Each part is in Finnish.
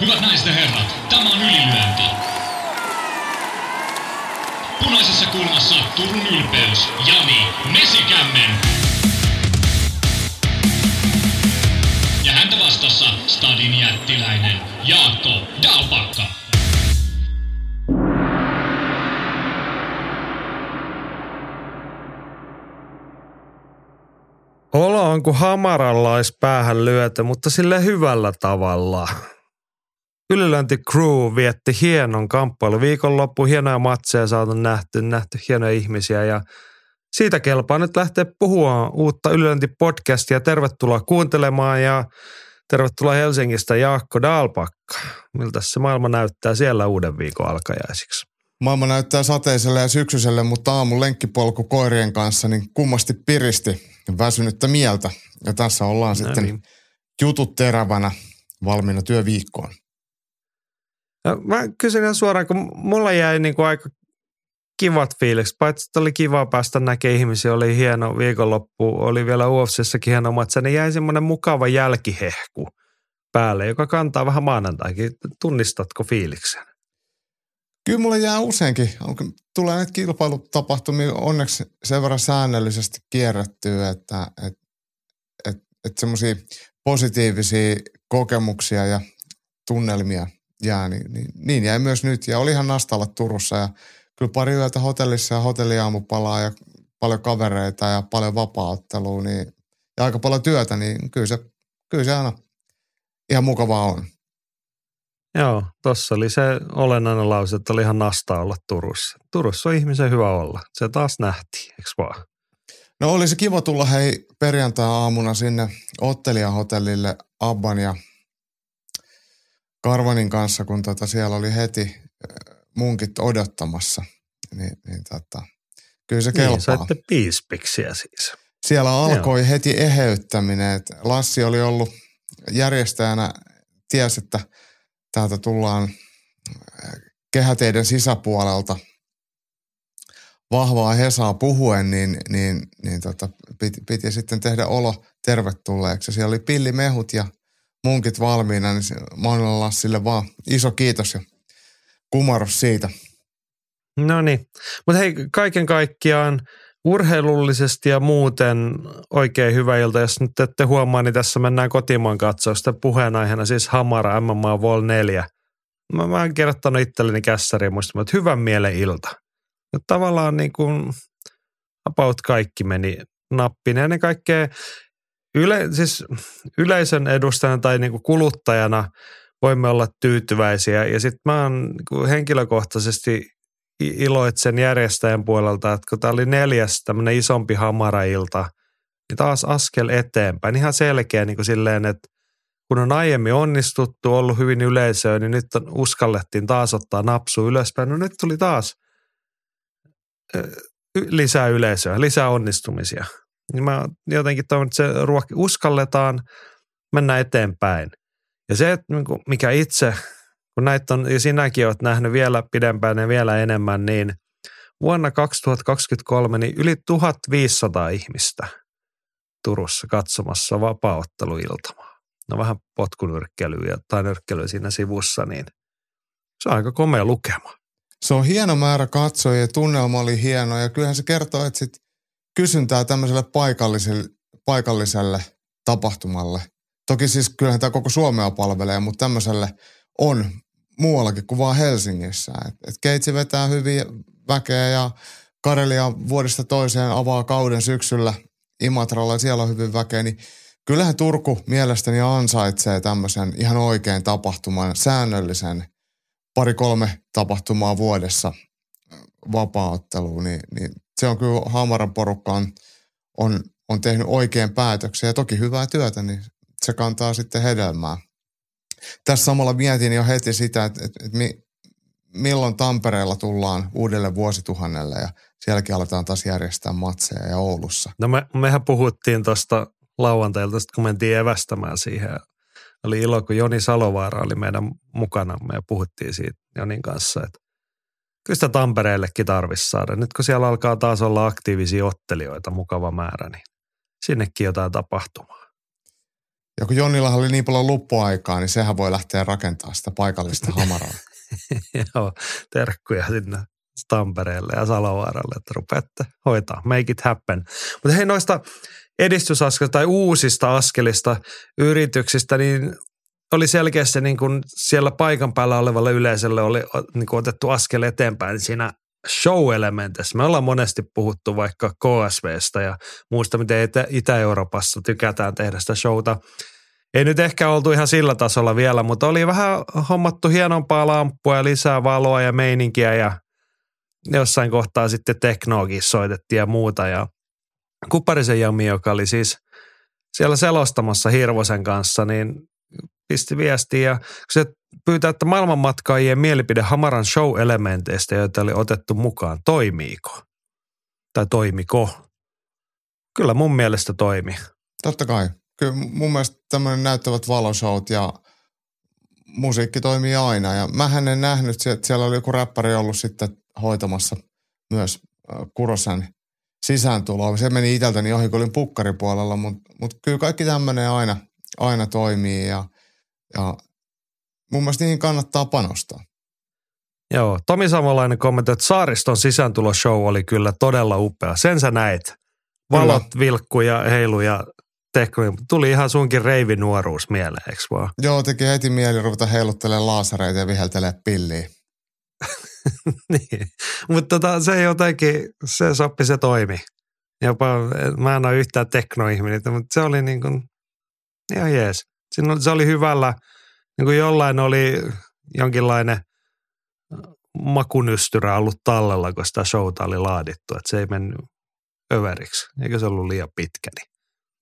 Hyvät naiset ja herrat, tämä on ylilyönti. Punaisessa kulmassa Turun ylpeys, Jani Mesikämmen. Ja häntä vastassa Stadin jättiläinen Jaakko Dalpakka. Olo on kuin hamarallais päähän lyötä, mutta sille hyvällä tavalla. Ylilönti Crew vietti hienon kamppailu viikonloppu, hienoja matseja saatu nähty, nähty hienoja ihmisiä ja siitä kelpaa nyt lähteä puhua uutta Ylilönti podcastia. Tervetuloa kuuntelemaan ja tervetuloa Helsingistä Jaakko Dalpakka. Miltä se maailma näyttää siellä uuden viikon alkajaisiksi? Maailma näyttää sateiselle ja syksyiselle, mutta aamun lenkkipolku koirien kanssa niin kummasti piristi väsynyttä mieltä. Ja tässä ollaan no sitten niin. jutut terävänä valmiina työviikkoon. No, mä kysyn ihan suoraan, kun mulla jäi niin kuin aika kivat fiilikset. Paitsi että oli kiva päästä näkemään ihmisiä, oli hieno viikonloppu, oli vielä UFCssäkin hieno matsa, niin jäi semmoinen mukava jälkihehku päälle, joka kantaa vähän maanantaikin. Tunnistatko fiiliksen? Kyllä mulle jää useinkin. Tulee näitä kilpailutapahtumia onneksi sen verran säännöllisesti kierrättyä, että et, et, et semmoisia positiivisia kokemuksia ja tunnelmia jää, niin, niin, niin jäi myös nyt. Ja olihan Nastalla Turussa ja kyllä pari yötä hotellissa ja hotelliaamupalaa ja paljon kavereita ja paljon vapauttelua niin, ja aika paljon työtä, niin kyllä se, kyllä se aina ihan mukavaa on. Joo, tuossa oli se olennainen lause, että oli ihan nasta olla Turussa. Turussa on ihmisen hyvä olla. Se taas nähtiin, eikö vaan? No olisi kiva tulla hei perjantai-aamuna sinne Ottelia-hotellille Abban ja Karvanin kanssa, kun tota siellä oli heti äh, munkit odottamassa. Niin, niin tota, kyllä se niin, kelpaa. Niin, saitte piispiksiä siis. Siellä alkoi Joo. heti eheyttäminen. Lassi oli ollut järjestäjänä, ties, että – täältä tullaan äh, kehäteiden sisäpuolelta vahvaa Hesaa puhuen, niin, niin, niin tota, piti, piti, sitten tehdä olo tervetulleeksi. Siellä oli pillimehut ja munkit valmiina, niin monella Lassille vaan iso kiitos ja kumarus siitä. No niin, mutta hei kaiken kaikkiaan urheilullisesti ja muuten oikein hyvä ilta. Jos nyt ette huomaa, niin tässä mennään kotimaan katsausta puheenaiheena siis Hamara MMA Vol 4. Mä, mä oon kirjoittanut itselleni kässäriin muista, että hyvän mielen ilta. Ja tavallaan niin kuin about kaikki meni nappiin. Ennen kaikkea yle, siis yleisön edustajana tai niin kuin kuluttajana voimme olla tyytyväisiä. Ja sitten mä oon niin henkilökohtaisesti iloitsen järjestäjän puolelta, että kun tämä oli neljäs tämmöinen isompi hamarailta, niin taas askel eteenpäin. Ihan selkeä niin kuin silleen, että kun on aiemmin onnistuttu, ollut hyvin yleisöä, niin nyt on, uskallettiin taas ottaa napsu ylöspäin. No nyt tuli taas lisää yleisöä, lisää onnistumisia. Niin mä jotenkin toivon, että se ruokki, uskalletaan mennä eteenpäin. Ja se, että niin mikä itse kun näitä on, ja sinäkin olet nähnyt vielä pidempään ja vielä enemmän, niin vuonna 2023 niin yli 1500 ihmistä Turussa katsomassa vapaaotteluiltamaa. No vähän potkunyrkkelyä tai nyrkkelyä siinä sivussa, niin se on aika komea lukema. Se on hieno määrä katsoja ja tunnelma oli hieno ja kyllähän se kertoo, että sit kysyntää tämmöiselle paikalliselle, paikalliselle tapahtumalle. Toki siis kyllähän tämä koko Suomea palvelee, mutta tämmöiselle on muuallakin kuin vaan Helsingissä. Et, et Keitsi vetää hyvin väkeä ja Karelia vuodesta toiseen avaa kauden syksyllä Imatralla ja siellä on hyvin väkeä, niin kyllähän Turku mielestäni ansaitsee tämmöisen ihan oikein tapahtuman, säännöllisen pari-kolme tapahtumaa vuodessa vapaatteluun, niin, niin se on kyllä Hamaran porukka on, on, on tehnyt oikein päätöksiä ja toki hyvää työtä, niin se kantaa sitten hedelmää tässä samalla mietin jo heti sitä, että, että, että mi, milloin Tampereella tullaan uudelle vuosituhannelle ja sielläkin aletaan taas järjestää matseja ja Oulussa. No me, mehän puhuttiin tuosta lauantailta, kun mentiin evästämään siihen. Oli ilo, kun Joni Salovaara oli meidän mukana. Me puhuttiin siitä Jonin kanssa, että kyllä sitä Tampereellekin tarvitsisi saada. Nyt kun siellä alkaa taas olla aktiivisia ottelijoita, mukava määrä, niin sinnekin jotain tapahtumaa. Ja kun Jonnillahan oli niin paljon luppuaikaa, niin sehän voi lähteä rakentamaan sitä paikallista hamaraa. Joo, terkkuja sinne Tampereelle ja Salovaaralle, että rupeatte hoitaa. Make it happen. Mutta hei noista edistysaskelista tai uusista askelista yrityksistä, niin oli selkeästi niin kuin siellä paikan päällä olevalle yleisölle oli niin kuin otettu askel eteenpäin siinä show-elementeissä. Me ollaan monesti puhuttu vaikka KSVstä ja muusta, miten Itä-Euroopassa tykätään tehdä sitä showta. Ei nyt ehkä oltu ihan sillä tasolla vielä, mutta oli vähän hommattu hienompaa lamppua ja lisää valoa ja meininkiä ja jossain kohtaa sitten teknoakin soitettiin ja muuta. Ja Kuparisen Jami, joka oli siis siellä selostamassa Hirvosen kanssa, niin pisti viestiä se pyytää, että maailmanmatkaajien mielipide Hamaran show-elementeistä, joita oli otettu mukaan, toimiiko? Tai toimiko? Kyllä mun mielestä toimi. Totta kai. Kyllä mun mielestä tämmöinen näyttävät valoshowt ja musiikki toimii aina. Ja mä en nähnyt, että siellä oli joku räppäri ollut sitten hoitamassa myös Kurosen sisääntuloa. Se meni itseltäni ohi, kun olin pukkaripuolella, mutta mut kyllä kaikki tämmöinen aina, aina toimii ja, ja mun mielestä niihin kannattaa panostaa. Joo, Tomi Samolainen kommentoi, että Saariston sisääntuloshow oli kyllä todella upea. Sen sä näit. Valot kyllä. vilkku ja heilu ja. Tuli ihan sunkin reivinuoruus mieleen, eikö vaan? Joo, teki heti mieli ruveta heiluttelemaan laasareita ja viheltelemään pilliä. niin, mutta tota, se jotenkin, se soppi, se toimi. Jopa, mä en ole yhtään teknoihminen, mutta se oli niin kuin, ihan jees. Siinä, se oli hyvällä, niin kuin jollain oli jonkinlainen makunystyrä ollut tallella, kun sitä showta oli laadittu, että se ei mennyt överiksi, eikä se ollut liian pitkä. Niin.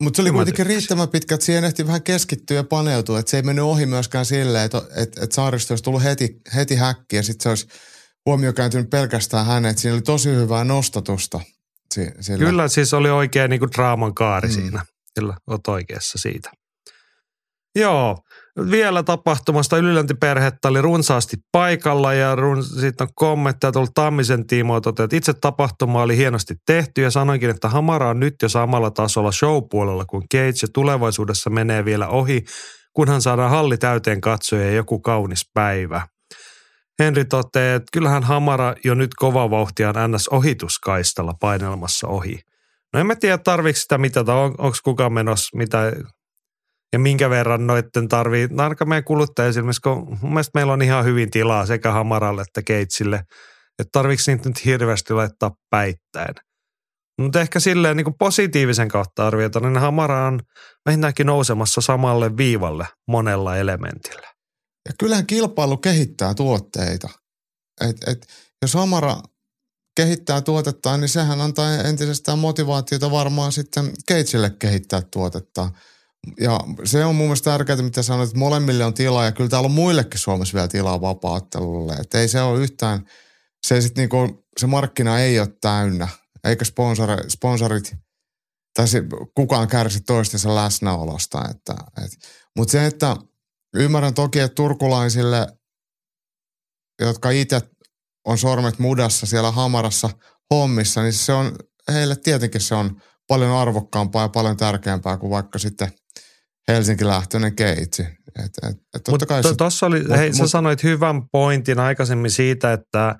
Mutta se oli kuitenkin riittävän pitkä, että siihen ehti vähän keskittyä ja paneutua, että se ei mennyt ohi myöskään silleen, että, että, että saaristo olisi tullut heti, heti häkki ja sitten se olisi huomio kääntynyt pelkästään hänen, että siinä oli tosi hyvää nostatusta. Sillä. Kyllä, siis oli oikein niin kuin draaman kaari mm. siinä. Kyllä, olet oikeassa siitä. Joo, vielä tapahtumasta yliläntiperhettä oli runsaasti paikalla ja run, siitä on kommentteja tullut Tammisen tiimoilta, että itse tapahtuma oli hienosti tehty ja sanoinkin, että Hamara on nyt jo samalla tasolla showpuolella kuin Cage ja tulevaisuudessa menee vielä ohi, kunhan saadaan halli täyteen katsoja ja joku kaunis päivä. Henri toteaa, että kyllähän Hamara jo nyt kova vauhtia on ns. ohituskaistalla painelmassa ohi. No en mä tiedä, tarvitsi sitä mitata, on, onko kukaan menossa, mitä ja minkä verran noitten tarvii, no ainakaan meidän kuluttajasilmissä, kun mun mielestä meillä on ihan hyvin tilaa sekä Hamaralle että Keitsille, että tarviiko niitä nyt hirveästi laittaa päittäin. Mutta ehkä silleen niin kuin positiivisen kautta arvioita, niin Hamara on vähintäänkin nousemassa samalle viivalle monella elementillä. Ja kyllähän kilpailu kehittää tuotteita. Et, et, jos Hamara kehittää tuotettaan, niin sehän antaa entisestään motivaatiota varmaan sitten Keitsille kehittää tuotetta. Ja se on mun mielestä tärkeää, mitä sanoit, että molemmille on tilaa ja kyllä täällä on muillekin Suomessa vielä tilaa vapaattelulle. Että ei se ole yhtään, se, sit niinku, se markkina ei ole täynnä, eikä sponsori, sponsorit tai se, kukaan kärsi toistensa läsnäolosta. Että, et. Mutta se, että ymmärrän toki, että turkulaisille, jotka itse on sormet mudassa siellä hamarassa hommissa, niin se on, heille tietenkin se on paljon arvokkaampaa ja paljon tärkeämpää kuin vaikka sitten – Helsinki-lähtöinen keitsi. Mutta tuossa oli, mut, hei, mut, sä sanoit hyvän pointin aikaisemmin siitä, että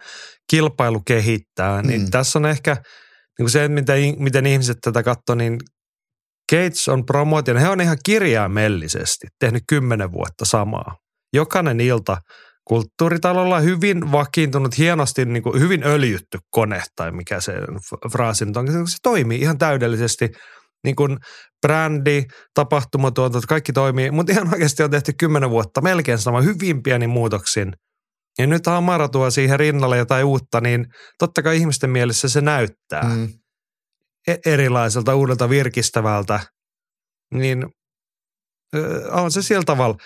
kilpailu kehittää, niin mm. tässä on ehkä niin se, miten, miten ihmiset tätä katsoo, niin Gates on promootio, he on ihan kirjaimellisesti tehnyt kymmenen vuotta samaa. Jokainen ilta kulttuuritalolla hyvin vakiintunut, hienosti niin kuin hyvin öljytty kone tai mikä se fraasi nyt on. Se toimii ihan täydellisesti – niin kuin brändi, tapahtumatuotanto, kaikki toimii, mutta ihan oikeasti on tehty kymmenen vuotta melkein sama hyvin pieni muutoksin. Ja nyt Hamara tuo siihen rinnalle jotain uutta, niin totta kai ihmisten mielessä se näyttää mm. E- erilaiselta, uudelta, virkistävältä. Niin on se sillä tavalla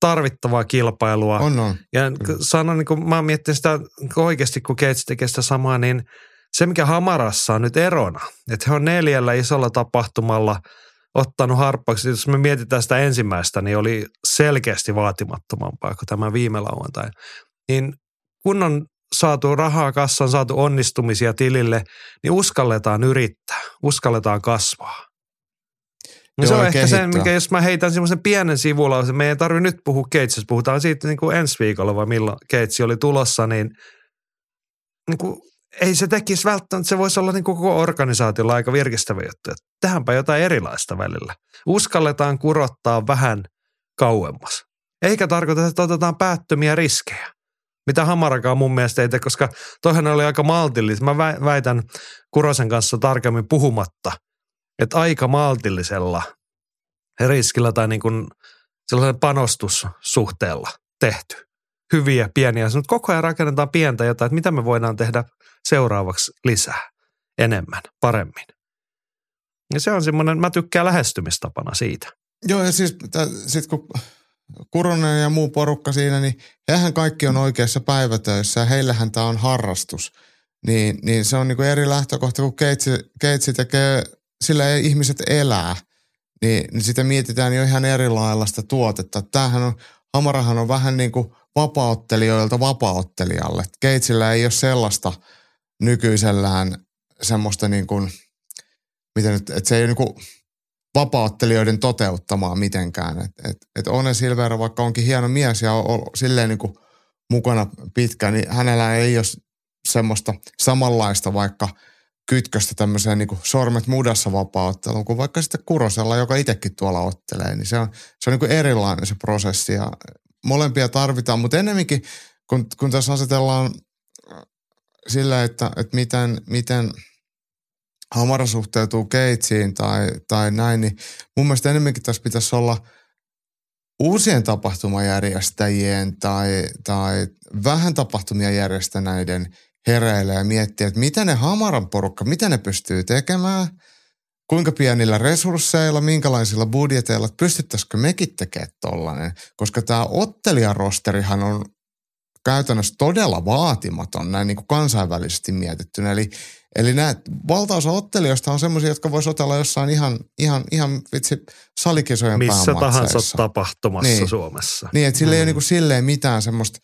tarvittavaa kilpailua. On, on. Ja sanon, niin kun mä mietin sitä oikeasti, kun Gates tekee sitä samaa, niin – se, mikä Hamarassa on nyt erona, että he on neljällä isolla tapahtumalla ottanut harppauksia. Jos me mietitään sitä ensimmäistä, niin oli selkeästi vaatimattomampaa kuin tämä viime lauantai. Niin kun on saatu rahaa kassan, saatu onnistumisia tilille, niin uskalletaan yrittää, uskalletaan kasvaa. No se Joo, on ja ehkä se, mikä jos mä heitän semmoisen pienen sivulaisen, me ei tarvitse nyt puhua Keitsistä, puhutaan siitä niin kuin ensi viikolla vai milloin Keitsi oli tulossa, niin, niin kuin, ei se tekisi välttämättä, se voisi olla niin koko organisaatiolla aika virkistävä juttu, että tehdäänpä jotain erilaista välillä. Uskalletaan kurottaa vähän kauemmas. Eikä tarkoita, että otetaan päättömiä riskejä. Mitä Hamarakaan mun mielestä ei koska toihan oli aika maltillista. Mä vä- väitän Kurosen kanssa tarkemmin puhumatta, että aika maltillisella riskillä tai niin kuin sellaisella panostussuhteella tehty. Hyviä, pieniä. Mutta koko ajan rakennetaan pientä jotain, että mitä me voidaan tehdä seuraavaksi lisää, enemmän, paremmin. Ja se on semmoinen, mä tykkään lähestymistapana siitä. Joo, ja siis sitten kun Kuronen ja muu porukka siinä, niin hehän kaikki on oikeassa päivätöissä ja heillähän tämä on harrastus. Niin, niin se on niinku eri lähtökohta, kun keitsi, keitsi tekee, sillä ei ihmiset elää, niin, niin sitä mietitään jo ihan eri lailla sitä tuotetta. Tämähän on, Hamarahan on vähän niin kuin vapauttelijoilta vapauttelijalle. Keitsillä ei ole sellaista nykyisellään semmoista niin kuin, miten nyt, että se ei ole niin kuin vapauttelijoiden toteuttamaa mitenkään. Et, et, et One Silver, vaikka onkin hieno mies ja on, on silleen niin kuin mukana pitkä, niin hänellä ei ole semmoista samanlaista vaikka kytköstä tämmöiseen niin kuin sormet mudassa vapautteluun kuin vaikka sitten Kurosella, joka itsekin tuolla ottelee. Niin se on, se on niin kuin erilainen se prosessi ja molempia tarvitaan, mutta ennemminkin kun, kun tässä asetellaan sillä, että, että miten, miten Hamara suhteutuu Keitsiin tai, tai näin, niin mun mielestä enemmänkin tässä pitäisi olla uusien tapahtumajärjestäjien tai, tai vähän tapahtumia järjestäneiden hereillä ja miettiä, että mitä ne Hamaran porukka, mitä ne pystyy tekemään, kuinka pienillä resursseilla, minkälaisilla budjeteilla, pystyttäisikö mekin tekemään tollainen, koska tämä ottelijarosterihan on käytännössä todella vaatimaton näin niin kuin kansainvälisesti mietittynä. Eli, eli nämä valtaosa ottelijoista on semmoisia, jotka voisi otella jossain ihan, ihan, ihan vitsi salikisojen Missä tahansa tapahtumassa Niin. Suomessa. Niin, että sillä ei ole niin kuin silleen mitään semmoista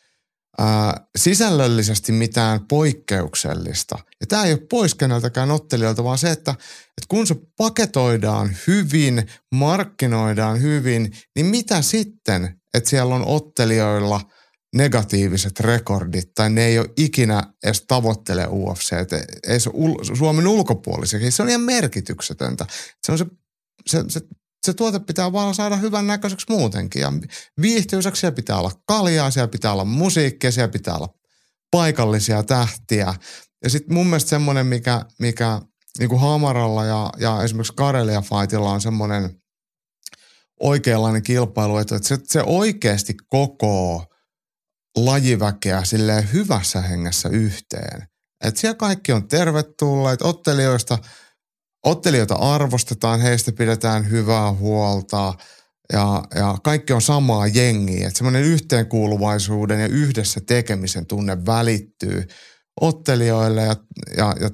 ää, sisällöllisesti mitään poikkeuksellista. Ja tämä ei ole pois keneltäkään ottelijoilta, vaan se, että, että kun se paketoidaan hyvin, markkinoidaan hyvin, niin mitä sitten, että siellä on ottelijoilla negatiiviset rekordit tai ne ei ole ikinä edes tavoittele UFC, ei se ul- Suomen ulkopuolisiakin. Se on ihan merkityksetöntä. Se on se, se, se se tuote pitää vaan saada hyvän näköiseksi muutenkin. Ja viihtyisäksi siellä pitää olla kaljaa, siellä pitää olla musiikkia, siellä pitää olla paikallisia tähtiä. Ja sitten mun mielestä semmoinen, mikä, mikä niin kuin Hamaralla ja, ja esimerkiksi Karelia Fightilla on semmoinen oikeanlainen kilpailu, että se, se oikeasti kokoo lajiväkeä silleen hyvässä hengessä yhteen. Että siellä kaikki on tervetulleet, ottelijoista – ottelijoita arvostetaan, heistä pidetään hyvää huolta ja, ja kaikki on samaa jengiä. Että semmoinen yhteenkuuluvaisuuden ja yhdessä tekemisen tunne välittyy ottelijoille ja, ja, ja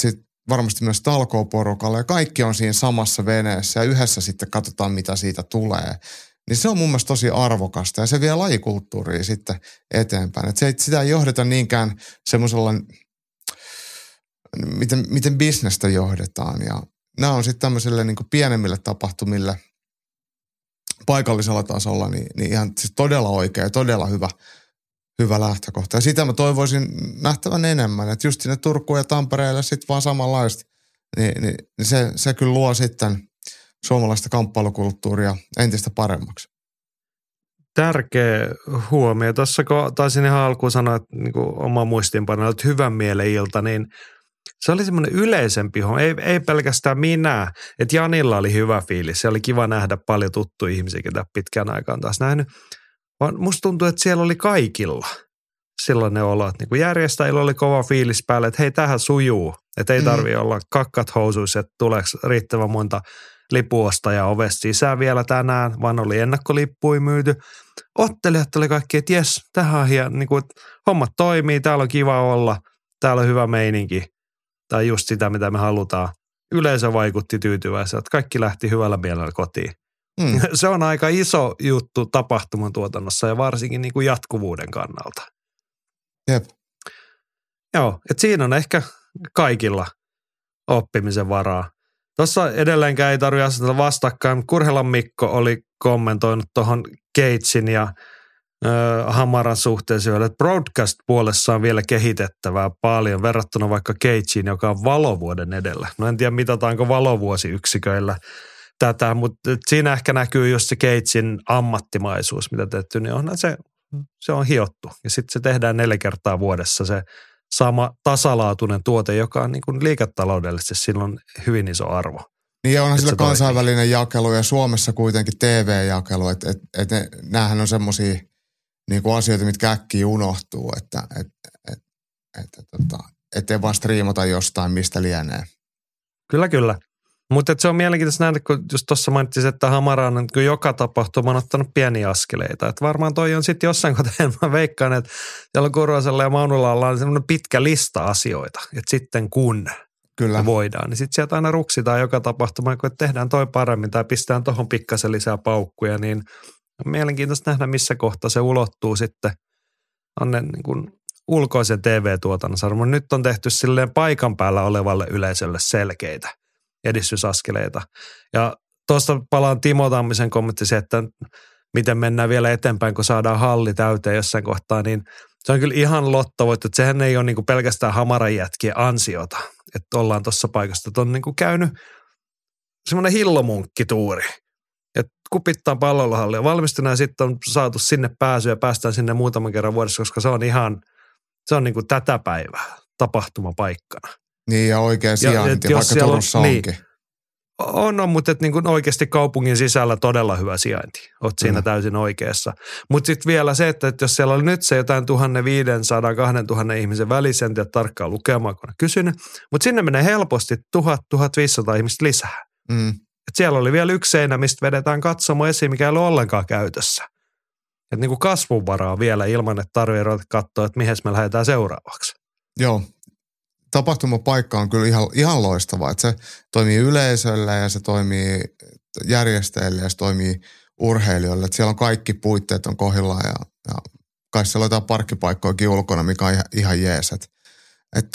sit varmasti myös talkooporukalle ja kaikki on siinä samassa veneessä ja yhdessä sitten katsotaan, mitä siitä tulee. Niin se on mun mielestä tosi arvokasta ja se vie lajikulttuuria sitten eteenpäin. Et se, sitä ei johdeta niinkään semmoisella miten, miten bisnestä johdetaan. Ja nämä on sitten tämmöisille niin pienemmille tapahtumille paikallisella tasolla niin, niin ihan siis todella oikea ja todella hyvä, hyvä lähtökohta. Ja sitä mä toivoisin nähtävän enemmän, että just sinne Turkuun ja Tampereelle sitten vaan samanlaista. Niin, niin, niin se, se kyllä luo sitten suomalaista kamppailukulttuuria entistä paremmaksi. Tärkeä huomio. Tuossa kun taisin ihan alkuun sanoa, että niin kuin oma muistiinpano, että hyvän mielen ilta, niin se oli semmoinen yleisempi homma. Ei, ei pelkästään minä. Että Janilla oli hyvä fiilis. Se oli kiva nähdä paljon tuttuja ihmisiä, ketä pitkään aikaan taas nähnyt. Vaan musta tuntuu, että siellä oli kaikilla sellainen olo, että niin järjestäjillä oli kova fiilis päällä, että hei, tähän sujuu. Että ei Mm. tarvi olla kakkat housuissa, että tuleeko riittävän monta lipuostajaa ovesta sisään vielä tänään, vaan oli ennakkolippuja myyty. Ottelijat oli kaikki, että jes, tähän on hieno, niin kuin, että hommat toimii, täällä on kiva olla, täällä on hyvä meininki. Tai just sitä, mitä me halutaan. Yleisö vaikutti tyytyväiseltä, kaikki lähti hyvällä mielellä kotiin. Mm. Se on aika iso juttu tapahtuman tuotannossa ja varsinkin niin kuin jatkuvuuden kannalta. Jep. Joo, että siinä on ehkä kaikilla oppimisen varaa. Tuossa edelleenkään ei tarvitse asetella vastakkain. Kurhelan Mikko oli kommentoinut tuohon Gatesin ja ö, Hamaran suhteeseen, että broadcast-puolessa on vielä kehitettävää paljon verrattuna vaikka Gageen, joka on valovuoden edellä. No en tiedä mitataanko valovuosiyksiköillä tätä, mutta siinä ehkä näkyy just se Gatesin ammattimaisuus, mitä tehty, niin onhan se, se on hiottu. Ja sitten se tehdään neljä kertaa vuodessa se sama tasalaatuinen tuote, joka on niin kuin liiketaloudellisesti silloin hyvin iso arvo. Niin onhan sillä kansainvälinen toimii. jakelu ja Suomessa kuitenkin TV-jakelu, että et, et ne, näähän on semmoisia niin asioita, mitkä äkkiä unohtuu, että et, et, et, et, tota, ettei vaan striimata jostain, mistä lienee. Kyllä, kyllä. Mutta se on mielenkiintoista nähdä, kun just tuossa mainitsin, että Hamara on niin joka tapahtuma on ottanut pieniä askeleita. Että varmaan toi on sitten jossain kohtaa, mä veikkaan, että siellä Kurvasella ja Maunulalla on semmoinen pitkä lista asioita. Että sitten kun Kyllä. voidaan, niin sitten sieltä aina ruksitaan joka tapahtuma, kun tehdään toi paremmin tai pistetään tuohon pikkasen lisää paukkuja, niin on mielenkiintoista nähdä, missä kohtaa se ulottuu sitten onne niin kuin ulkoisen TV-tuotannon Nyt on tehty silleen paikan päällä olevalle yleisölle selkeitä edistysaskeleita. Ja tuosta palaan Timo Tammisen kommentti se, että miten mennään vielä eteenpäin, kun saadaan halli täyteen jossain kohtaa, niin se on kyllä ihan lottovoitto, että sehän ei ole niin pelkästään hamaran jätkien ansiota, että ollaan tuossa paikassa. Että on niin käynyt semmoinen hillomunkkituuri, että kupittaa pallollahalli ja valmistunut ja sitten on saatu sinne pääsy ja päästään sinne muutaman kerran vuodessa, koska se on ihan, se on niin kuin tätä päivää tapahtumapaikkana. Niin ja oikea sijainti, ja, vaikka Turussa on, onkin. Niin, on, on, mutta et niin kuin oikeasti kaupungin sisällä todella hyvä sijainti. Olet siinä mm. täysin oikeassa. Mutta sitten vielä se, että, että jos siellä oli nyt se jotain 1500-2000 ihmisen välisen, ja tarkkaa lukemaan, kun on kysynyt. Mutta sinne menee helposti 1000-1500 ihmistä lisää. Mm. Et siellä oli vielä yksi seinä, mistä vedetään katsomo esiin, mikä ei ole ollenkaan käytössä. Että niin kuin kasvunvaraa vielä ilman, että tarvitsee katsoa, että mihin me lähdetään seuraavaksi. Joo, tapahtumapaikka on kyllä ihan, ihan loistava. Että se toimii yleisölle ja se toimii järjestäjille ja se toimii urheilijoille. Että siellä on kaikki puitteet on kohdillaan ja, ja kai siellä on jotain parkkipaikkojakin ulkona, mikä on ihan, ihan jees. Että et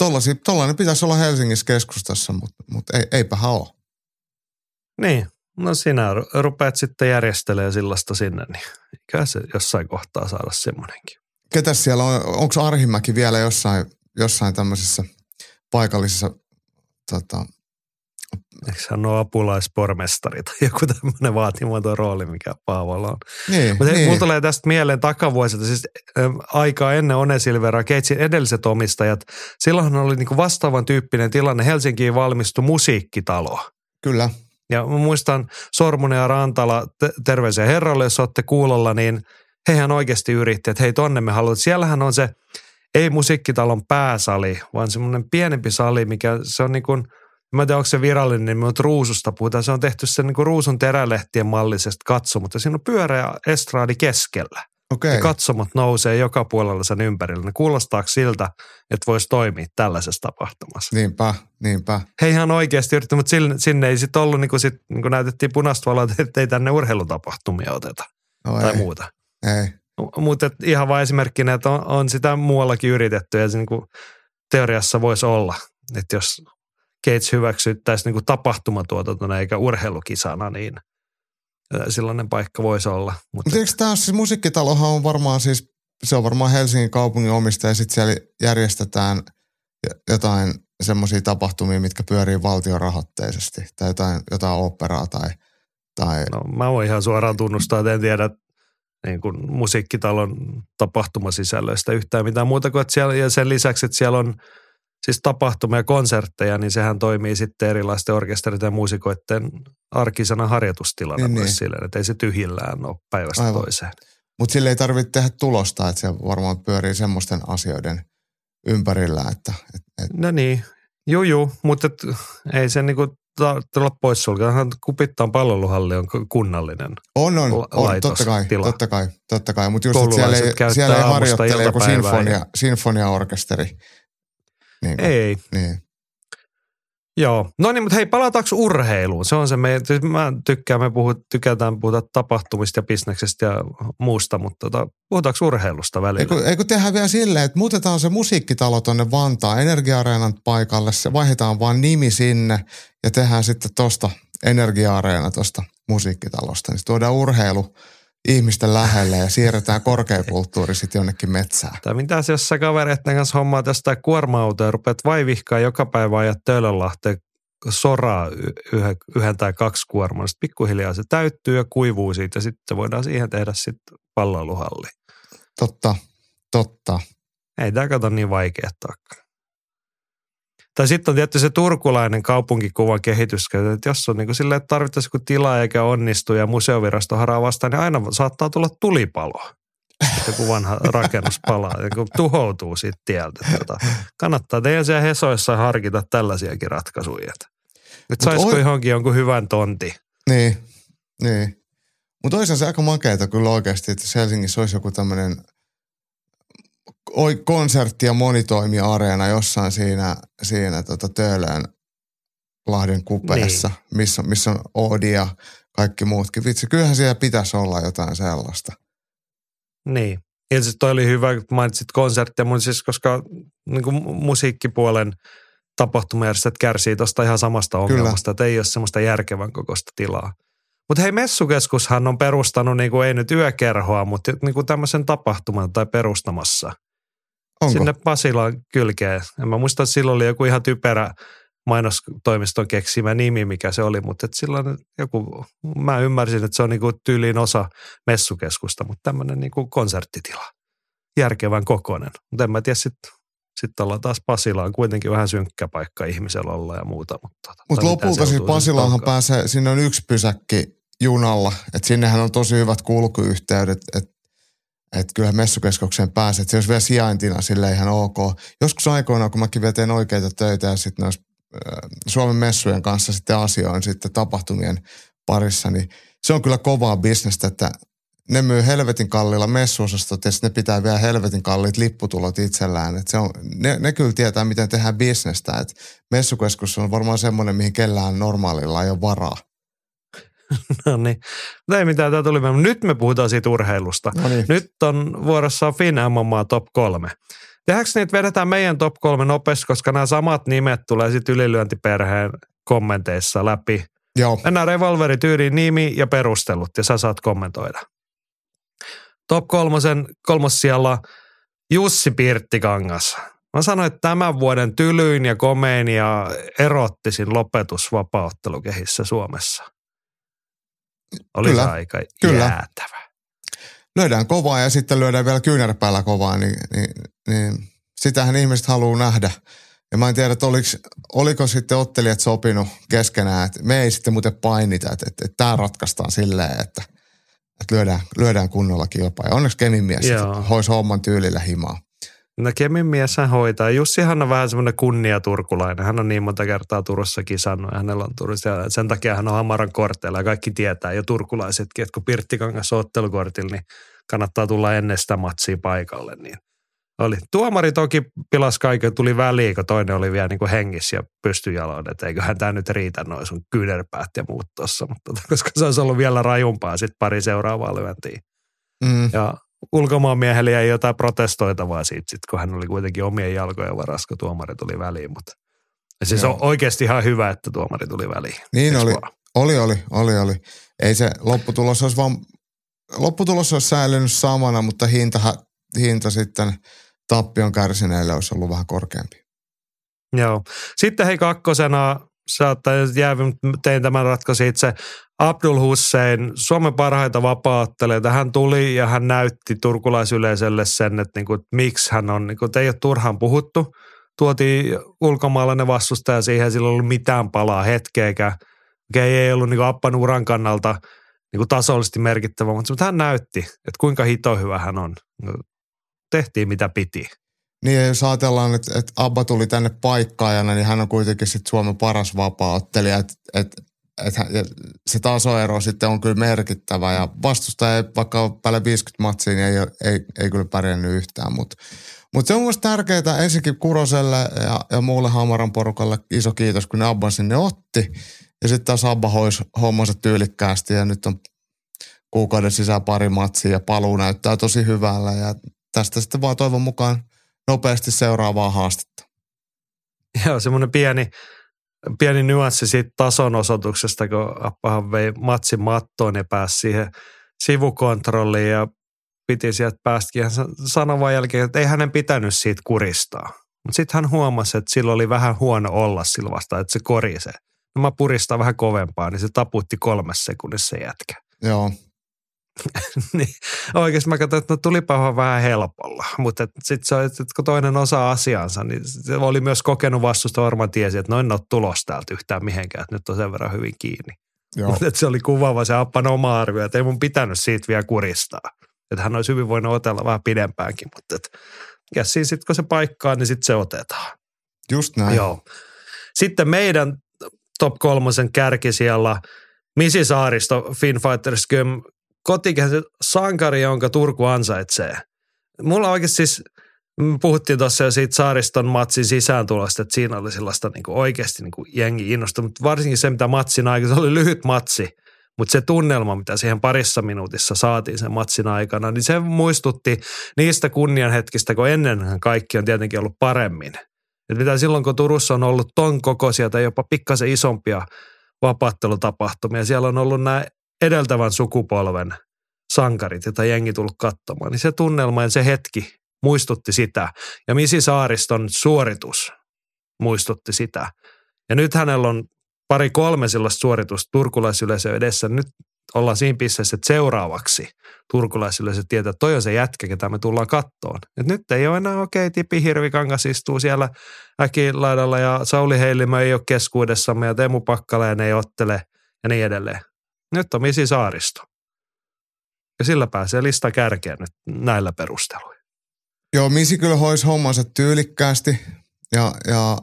tollainen pitäisi olla Helsingissä keskustassa, mutta mut ei, eipähän ole. Niin, no sinä rupeat sitten järjestelemään sillasta sinne, niin eikä se jossain kohtaa saada semmoinenkin. Ketäs siellä on? Onko Arhimäki vielä jossain, jossain tämmöisessä – paikallisessa tota, Eikö hän ole apulaispormestari tai joku tämmöinen vaatimaton rooli, mikä Paavolla on. Niin, Mutta niin. mulla tulee tästä mieleen takavuosilta, siis ä, aikaa ennen One Silveraa, Keitsin edelliset omistajat, silloinhan oli niinku vastaavan tyyppinen tilanne. Helsinkiin valmistui musiikkitalo. Kyllä. Ja mä muistan Sormunen ja Rantala, terveisiä herralle, jos olette kuulolla, niin hehän oikeasti yritti, että hei tonne me haluamme. Siellähän on se – ei musiikkitalon pääsali, vaan semmoinen pienempi sali, mikä se on niin kuin, mä en tiedä onko se virallinen nimi, mutta ruususta puhutaan. Se on tehty sen niin kuin ruusun terälehtien mallisesta katsomut ja siinä on pyöreä estraadi keskellä. Okay. Ja katsomot nousee joka puolella sen ympärillä. Ne kuulostaako siltä, että voisi toimia tällaisessa tapahtumassa? Niinpä, niinpä. He ihan oikeasti yritti, mutta sinne, sinne ei sitten ollut, niin kuin, sit, niin kuin näytettiin punaista valoa, että ei tänne urheilutapahtumia oteta no tai ei. muuta. Ei. Mutta ihan vain esimerkkinä, että on, on sitä muuallakin yritetty ja se niin kuin teoriassa voisi olla, että jos Gates hyväksyttäisiin niin tapahtumatuotantona eikä urheilukisana, niin sellainen paikka voisi olla. Mutta Mut eikö tämä siis musiikkitalohan on varmaan siis, se on varmaan Helsingin kaupungin omistaja ja sitten siellä järjestetään jotain semmoisia tapahtumia, mitkä pyörii valtiorahoitteisesti tai jotain, jotain operaa tai, tai... No mä voin ihan suoraan tunnustaa, että en tiedä, niin kuin musiikkitalon tapahtumasisällöistä yhtään mitään muuta kuin, että siellä, ja sen lisäksi, että siellä on siis tapahtumia ja konsertteja, niin sehän toimii sitten erilaisten orkesterien ja muusikoiden arkisena harjoitustilana niin, myös niin. silleen, että ei se tyhjillään ole päivästä Aivan. toiseen. Mutta sille ei tarvitse tehdä tulosta, että se varmaan pyörii semmoisten asioiden ympärillä, että... Et, et. No niin, juu, juu mutta ei se niinku tulla poissulkea. Kupittaan palveluhalli on kunnallinen On, on, on totta kai, tila. totta kai, totta kai. Mutta just, siellä ei, siellä ei harjoittele joku sinfonia, sinfoniaorkesteri. Niin kuin, ei. Niin. Joo. No niin, mutta hei, palataanko urheiluun? Se on se, me, siis mä tykkään, me puhut, tykätään puhuta tapahtumista ja bisneksestä ja muusta, mutta tota, puhutaanko urheilusta välillä? Eikö, eikö tehdä vielä silleen, että muutetaan se musiikkitalo tuonne Vantaan Energia-areenan paikalle, se vaihdetaan vaan nimi sinne ja tehdään sitten tosta Energia-areena tuosta musiikkitalosta. Niin tuodaan urheilu ihmisten lähelle ja siirretään korkeakulttuuri sitten jonnekin metsään. Tai mitä jos sä kavereiden kanssa hommaa tästä kuorma-autoa ja rupeat vaivihkaa joka päivä ajat Töölönlahteen soraa yhden, yhden tai kaksi kuormaa. Sitten pikkuhiljaa se täyttyy ja kuivuu siitä ja sitten voidaan siihen tehdä sitten palloiluhalli. Totta, totta. Ei tämä kato niin vaikea tai sitten on tietysti se turkulainen kaupunkikuvan kehitys, että jos on niin kuin silleen, että tarvittaisiin kun tilaa eikä onnistu ja museovirasto haraa vastaan, niin aina saattaa tulla tulipalo. Joku vanha rakennus palaa, kun tuhoutuu siitä tieltä. Tota, kannattaa teidän siellä Hesoissa harkita tällaisiakin ratkaisuja. Nyt saisiko oi... johonkin jonkun hyvän tonti. Niin, niin. Mutta olisi se aika makeeta kyllä oikeasti, että Helsingissä olisi joku tämmöinen – konsertti- ja monitoimi-areena jossain siinä, siinä tota Töölön Lahden kupeessa, niin. missä, missä on Oodi ja kaikki muutkin. Vitsi, kyllähän siellä pitäisi olla jotain sellaista. Niin. Ilmeisesti toi oli hyvä, kun mainitsit konsertteja, mutta siis koska niin kuin musiikkipuolen tapahtumajärjestöt kärsii tuosta ihan samasta ongelmasta, Kyllä. että ei ole semmoista järkevän kokoista tilaa. Mutta hei, messukeskushan on perustanut, niin kuin ei nyt yökerhoa, mutta niin kuin tämmöisen tapahtuman tai perustamassa – Onko? Sinne Pasilaan kylkeen. En mä muista, että silloin oli joku ihan typerä mainostoimiston keksimä nimi, mikä se oli, mutta silloin joku, mä ymmärsin, että se on niinku tyyliin osa messukeskusta, mutta tämmöinen niinku konserttitila. Järkevän kokoinen. Mutta en mä tiedä, sitten sit ollaan taas Pasilaan kuitenkin vähän synkkä paikka ihmisellä olla ja muuta. Mutta tota, Mut lopulta siis Pasilaanhan pääsee, sinne on yksi pysäkki junalla, että sinnehän on tosi hyvät kulkuyhteydet, että että kyllä messukeskukseen pääset. että se olisi vielä sijaintina sille ihan ok. Joskus aikoinaan, kun mäkin veteen oikeita töitä ja sitten noissa Suomen messujen kanssa sitten asioin sitten tapahtumien parissa, niin se on kyllä kovaa bisnestä, että ne myy helvetin kalliilla messuosastot ja ne pitää vielä helvetin kalliit lipputulot itsellään. Et se on, ne, ne kyllä tietää, miten tehdään bisnestä. Et messukeskus on varmaan semmoinen, mihin kellään normaalilla ei ole varaa. no niin. Ei mitään, tämä tuli. Nyt me puhutaan siitä urheilusta. No niin. Nyt on vuorossa Fin MMA Top 3. Tehdäänkö että vedetään meidän top 3 nopeasti, koska nämä samat nimet tulee sitten ylilyöntiperheen kommenteissa läpi. Joo. Mennään revolverityyliin nimi ja perustelut ja sä saat kommentoida. Top kolmosen kolmos siellä Jussi Pirttikangas. Mä sanoin, että tämän vuoden tylyin ja komein ja erottisin lopetus vapauttelukehissä Suomessa. Oli kyllä, aika kyllä. jäätävä. Lyödään kovaa ja sitten lyödään vielä kyynärpäällä kovaa, niin, niin, niin sitähän ihmiset haluaa nähdä. Ja mä en tiedä, että oliko, oliko sitten ottelijat sopinut keskenään, että me ei sitten muuten painita, että, että, että tämä ratkaistaan silleen, että, että lyödään, lyödään kunnolla kilpaa. Ja onneksi Kemin mies hoisi homman tyylillä himaa. No Kemin mies hän hoitaa. Jussihan on vähän semmoinen kunniaturkulainen. Hän on niin monta kertaa Turussa kisannut ja hänellä on Turussa. Ja sen takia hän on Hamaran korteilla ja kaikki tietää. Ja turkulaisetkin, että kun Pirttikangas on ottelukortilla, niin kannattaa tulla ennen sitä matsia paikalle. Niin oli. Tuomari toki pilas kaiken, tuli väliin, kun toinen oli vielä niin kuin hengissä ja pystyjaloin, että eiköhän tämä nyt riitä noin sun kyynärpäät ja muut tuossa, mutta koska se olisi ollut vielä rajumpaa sitten pari seuraavaa lyöntiä. Mm. Ja ulkomaan miehelle jäi jotain protestoitavaa siitä, sit, kun hän oli kuitenkin omien jalkojen varas, kun tuomari tuli väliin. Mutta ja siis Joo. on oikeasti ihan hyvä, että tuomari tuli väliin. Niin oli, oli, oli, oli, oli. Ei se lopputulos olisi vaan, lopputulos olisi säilynyt samana, mutta hinta, hinta sitten tappion kärsineille olisi ollut vähän korkeampi. Joo. Sitten hei kakkosena saattaa jäävä, tein tämän ratkaisu itse. Abdul Hussein, Suomen parhaita vapaattelijoita, hän tuli ja hän näytti turkulaisyleisölle sen, että, niin kuin, että miksi hän on, niin kuin, että ei ole turhaan puhuttu. Tuotiin ulkomaalainen vastustaja siihen, sillä ei ollut mitään palaa hetkeäkään. Okei, ei ollut niin kuin Appan uran kannalta niin kuin tasollisesti merkittävä, mutta hän näytti, että kuinka hito hyvä hän on. Tehtiin mitä piti. Niin jos ajatellaan, että, että Abba tuli tänne paikkaajana, niin hän on kuitenkin sitten Suomen paras vapaa-ottelija. Että, että, että se tasoero sitten on kyllä merkittävä ja vastustaja, vaikka on päälle 50 matsia, niin ei, ei, ei kyllä pärjännyt yhtään. Mutta Mutta se on myös tärkeää ensinnäkin Kuroselle ja, ja muulle Hamaran porukalle iso kiitos, kun ne Abba sinne otti. Ja sitten taas Abba hoisi hommansa tyylikkäästi ja nyt on kuukauden sisään pari matsia ja paluu näyttää tosi hyvällä ja tästä sitten vaan toivon mukaan nopeasti seuraavaa haastetta. Joo, semmoinen pieni, pieni nyanssi siitä tasonosoituksesta, kun Appahan vei matsin mattoon ja pääsi siihen sivukontrolliin ja piti sieltä päästäkin. Hän sanoi jälkeen, että ei hänen pitänyt siitä kuristaa. Mutta sitten hän huomasi, että sillä oli vähän huono olla sillä vasta, että se korisee. No mä puristan vähän kovempaa, niin se taputti kolmessa sekunnissa jätkä. Joo. niin oikeasti mä katsoin, että no tulipa vähän helpolla. Mutta sitten se oli, että kun toinen osaa asiansa, niin se oli myös kokenut vastusta varmaan tiesi, että noin en ole tulos täältä yhtään mihinkään, että nyt on sen verran hyvin kiinni. Mutta se oli kuvaava se Appan oma arvio, että ei mun pitänyt siitä vielä kuristaa. Että hän olisi hyvin voinut otella vähän pidempäänkin, mutta että käsiin sitten kun se paikkaa, niin sitten se otetaan. Just näin. Joo. Sitten meidän top kolmosen kärki siellä Misi Saaristo, Finn Fighters Gym, kotikäisen sankari, jonka Turku ansaitsee. Mulla oikeasti siis, puhuttiin tuossa jo siitä Saariston matsin sisääntulosta, että siinä oli sellaista niin kuin oikeasti niin kuin jengi innostunut, mutta varsinkin se, mitä matsin aikana, se oli lyhyt matsi, mutta se tunnelma, mitä siihen parissa minuutissa saatiin sen matsin aikana, niin se muistutti niistä kunnianhetkistä, kun ennen kaikki on tietenkin ollut paremmin. Et mitä silloin, kun Turussa on ollut ton kokoisia tai jopa pikkasen isompia vapaattelutapahtumia, siellä on ollut nämä edeltävän sukupolven sankarit, joita jengi tullut katsomaan, niin se tunnelma ja se hetki muistutti sitä. Ja Misi Saariston suoritus muistutti sitä. Ja nyt hänellä on pari kolme sellaista suoritusta turkulaisyleisö edessä. Nyt ollaan siinä pisteessä, että seuraavaksi turkulaisyleisö tietää, että toi on se jätkä, ketä me tullaan kattoon. Et nyt ei ole enää, okei, okay, Tipi Hirvikangas istuu siellä äkilaidalla ja Sauli Heilimö ei ole keskuudessamme ja Teemu Pakkaleen ei ottele ja niin edelleen. Nyt on Misi Saaristo. Ja sillä pääsee lista kärkeen nyt näillä perusteluilla. Joo, Misi kyllä hoisi hommansa tyylikkäästi ja, ja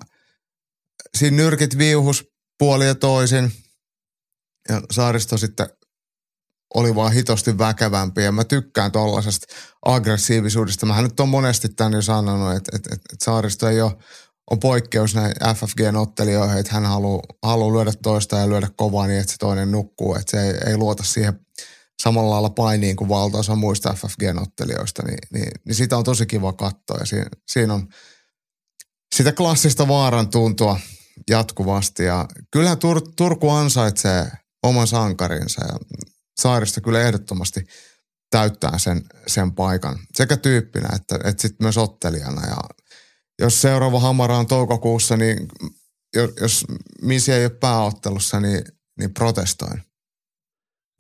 siinä nyrkit viuhus puoli ja toisin. Ja Saaristo sitten oli vaan hitosti väkevämpi ja mä tykkään tuollaisesta aggressiivisuudesta. Mähän nyt on monesti tämän jo sanonut, että, että, että, Saaristo ei ole on poikkeus näin FFGn ottelijoihin, että hän haluaa, haluaa lyödä toista ja lyödä kovaa niin, että se toinen nukkuu. Että se ei, ei luota siihen samalla lailla painiin kuin valtaosa muista FFGn ottelijoista, niin, niin, niin sitä on tosi kiva katsoa. Ja siinä, siinä on sitä klassista vaaran tuntua jatkuvasti. Ja kyllähän Tur- Turku ansaitsee oman sankarinsa ja Saarista kyllä ehdottomasti täyttää sen, sen paikan sekä tyyppinä että, että sitten myös ottelijana. Ja jos seuraava hamara on toukokuussa, niin jos Misi ei ole pääottelussa, niin, niin protestoin.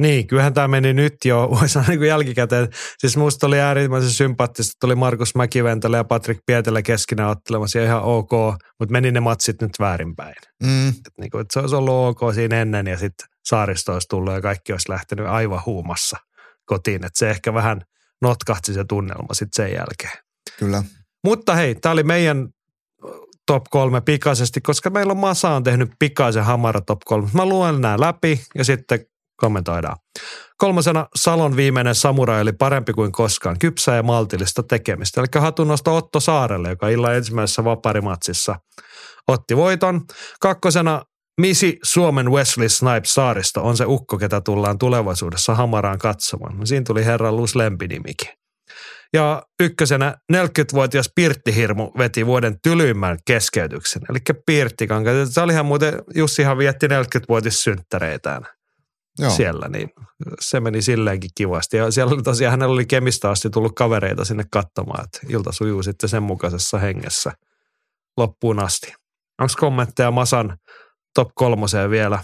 Niin, kyllähän tämä meni nyt jo, voi sanoa niin kuin jälkikäteen. Siis musta oli äärimmäisen sympaattista, oli Markus Mäkiventällä ja Patrik Pietelä keskenään ottelemassa ja ihan ok, mutta meni ne matsit nyt väärinpäin. Mm. Et niin kuin, että se olisi ollut ok siinä ennen ja sitten saaristo olisi tullut ja kaikki olisi lähtenyt aivan huumassa kotiin. Että se ehkä vähän notkahti se tunnelma sitten sen jälkeen. Kyllä. Mutta hei, tämä oli meidän top kolme pikaisesti, koska meillä on Masa on tehnyt pikaisen hamara top kolme. Mä luen nämä läpi ja sitten kommentoidaan. Kolmasena Salon viimeinen samurai oli parempi kuin koskaan, kypsää ja maltillista tekemistä. Eli hatunnosto Otto Saarelle, joka illan ensimmäisessä vaparimatsissa otti voiton. Kakkosena Misi Suomen Wesley Snipes saaristo on se ukko, ketä tullaan tulevaisuudessa hamaraan katsomaan. Siinä tuli herra Lus lempinimikin. Ja ykkösenä 40-vuotias Pirttihirmu veti vuoden tylyimmän keskeytyksen. Eli Pirttikanka. Se olihan muuten, Jussihan vietti 40-vuotissynttäreitään Joo. siellä, niin se meni silleenkin kivasti. Ja siellä oli tosiaan, hänellä oli kemistä asti tullut kavereita sinne katsomaan, että ilta sujuu sitten sen mukaisessa hengessä loppuun asti. Onko kommentteja Masan top kolmoseen vielä?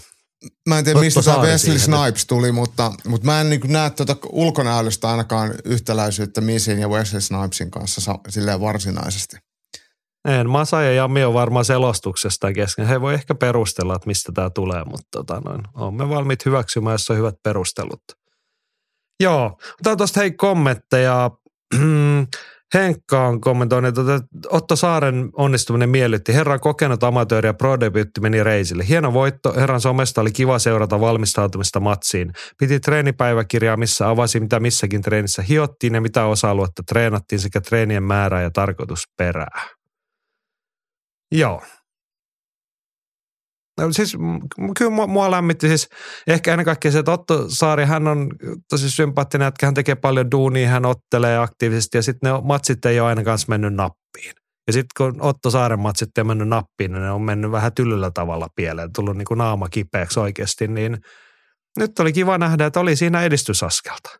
Mä en tiedä, mistä tämä Wesley Snipes tuli, mutta, mutta mä en niin näe tuota ulkonäöllistä ainakaan yhtäläisyyttä Misin ja Wesley Snipesin kanssa silleen varsinaisesti. En, Masa ja Jami on varmaan selostuksesta kesken. He voi ehkä perustella, että mistä tämä tulee, mutta tota noin, olemme valmiit hyväksymään, jos on hyvät perustelut. Joo, otetaan tuosta hei kommentteja. Henkka on kommentoinut, että Otto Saaren onnistuminen miellytti. Herran kokenut amatööri ja pro meni reisille. Hieno voitto. Herran somesta oli kiva seurata valmistautumista matsiin. Piti treenipäiväkirjaa, missä avasi mitä missäkin treenissä hiottiin ja mitä osa-aluetta treenattiin sekä treenien määrää ja tarkoitusperää. Joo, No, siis kyllä mua, mua lämmitti siis ehkä ennen kaikkea se, että Otto Saari, hän on tosi sympaattinen, että hän tekee paljon duunia, hän ottelee aktiivisesti ja sitten ne matsit ei ole aina kanssa mennyt nappiin. Ja sitten kun Otto Saaren matsit ei mennyt nappiin, niin ne on mennyt vähän tyllyllä tavalla pieleen, tullut niin kuin naama kipeäksi oikeasti, niin nyt oli kiva nähdä, että oli siinä edistysaskelta.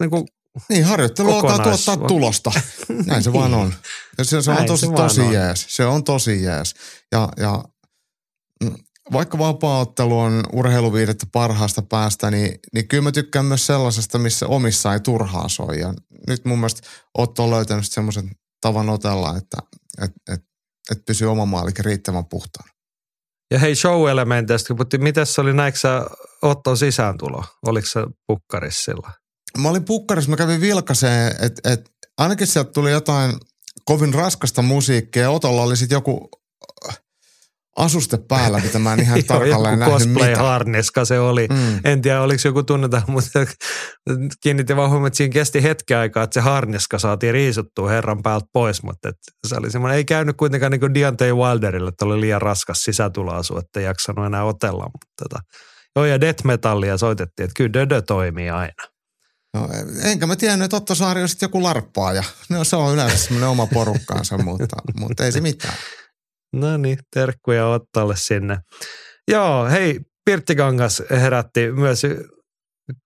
Niin kuin niin, harjoittelu alkaa tuottaa tulosta. Näin se vaan on. Ja se, se on tosi, se tosi on. jees. Se on tosi jees. Ja, ja vaikka vapaaottelu on urheiluviidettä parhaasta päästä, niin, niin kyllä mä tykkään myös sellaisesta, missä omissa ei turhaa soi. Ja nyt mun mielestä Otto on löytänyt semmoisen tavan otella, että et, et, et pysyy oma maalikin riittävän puhtaan. Ja hei show-elementeistä, mutta miten se oli, näikö sä Otton sisääntulo? Oliko se pukkarissa Mä olin pukkarissa, mä kävin vilkaseen, että et, ainakin sieltä tuli jotain kovin raskasta musiikkia. Otolla oli sitten joku asuste päällä, mitä mä en ihan tarkalleen nähnyt cosplay harneska se oli. Mm. En tiedä, oliko joku tunneta, mutta kiinnitin vaan huomioon, että siinä kesti hetken aikaa, että se harneska saatiin riisuttua herran päältä pois, mutta se oli semmoinen, ei käynyt kuitenkaan niin kuin Deontay Wilderille, että oli liian raskas sisätuloasu, että ei jaksanut enää otella. Mutta tota, joo, ja death metallia soitettiin, että kyllä Dödö toimii aina. No, enkä mä tiennyt, että Otto Saari on sitten joku larppaaja. No, se on yleensä semmoinen oma porukkaansa, mutta, mutta ei se mitään. No niin, terkkuja Ottalle sinne. Joo, hei, Pirttikangas herätti myös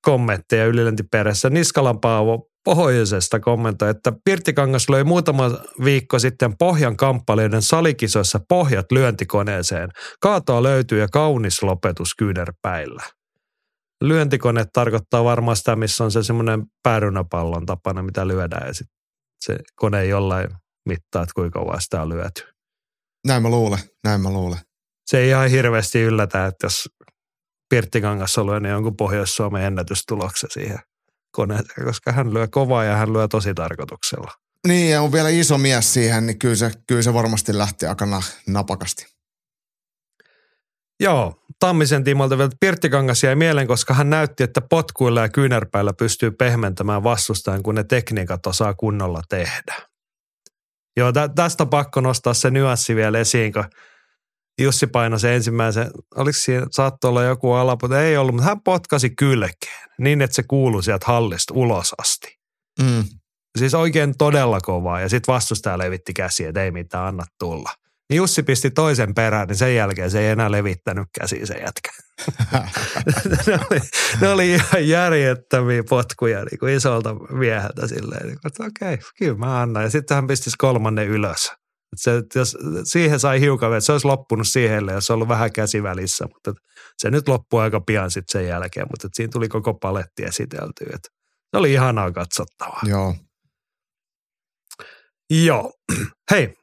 kommentteja ylilöntiperässä. Niskalan Paavo Pohjoisesta kommentoi, että Pirttikangas löi muutama viikko sitten Pohjan kamppalijoiden salikisoissa pohjat lyöntikoneeseen. Kaatoa löytyy ja kaunis lopetus kyynärpäillä. Lyöntikone tarkoittaa varmaan sitä, missä on se semmoinen päärynäpallon tapana, mitä lyödään ja sitten se kone jollain mittaa, että kuinka kauan sitä on lyöty. Näin mä luulen, näin mä luulen. Se ei ihan hirveästi yllätä, että jos Pirtti Kangas on niin jonkun Pohjois-Suomen ennätystuloksen siihen koneeseen, koska hän lyö kovaa ja hän lyö tosi tarkoituksella. Niin, ja on vielä iso mies siihen, niin kyllä se, kyllä se varmasti lähti aika napakasti. Joo, Tammisen tiimoilta vielä Pirttikangas jäi mieleen, koska hän näytti, että potkuilla ja kyynärpäillä pystyy pehmentämään vastustajan, kun ne tekniikat osaa kunnolla tehdä. Joo, tä, tästä on pakko nostaa se nyanssi vielä esiin, kun Jussi painoi se ensimmäisen, oliko siinä, saattoi olla joku alapuolta, ei ollut, mutta hän potkasi kylkeen niin, että se kuului sieltä hallista ulos asti. Mm. Siis oikein todella kovaa ja sitten vastustaja levitti käsiä, että ei mitään, anna tulla. Niin Jussi pisti toisen perään, niin sen jälkeen se ei enää levittänyt käsiä se jätkä. ne, oli, ne oli ihan järjettömiä potkuja niin kuin isolta mieheltä silleen, niin että okei, okay, kyllä mä annan. Ja sitten hän pisti kolmannen ylös. se, jos, siihen sai hiukan, että se olisi loppunut siihen, jos se ollut vähän käsivälissä, mutta se nyt loppui aika pian sitten sen jälkeen, mutta siinä tuli koko paletti esiteltyä. Että se oli ihanaa katsottavaa. Joo. Joo. Hei,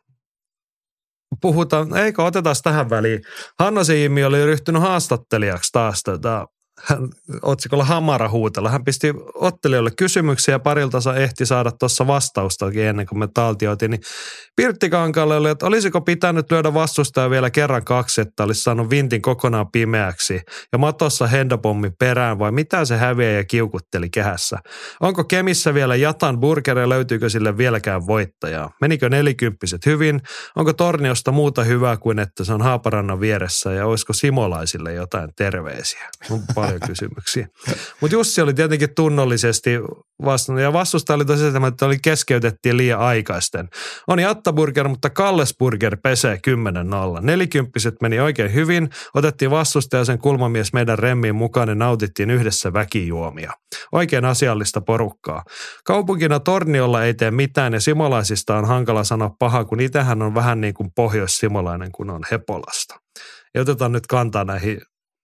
puhutaan, eikö otetaan tähän väliin. Hanna Siimi oli ryhtynyt haastattelijaksi taas tota, hän, otsikolla Hamara huutella. Hän pisti ottelijoille kysymyksiä ja parilta ehti saada tuossa vastaustakin ennen kuin me taltioitiin. Niin Pirtti Kankaalle oli, että olisiko pitänyt lyödä vastustaja vielä kerran kaksi, että olisi saanut vintin kokonaan pimeäksi ja matossa hendopommi perään vai mitä se häviä ja kiukutteli kehässä. Onko Kemissä vielä Jatan burger ja löytyykö sille vieläkään voittajaa? Menikö nelikymppiset hyvin? Onko Torniosta muuta hyvää kuin että se on Haaparannan vieressä ja olisiko Simolaisille jotain terveisiä? Kysymyksiä. Mutta Jussi oli tietenkin tunnollisesti vastannut ja vastusta oli tosiaan, että oli keskeytettiin liian aikaisten. On Jattaburger, mutta Kallesburger pesee 10-0. Nelikymppiset meni oikein hyvin. Otettiin vastustaja sen kulmamies meidän remmiin mukaan ja nautittiin yhdessä väkijuomia. Oikein asiallista porukkaa. Kaupunkina Torniolla ei tee mitään ja Simolaisista on hankala sanoa paha, kun itähän on vähän niin kuin pohjois-simolainen, kun on Hepolasta. Ja otetaan nyt kantaa näihin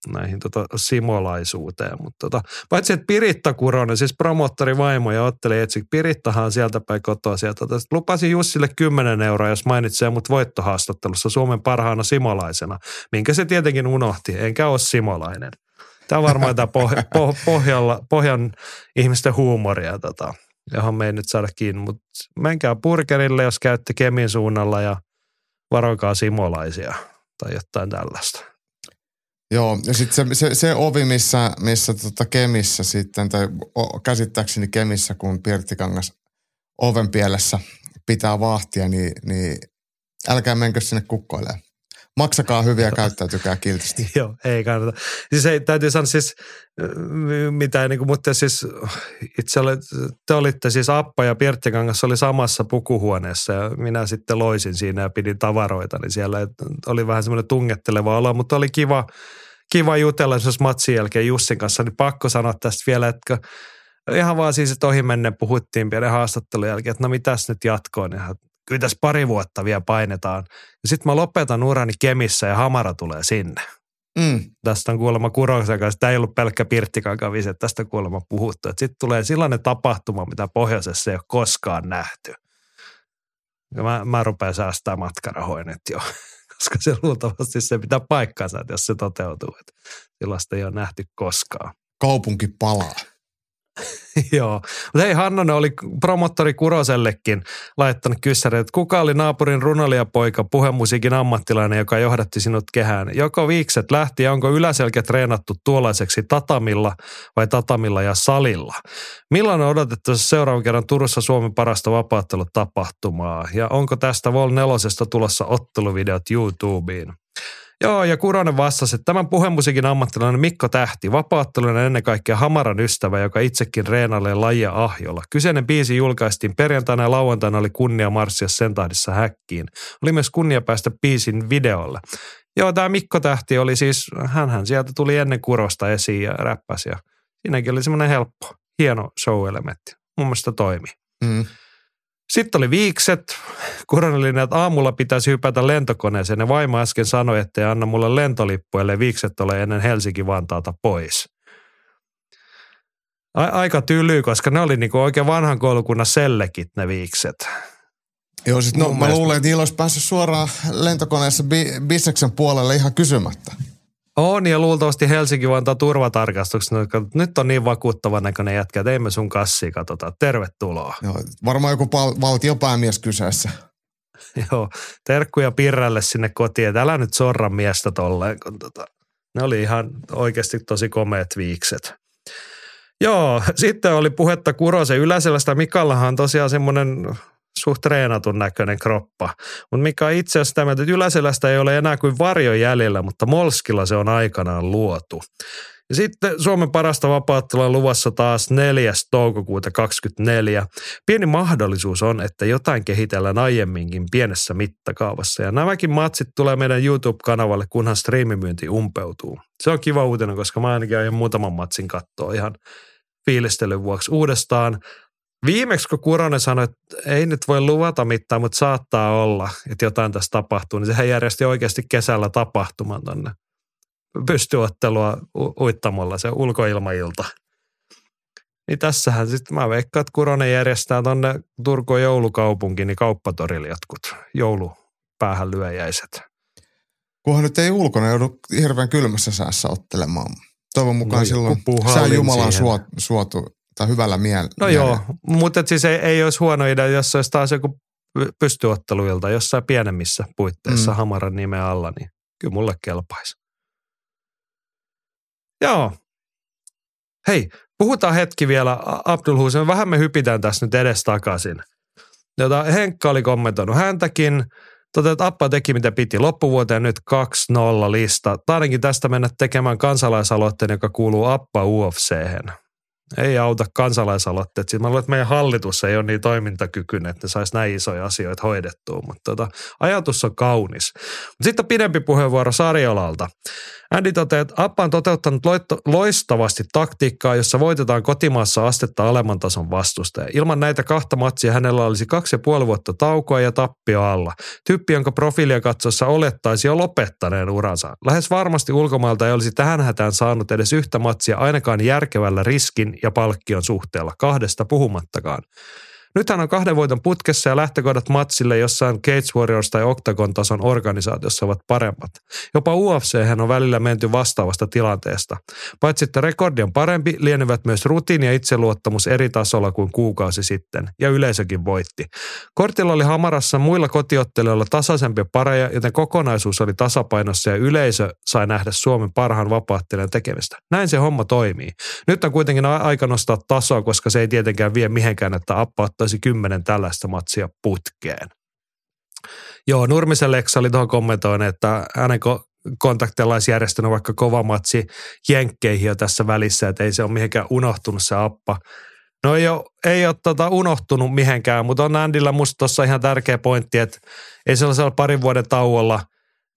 näihin tota simolaisuuteen. Mutta tota, paitsi että Piritta Kuronen, siis promottori vaimo ja otteli etsi, Pirittahan sieltä päin kotoa sieltä. Tota, lupasin Jussille 10 euroa, jos mainitsee mut voittohaastattelussa Suomen parhaana simolaisena, minkä se tietenkin unohti, enkä ole simolainen. Tämä on varmaan tämä poh- poh- pohjalla, pohjan ihmisten huumoria. Tota. johon me ei nyt saada kiinni, mutta menkää burgerille, jos käytte Kemin suunnalla ja varokaa simolaisia tai jotain tällaista. Joo, ja sitten se, se, se, ovi, missä, missä tota Kemissä sitten, tai käsittääkseni Kemissä, kun Pirttikangas oven pielessä pitää vahtia, niin, niin älkää menkö sinne kukkoilemaan. Maksakaa hyviä käyttäytykää kiltisti. Joo, ei kannata. Siis ei, täytyy sanoa siis, mitä niin kuin, mutta siis itse olet, te olitte siis Appa ja Pirttikangas oli samassa pukuhuoneessa ja minä sitten loisin siinä ja pidin tavaroita, niin siellä oli vähän semmoinen tungetteleva olo, mutta oli kiva, kiva jutella esimerkiksi matsin jälkeen Jussin kanssa, niin pakko sanoa tästä vielä, että ihan vaan siis, että ohi menne puhuttiin pienen haastattelun jälkeen, että no mitäs nyt jatkoon, ja kyllä tässä pari vuotta vielä painetaan. Ja sitten mä lopetan urani Kemissä ja Hamara tulee sinne. Mm. Tästä on kuulemma Kuroksen kanssa. Tämä ei ollut pelkkä Pirttikankaan että tästä kuulemma puhuttu. Sitten tulee sellainen tapahtuma, mitä pohjoisessa ei ole koskaan nähty. Ja mä, mä rupean säästää matkarahoja nyt jo, koska se luultavasti se pitää paikkaansa, että jos se toteutuu. Että sellaista ei ole nähty koskaan. Kaupunki palaa. Joo, mutta hei Hannonen oli promottori Kurosellekin laittanut kyssäri, että kuka oli naapurin runoilijapoika, puhemusiikin ammattilainen, joka johdatti sinut kehään? Joko viikset lähti ja onko yläselkä treenattu tuollaiseksi tatamilla vai tatamilla ja salilla? Milloin on odotettu seuraavan kerran Turussa Suomen parasta vapaattelutapahtumaa ja onko tästä Vol 4 tulossa otteluvideot YouTubeen? Joo, ja Kuronen vastasi, että tämän puhemusiikin ammattilainen Mikko Tähti, vapaattelunen ennen kaikkea Hamaran ystävä, joka itsekin reenailee lajia ahjolla. Kyseinen biisi julkaistiin perjantaina ja lauantaina oli kunnia marssia sen tahdissa häkkiin. Oli myös kunnia päästä biisin videolle. Joo, tämä Mikko Tähti oli siis, hän sieltä tuli ennen Kurosta esiin ja räppäsi ja siinäkin oli semmoinen helppo, hieno show-elementti. Mun mielestä toimi. Mm. Sitten oli viikset. Kuronelin, että aamulla pitäisi hypätä lentokoneeseen. Ja vaimo äsken sanoi, että ei anna mulle lentolippu, ellei viikset ole ennen Helsinki-Vantaata pois. A- aika tyly, koska ne oli niinku oikein vanhan koulukunnan sellekit ne viikset. Joo, sit no, mä luulen, että niillä olisi päässyt suoraan lentokoneessa bi- bisneksen puolelle ihan kysymättä. On ja luultavasti Helsinki Vantaa turvatarkastuksessa. Nyt on niin vakuuttava näköinen jätkä, että ei me sun kassia katsota. Tervetuloa. Joo, varmaan joku pal- valtiopäämies kyseessä. Joo, terkkuja Pirralle sinne kotiin, että älä nyt sorra miestä tolleen, kun tota, ne oli ihan oikeasti tosi komeet viikset. Joo, sitten oli puhetta Kurosen Yläselästä. Mikallahan on tosiaan semmoinen suht treenatun näköinen kroppa. Mutta mikä on itse asiassa tämä, että Yläselästä ei ole enää kuin varjo jäljellä, mutta Molskilla se on aikanaan luotu. Ja sitten Suomen parasta vapaattelua luvassa taas 4. toukokuuta 2024. Pieni mahdollisuus on, että jotain kehitellään aiemminkin pienessä mittakaavassa. Ja nämäkin matsit tulee meidän YouTube-kanavalle, kunhan striimimyynti umpeutuu. Se on kiva uutinen, koska mä ainakin aion muutaman matsin katsoa ihan fiilistelyn vuoksi uudestaan. Viimeksi kun Kuronen sanoi, että ei nyt voi luvata mitään, mutta saattaa olla, että jotain tässä tapahtuu, niin sehän järjesti oikeasti kesällä tapahtuman tonne pystyottelua uittamolla, se ulkoilmailta. Niin tässähän sitten mä veikkaan, että Kuronen järjestää tonne Turku joulukaupunki, niin kauppatorille jotkut joulupäähän lyöjäiset. Kunhan nyt ei ulkona joudu hirveän kylmässä säässä ottelemaan. Toivon mukaan no, silloin sää Jumalan suotu tai hyvällä mielellä. No joo, mutta siis ei, ei olisi huono idea, jos olisi taas joku pystyotteluilta jossain pienemmissä puitteissa mm. Hamaran nimen alla, niin kyllä mulle kelpaisi. Joo. Hei, puhutaan hetki vielä Abdul Hussein. Vähän me hypitään tässä nyt edes takaisin. Jota Henkka oli kommentoinut häntäkin. Toteut, että Appa teki mitä piti loppuvuoteen nyt 2-0 lista. Taidenkin tästä mennä tekemään kansalaisaloitteen, joka kuuluu Appa UFChen ei auta kansalaisaloitteet. Sitten mä luulen, että meidän hallitus ei ole niin toimintakykyinen, että ne saisi näin isoja asioita hoidettua, mutta tota, ajatus on kaunis. Sitten pidempi puheenvuoro Sarjolalta. Andy toteaa, että Appa on toteuttanut loistavasti taktiikkaa, jossa voitetaan kotimaassa astetta alemman tason vastustaja. Ilman näitä kahta matsia hänellä olisi kaksi ja puoli vuotta taukoa ja tappio alla. Tyyppi, jonka profiilia katsossa olettaisi jo lopettaneen uransa. Lähes varmasti ulkomailta ei olisi tähän hätään saanut edes yhtä matsia ainakaan järkevällä riskin ja palkkion suhteella, kahdesta puhumattakaan. Nythän on kahden voiton putkessa ja lähtökohdat matsille jossain Cage Warriors tai Octagon tason organisaatiossa ovat paremmat. Jopa UFC on välillä menty vastaavasta tilanteesta. Paitsi että rekordi on parempi, lienevät myös rutiini ja itseluottamus eri tasolla kuin kuukausi sitten. Ja yleisökin voitti. Kortilla oli hamarassa muilla kotiottelijoilla tasaisempia pareja, joten kokonaisuus oli tasapainossa ja yleisö sai nähdä Suomen parhaan vapaattelijan tekemistä. Näin se homma toimii. Nyt on kuitenkin aika nostaa tasoa, koska se ei tietenkään vie mihinkään, että Appa ottaisi kymmenen tällaista matsia putkeen. Joo, Nurmisen Leksa oli tuohon kommentoinut, että hänen kontakteilla olisi järjestänyt vaikka kova matsi jenkkeihin jo tässä välissä, että ei se ole mihinkään unohtunut se appa. No ei ole, ei ole tota unohtunut mihinkään, mutta on Andillä musta tuossa ihan tärkeä pointti, että ei sellaisella parin vuoden tauolla,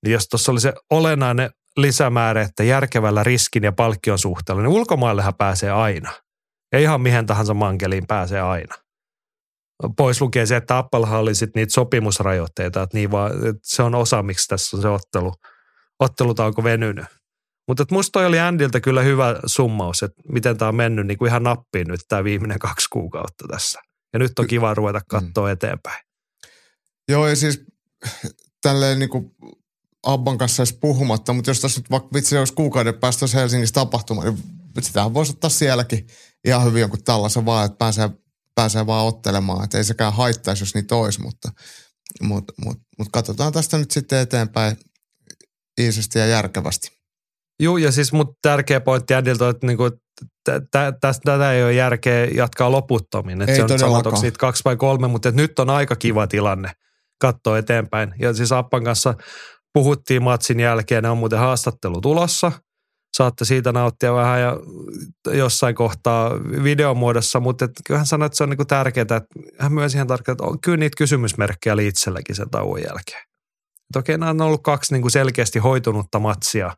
niin jos tuossa oli se olennainen lisämäärä, että järkevällä riskin ja palkkion suhteella, niin ulkomaillehan pääsee aina. Ja ihan mihin tahansa mankeliin pääsee aina. Pois lukee se, että Applehan oli sit niitä sopimusrajoitteita, että, niin vaan, että se on osa, miksi tässä on se ottelu, ottelutauko venynyt. Mutta musta toi oli Andiltä kyllä hyvä summaus, että miten tämä on mennyt niin kuin ihan nappiin nyt tämä viimeinen kaksi kuukautta tässä. Ja nyt on kiva ruveta katsoa mm. eteenpäin. Joo, ja siis tälleen niin kuin Abban kanssa edes puhumatta, mutta jos tässä nyt vaikka vitsi olisi kuukauden päästä olisi Helsingissä tapahtuma, niin sitähän voisi ottaa sielläkin ihan hyvin jonkun tällaisen vaan, että pääsee, pääsee vaan ottelemaan. Että ei sekään haittaisi, jos niitä olisi, mutta, mutta, mutta, mutta katsotaan tästä nyt sitten eteenpäin iisesti ja järkevästi. Joo, ja siis mut tärkeä pointti Ädiltä, että niinku, tätä ei ole järkeä jatkaa loputtomiin. Että ei se on sama, siitä kaksi vai kolme, mutta nyt on aika kiva tilanne katsoa eteenpäin. Ja siis Appan kanssa puhuttiin matsin jälkeen, ne on muuten haastattelu tulossa. Saatte siitä nauttia vähän ja jossain kohtaa videomuodossa, mutta et, hän sanoi, että se on niinku tärkeää, että hän myös ihan tarkkaan, että on kyllä niitä kysymysmerkkejä oli itselläkin sen tauon jälkeen. Toki nämä on ollut kaksi niinku selkeästi hoitunutta matsia,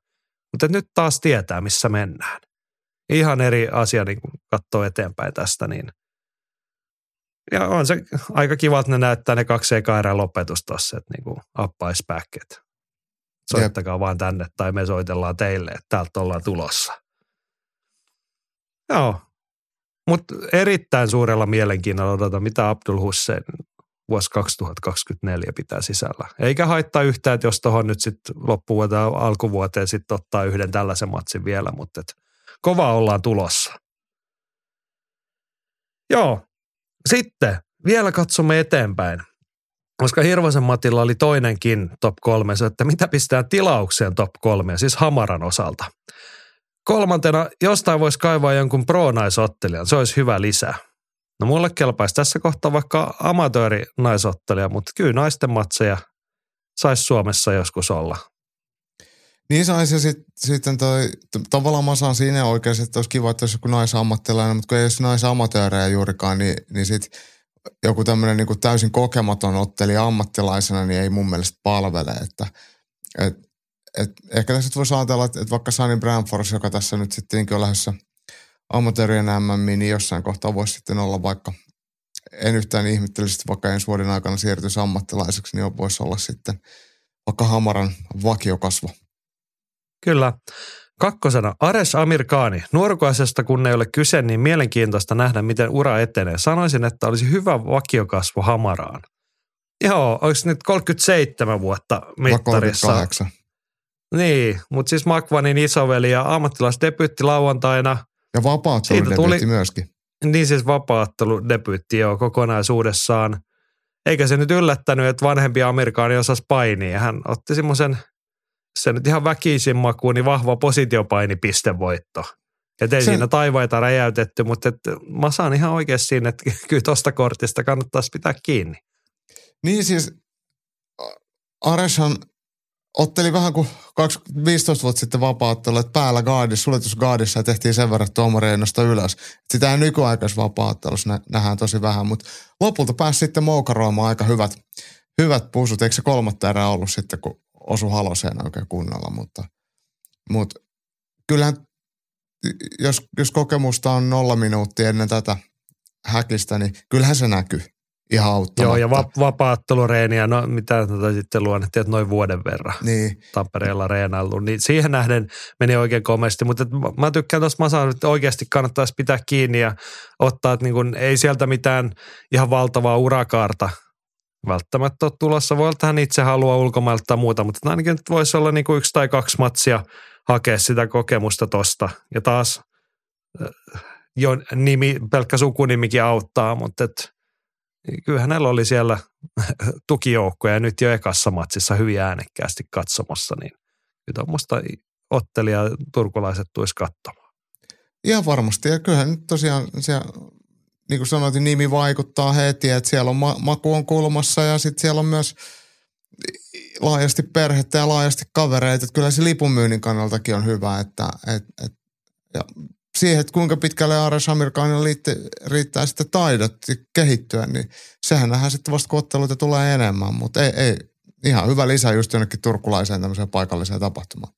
mutta nyt taas tietää, missä mennään. Ihan eri asia niin katsoo eteenpäin tästä, niin ja on se aika kiva, että ne näyttää ne kaksi ekaa erää lopetusta tuossa, että niin kuin up back, että soittakaa vaan tänne tai me soitellaan teille, että täältä ollaan tulossa. Joo, mutta erittäin suurella mielenkiinnolla odotan, mitä Abdul Hussein vuosi 2024 pitää sisällä. Eikä haittaa yhtään, että jos tuohon nyt sitten loppuvuoteen alkuvuoteen sitten ottaa yhden tällaisen matsin vielä, mutta kova ollaan tulossa. Joo, sitten vielä katsomme eteenpäin koska Hirvosen Matilla oli toinenkin top kolme, että mitä pistää tilaukseen top kolme, siis Hamaran osalta. Kolmantena, jostain voisi kaivaa jonkun pro-naisottelijan, se olisi hyvä lisä. No mulle kelpaisi tässä kohtaa vaikka amatööri-naisottelija, mutta kyllä naisten matseja saisi Suomessa joskus olla. Niin saisi ja sitten sit toi, tavallaan mä saan siinä oikein, että olisi kiva, että olisi joku naisammattilainen, mutta kun ei olisi naisamatöörejä juurikaan, niin, niin sitten – joku tämmöinen niin täysin kokematon otteli ammattilaisena, niin ei mun mielestä palvele. Että, et, et, ehkä tässä voisi ajatella, että, että vaikka Sunny Bramfors, joka tässä nyt sitten on lähdössä amatöörien MM, niin jossain kohtaa voisi sitten olla vaikka, en yhtään ihmettelisi, vaikka ensi vuoden aikana siirtyisi ammattilaiseksi, niin voisi olla sitten vaikka Hamaran vakiokasvo. Kyllä. Kakkosena Ares Amirkani. Nuorukaisesta kun ei ole kyse, niin mielenkiintoista nähdä, miten ura etenee. Sanoisin, että olisi hyvä vakiokasvu Hamaraan. Joo, onko nyt 37 vuotta mittarissa? 38. Niin, mutta siis Makvanin isoveli ja ammattilaisdebyytti lauantaina. Ja vapaatteludebyytti tuli, myöskin. Niin siis vapaatteludebyytti jo kokonaisuudessaan. Eikä se nyt yllättänyt, että vanhempi Amerikaani osasi painia. Hän otti semmoisen – se nyt ihan väkisin makuun, niin vahva positiopainipistevoitto. Että ei se... siinä taivaita räjäytetty, mutta et mä saan ihan oikeasti siinä, että kyllä tuosta kortista kannattaisi pitää kiinni. Niin siis Areshan otteli vähän kuin 15 vuotta sitten vapaattelu, että päällä gaadissa, suljetusgaadissa ja tehtiin sen verran tuomareinosta ylös. Sitä nykyaikaisessa vapaattelussa nähdään tosi vähän, mutta lopulta pääsi sitten moukaroimaan aika hyvät, hyvät pusut. Eikö se kolmatta erää ollut sitten, kun osu haloseen oikein kunnolla, mutta, mutta kyllähän jos, jos kokemusta on nolla minuuttia ennen tätä häkistä, niin kyllähän se näkyy. ihan auttamatta. Joo, ja va- vapaattelureeniä, no mitä tota sitten luonnettiin, että noin vuoden verran Niin, Tampereella reenailtu, niin siihen nähden meni oikein komeasti, mutta mä- mä tykkään tuosta Masan, että oikeasti kannattaisi pitää kiinni ja ottaa, että niin kun ei sieltä mitään ihan valtavaa urakaarta välttämättä ole tulossa. Voi olla, itse haluaa ulkomailta tai muuta, mutta ainakin nyt voisi olla niin kuin yksi tai kaksi matsia hakea sitä kokemusta tosta. Ja taas äh, jo nimi, pelkkä sukunimikin auttaa, mutta et, kyllä hänellä oli siellä tukijoukkoja ja nyt jo ekassa matsissa hyvin äänekkäästi katsomassa, niin kyllä tuommoista ottelia turkulaiset tulisi katsomaan. ihan varmasti. Ja kyllähän nyt tosiaan siellä, niin kuin sanoit, niin nimi vaikuttaa heti, että siellä on ma- maku on kulmassa ja sitten siellä on myös laajasti perhettä ja laajasti kavereita. Että kyllä se lipunmyynnin kannaltakin on hyvä, että et, et, ja siihen, että kuinka pitkälle Ares Amerikaanilla riittää sitten taidot kehittyä, niin sehän nähdään sitten vasta kun tulee enemmän, mutta ei, ei, ihan hyvä lisä just jonnekin turkulaiseen tämmöiseen paikalliseen tapahtumaan.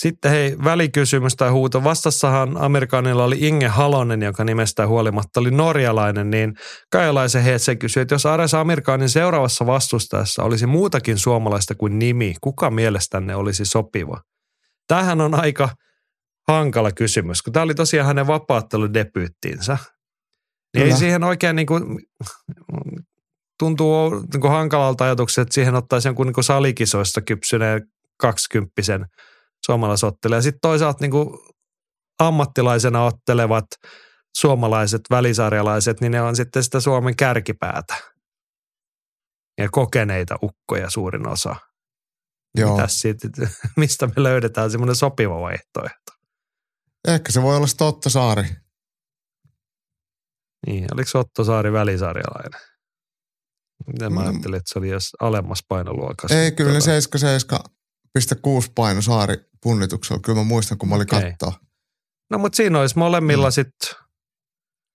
Sitten hei, välikysymys tai huuto. Vastassahan Amerikanilla oli Inge Halonen, joka nimestään huolimatta oli norjalainen, niin Kajalaisen Hetse kysyi, että jos Ares Amerikanin seuraavassa vastustajassa olisi muutakin suomalaista kuin nimi, kuka mielestänne olisi sopiva? Tämähän on aika hankala kysymys, kun tämä oli tosiaan hänen vapaatteludebyyttiinsä. Niin ei siihen oikein niin kuin, tuntuu niin kuin hankalalta ajatukselta, että siihen ottaisi jonkun niin kuin salikisoista kypsyneen kaksikymppisen suomalaisottelija. Ja sitten toisaalta niin kuin ammattilaisena ottelevat suomalaiset välisarjalaiset, niin ne on sitten sitä Suomen kärkipäätä. Ja kokeneita ukkoja suurin osa. Joo. Mitäs siitä, mistä me löydetään semmoinen sopiva vaihtoehto? Ehkä se voi olla sitten Otto Saari. Niin, oliko Otto Saari välisarjalainen? Miten mä Mm. ajattelin, että se oli jos alemmassa painoluokassa. Ei, kyllä ne Tota, 77,6 paino Saari punnituksella. Kyllä mä muistan, kun mä olin Okei. kattoo. No mutta siinä olisi molemmilla Mm. sitten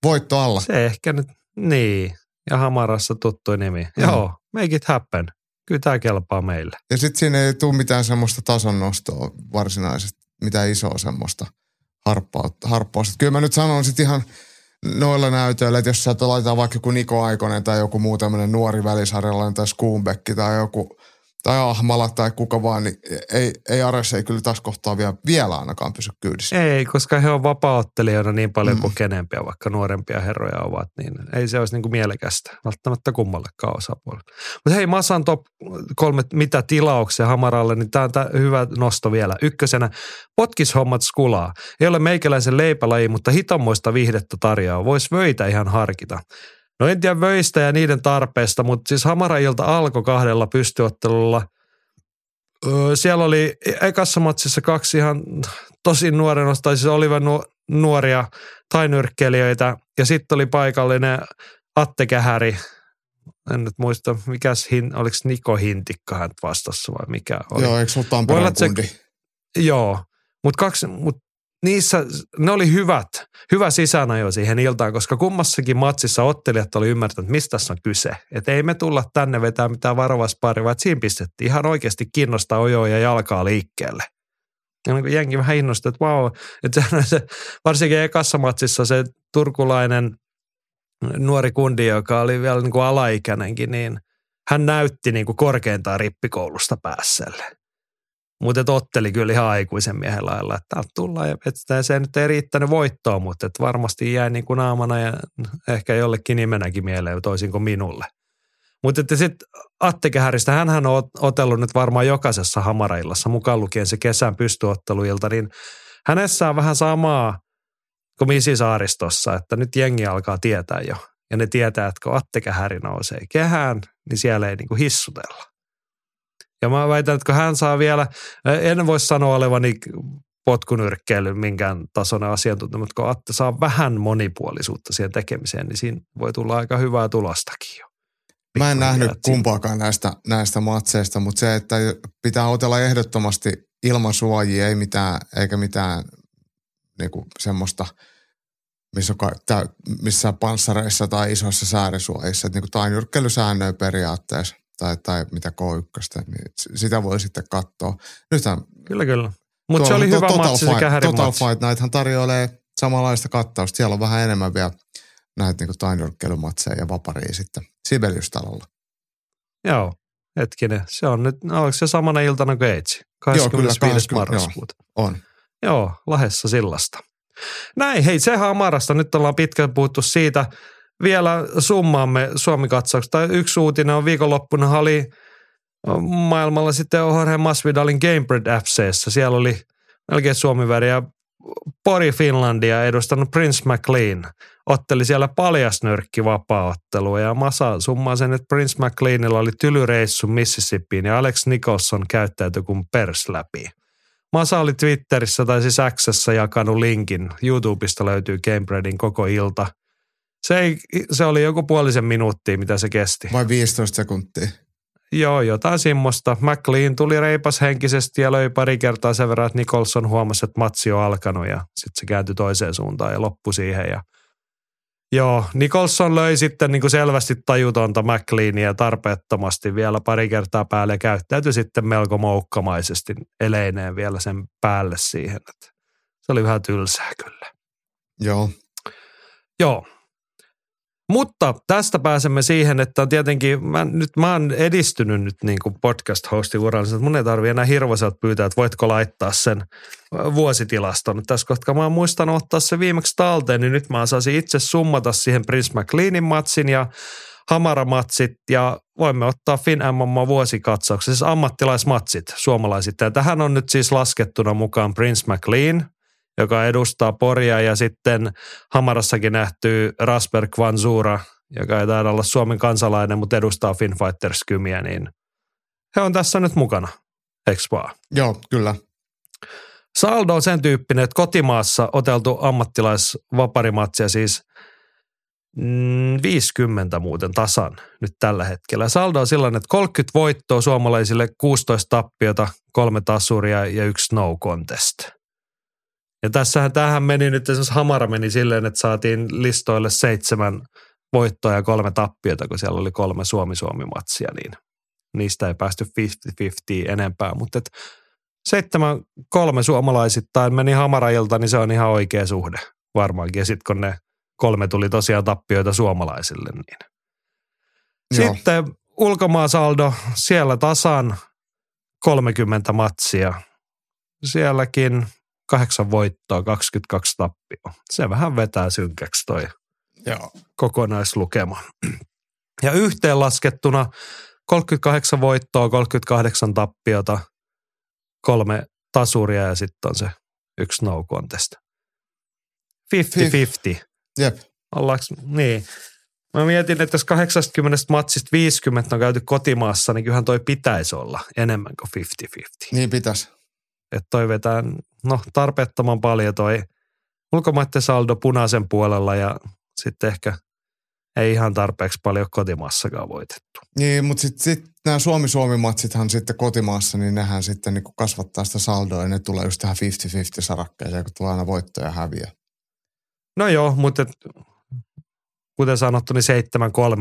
Voitto alla. se ehkä nyt, niin. Ja Hamarassa tuttu nimi. Mm. Joo, make it happen. Kyllä tämä kelpaa meille. Ja sitten siinä ei tule mitään semmoista tason nostoa varsinaisesti, mitään isoa semmoista harppausta. Kyllä mä nyt sanon sitten ihan noilla näytöillä, että jos sieltä laitetaan vaikka joku Niko Aikonen tai joku muu tämmöinen nuori välisarjalainen tai Skuunbeck tai joku tai Ahmala tai kuka vaan, niin ei, ei Ares ei kyllä tässä kohtaa vielä, vielä ainakaan pysy kyydissä. Ei, koska he on vapaaottelijoina niin paljon Mm. mm. kokeneempia, vaikka nuorempia herroja ovat, niin ei se olisi niin kuin mielekästä välttämättä kummallekaan osapuolelle. Mutta hei, Masan top kolme, mitä tilauksia Hamaralle, niin tämä on tää hyvä nosto vielä. Ykkösenä, potkishommat skulaa. Ei ole meikäläisen leipälaji, mutta hitommoista viihdettä tarjoaa. Voisi vöitä ihan harkita. No en tiedä vöistä ja niiden tarpeesta, mutta siis Hamarailta alkoi kahdella pystyottelulla. Öö, siellä oli ekassa matsissa kaksi ihan tosi nuoren, tai siis olivat nu- nuoria tainyrkkeilijöitä. Ja sitten oli paikallinen Atte Kähäri. En nyt muista, mikäs, hin, oliko Niko Hintikka hän vastassa vai mikä oli. Joo, eikö olla, Tampereen että se- kundi? Joo, mutta kaksi, mut niissä, ne oli hyvät, hyvä sisäänajo siihen iltaan, koska kummassakin matsissa ottelijat oli ymmärtänyt, mistä tässä on kyse. Että ei me tulla tänne vetää mitään varovaispari, vaan siinä pistettiin ihan oikeasti kiinnostaa ojoa ja jalkaa liikkeelle. Ja niin jengi vähän innostui, että vau, että se, varsinkin ekassa matsissa se turkulainen nuori kundi, joka oli vielä niin kuin alaikäinenkin, niin hän näytti niin kuin korkeintaan rippikoulusta päässeelle. Mutta otteli kyllä ihan aikuisen miehen lailla, että täältä tullaan ja että se nyt ei riittänyt voittoon, mutta että varmasti jäi niin kuin naamana ja ehkä jollekin nimenäkin mieleen toisin kuin minulle. Mutta että sitten Atte Kähäristä, hänhän on otellut nyt varmaan jokaisessa hamaraillassa, mukaan lukien se kesän pystyotteluilta, niin hänessä on vähän samaa kuin Misisaaristossa, että nyt jengi alkaa tietää jo. Ja ne tietää, että kun Atte Kähäri nousee kehään, niin siellä ei niinku hissutella. Ja mä väitän, että kun hän saa vielä, en voi sanoa olevani potkunyrkkeily minkään tasoinen asiantuntija, mutta kun Atte saa vähän monipuolisuutta siihen tekemiseen, niin siinä voi tulla aika hyvää tulostakin jo. Mä en nähnyt kumpaakaan näistä, näistä matseista, mutta se, että pitää otella ehdottomasti ilman suojia, ei mitään, eikä mitään niinku semmoista, missä missään panssareissa tai isoissa säärisuojissa, että niinku tainyrkkeilysäännöä periaatteessa tai, tai mitä K1, niin sitä voi sitten katsoa. Nythän Kyllä, kyllä. Mutta se oli to- hyvä Total matsi, se Fight, Kähärin Total matsi. Fight Nighthan tarjoilee samanlaista kattausta. Siellä on vähän enemmän vielä näitä niin tainyrkkeilymatseja ja vaparia sitten Sibeliustalolla. Joo, hetkinen. Se on nyt, no, onko se samana iltana kuin Eitsi? 25. Joo, kyllä, marraskuuta. Joo, on. Joo, Lahessa sillasta. Näin, hei, se Hamarasta. Nyt ollaan pitkään puhuttu siitä. Vielä summaamme Suomi-katsauksesta. Yksi uutinen on viikonloppuna oli maailmalla sitten Jorge Masvidalin Gamebred FCssä. Siellä oli melkein Suomi-väriä Pori Finlandia edustanut Prince McLean otteli siellä paljasnyrkki vapaaottelua ja Masa summaa sen, että Prince McLeanilla oli tylyreissu Mississippiin ja Alex Nicholson käyttäytyi kuin pers läpi. Masa oli Twitterissä tai siis Xssä jakanut linkin. YouTubesta löytyy Gamebredin koko ilta. Se, ei, se oli joku puolisen minuuttia, mitä se kesti. Vai 15 sekuntia? Joo, jotain semmoista. McLean tuli reipas henkisesti ja löi pari kertaa sen verran, että Nicholson huomasi, että matsi on alkanut ja sitten se kääntyi toiseen suuntaan ja loppui siihen. Ja Joo, Nicholson löi sitten niin kuin selvästi tajutonta McLeania tarpeettomasti vielä pari kertaa päälle ja käyttäytyi sitten melko moukkamaisesti eleineen vielä sen päälle siihen. Että se oli vähän tylsää kyllä. Joo. Joo, mutta tästä pääsemme siihen, että tietenkin mä, nyt mä oon edistynyt nyt niin kuin podcast-hostin urallisesti, että mun ei tarvi enää hirvoiselta pyytää, että voitko laittaa sen vuositilaston. Tässä kohtaa mä oon muistanut ottaa se viimeksi talteen, niin nyt mä saisin itse summata siihen Prince McLeanin matsin ja Hamara-matsit ja voimme ottaa Fin MMA vuosikatsauksen, siis ammattilaismatsit suomalaisit. Ja tähän on nyt siis laskettuna mukaan Prince McLean, joka edustaa Poria ja sitten Hamarassakin nähty Rasper Kvanzura, joka ei taida olla Suomen kansalainen, mutta edustaa Finfighters kymiä, niin he on tässä nyt mukana, eikö vaan? Joo, kyllä. Saldo on sen tyyppinen, että kotimaassa oteltu ammattilaisvaparimatsia siis 50 mm, muuten tasan nyt tällä hetkellä. Saldo on sellainen, että 30 voittoa suomalaisille, 16 tappiota, kolme tasuria ja yksi no contest – ja tässähän tähän meni nyt, esimerkiksi Hamara meni silleen, että saatiin listoille seitsemän voittoa ja kolme tappiota, kun siellä oli kolme Suomi-Suomi-matsia, niin niistä ei päästy 50-50 enempää. Mutta et seitsemän kolme suomalaisittain meni Hamarailta, niin se on ihan oikea suhde varmaankin. Ja sitten kun ne kolme tuli tosiaan tappioita suomalaisille, niin. Joo. Sitten ulkomaasaldo, siellä tasan 30 matsia. Sielläkin kahdeksan voittoa, 22 tappioa. Se vähän vetää synkäksi toi Joo. kokonaislukema. Ja yhteenlaskettuna 38 voittoa, 38 tappiota, kolme tasuria ja sitten on se yksi no contest. 50-50. Jep. Ollaanko, niin. Mä mietin, että jos 80 matsista 50 on käyty kotimaassa, niin kyllähän toi pitäisi olla enemmän kuin 50-50. Niin pitäisi. Että toi vetää no, tarpeettoman paljon toi ulkomaiden saldo punaisen puolella ja sitten ehkä ei ihan tarpeeksi paljon kotimaassakaan voitettu. Niin, mutta sitten sit nämä Suomi-Suomi-matsithan sitten kotimaassa, niin nehän sitten niin kasvattaa sitä saldoa ja ne tulee just tähän 50-50 sarakkeeseen, kun tulee aina voittoja häviä. No joo, mutta et, kuten sanottu, niin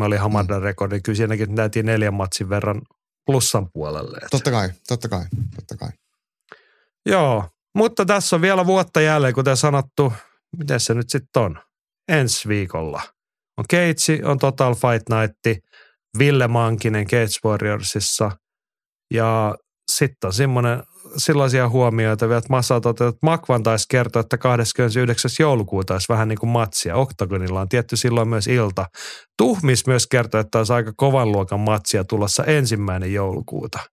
7-3 oli Hamadan mm. rekordi. Kyllä siinäkin näytiin neljän matsin verran plussan puolelle. Totta kai, totta kai, totta kai. Joo, mutta tässä on vielä vuotta jälleen, kuten sanottu. Miten se nyt sitten on? Ensi viikolla. On Keitsi, on Total Fight Night, Ville Mankinen Cage Warriorsissa. Ja sitten on semmoinen, sellaisia huomioita vielä, että Massa toteutuu, että Makvan taisi kertoa, että 29. joulukuuta olisi vähän niin kuin matsia. Oktagonilla on tietty silloin myös ilta. Tuhmis myös kertoi, että olisi aika kovan luokan matsia tulossa ensimmäinen joulukuuta –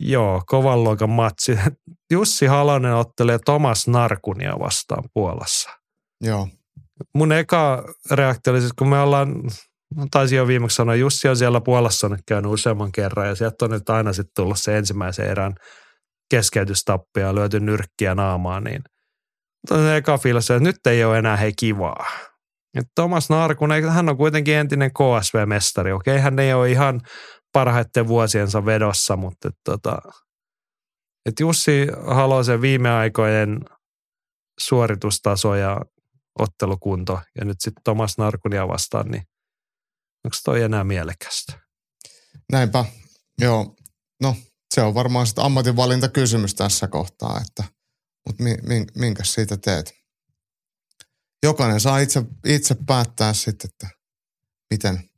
Joo, kovan luokan matsi. Jussi Halonen ottelee Tomas Narkunia vastaan Puolassa. Joo. Mun eka reaktio oli siis, kun me ollaan, taisin jo viimeksi sanoa, Jussi on siellä Puolassa nyt käynyt useamman kerran ja sieltä on nyt aina sitten tullut se ensimmäisen erän keskeytystappi ja lyöty nyrkkiä naamaan, niin se eka fiilis, että nyt ei ole enää hei kivaa. Et Thomas Narkunen, hän on kuitenkin entinen KSV-mestari. Okei, hän ei ole ihan parhaiten vuosiensa vedossa, mutta et, tota, et Jussi Halosen viime aikojen suoritustaso ja ottelukunto ja nyt sitten Tomas Narkunia vastaan, niin onko toi enää mielekästä? Näinpä, joo. No se on varmaan sitten ammatinvalintakysymys tässä kohtaa, että mutta mi, min, minkä siitä teet? jokainen saa itse, itse päättää sitten, että miten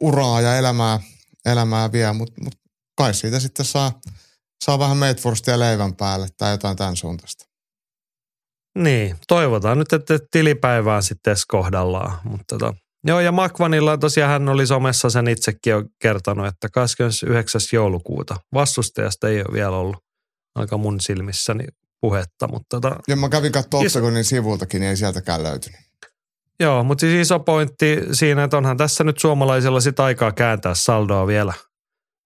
uraa ja elämää, elämää vie, mutta mut kai siitä sitten saa, saa vähän meitvurstia leivän päälle tai jotain tämän suuntaista. Niin, toivotaan nyt, että tilipäivää sitten edes kohdallaan. Mutta tota, joo, ja Makvanilla tosiaan hän oli somessa sen itsekin jo kertonut, että 29. joulukuuta vastustajasta ei ole vielä ollut aika mun silmissäni puhetta. Mutta tota, ja mä kävin katsomaan Octagonin sivultakin, niin ei sieltäkään löytynyt. Joo, mutta siis iso pointti siinä, että onhan tässä nyt suomalaisilla sit aikaa kääntää saldoa vielä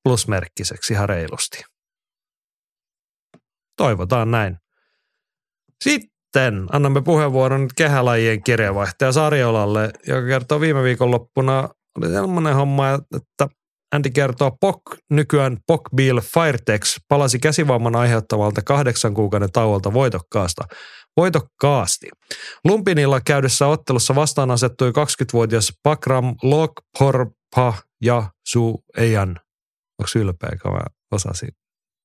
plusmerkkiseksi ihan reilusti. Toivotaan näin. Sitten annamme puheenvuoron kehälajien kirjavaihtaja Sarjolalle, joka kertoo viime viikonloppuna, oli sellainen homma, että Andy kertoo POK, nykyään POK Bill Firetex, palasi käsivamman aiheuttavalta kahdeksan kuukauden tauolta voitokkaasta. Voitokkaasti. Lumpinilla käydessä ottelussa vastaan asettui 20-vuotias Pakram Lokporpa ja Su Ejan. Onko ylpeä, kun mä osasin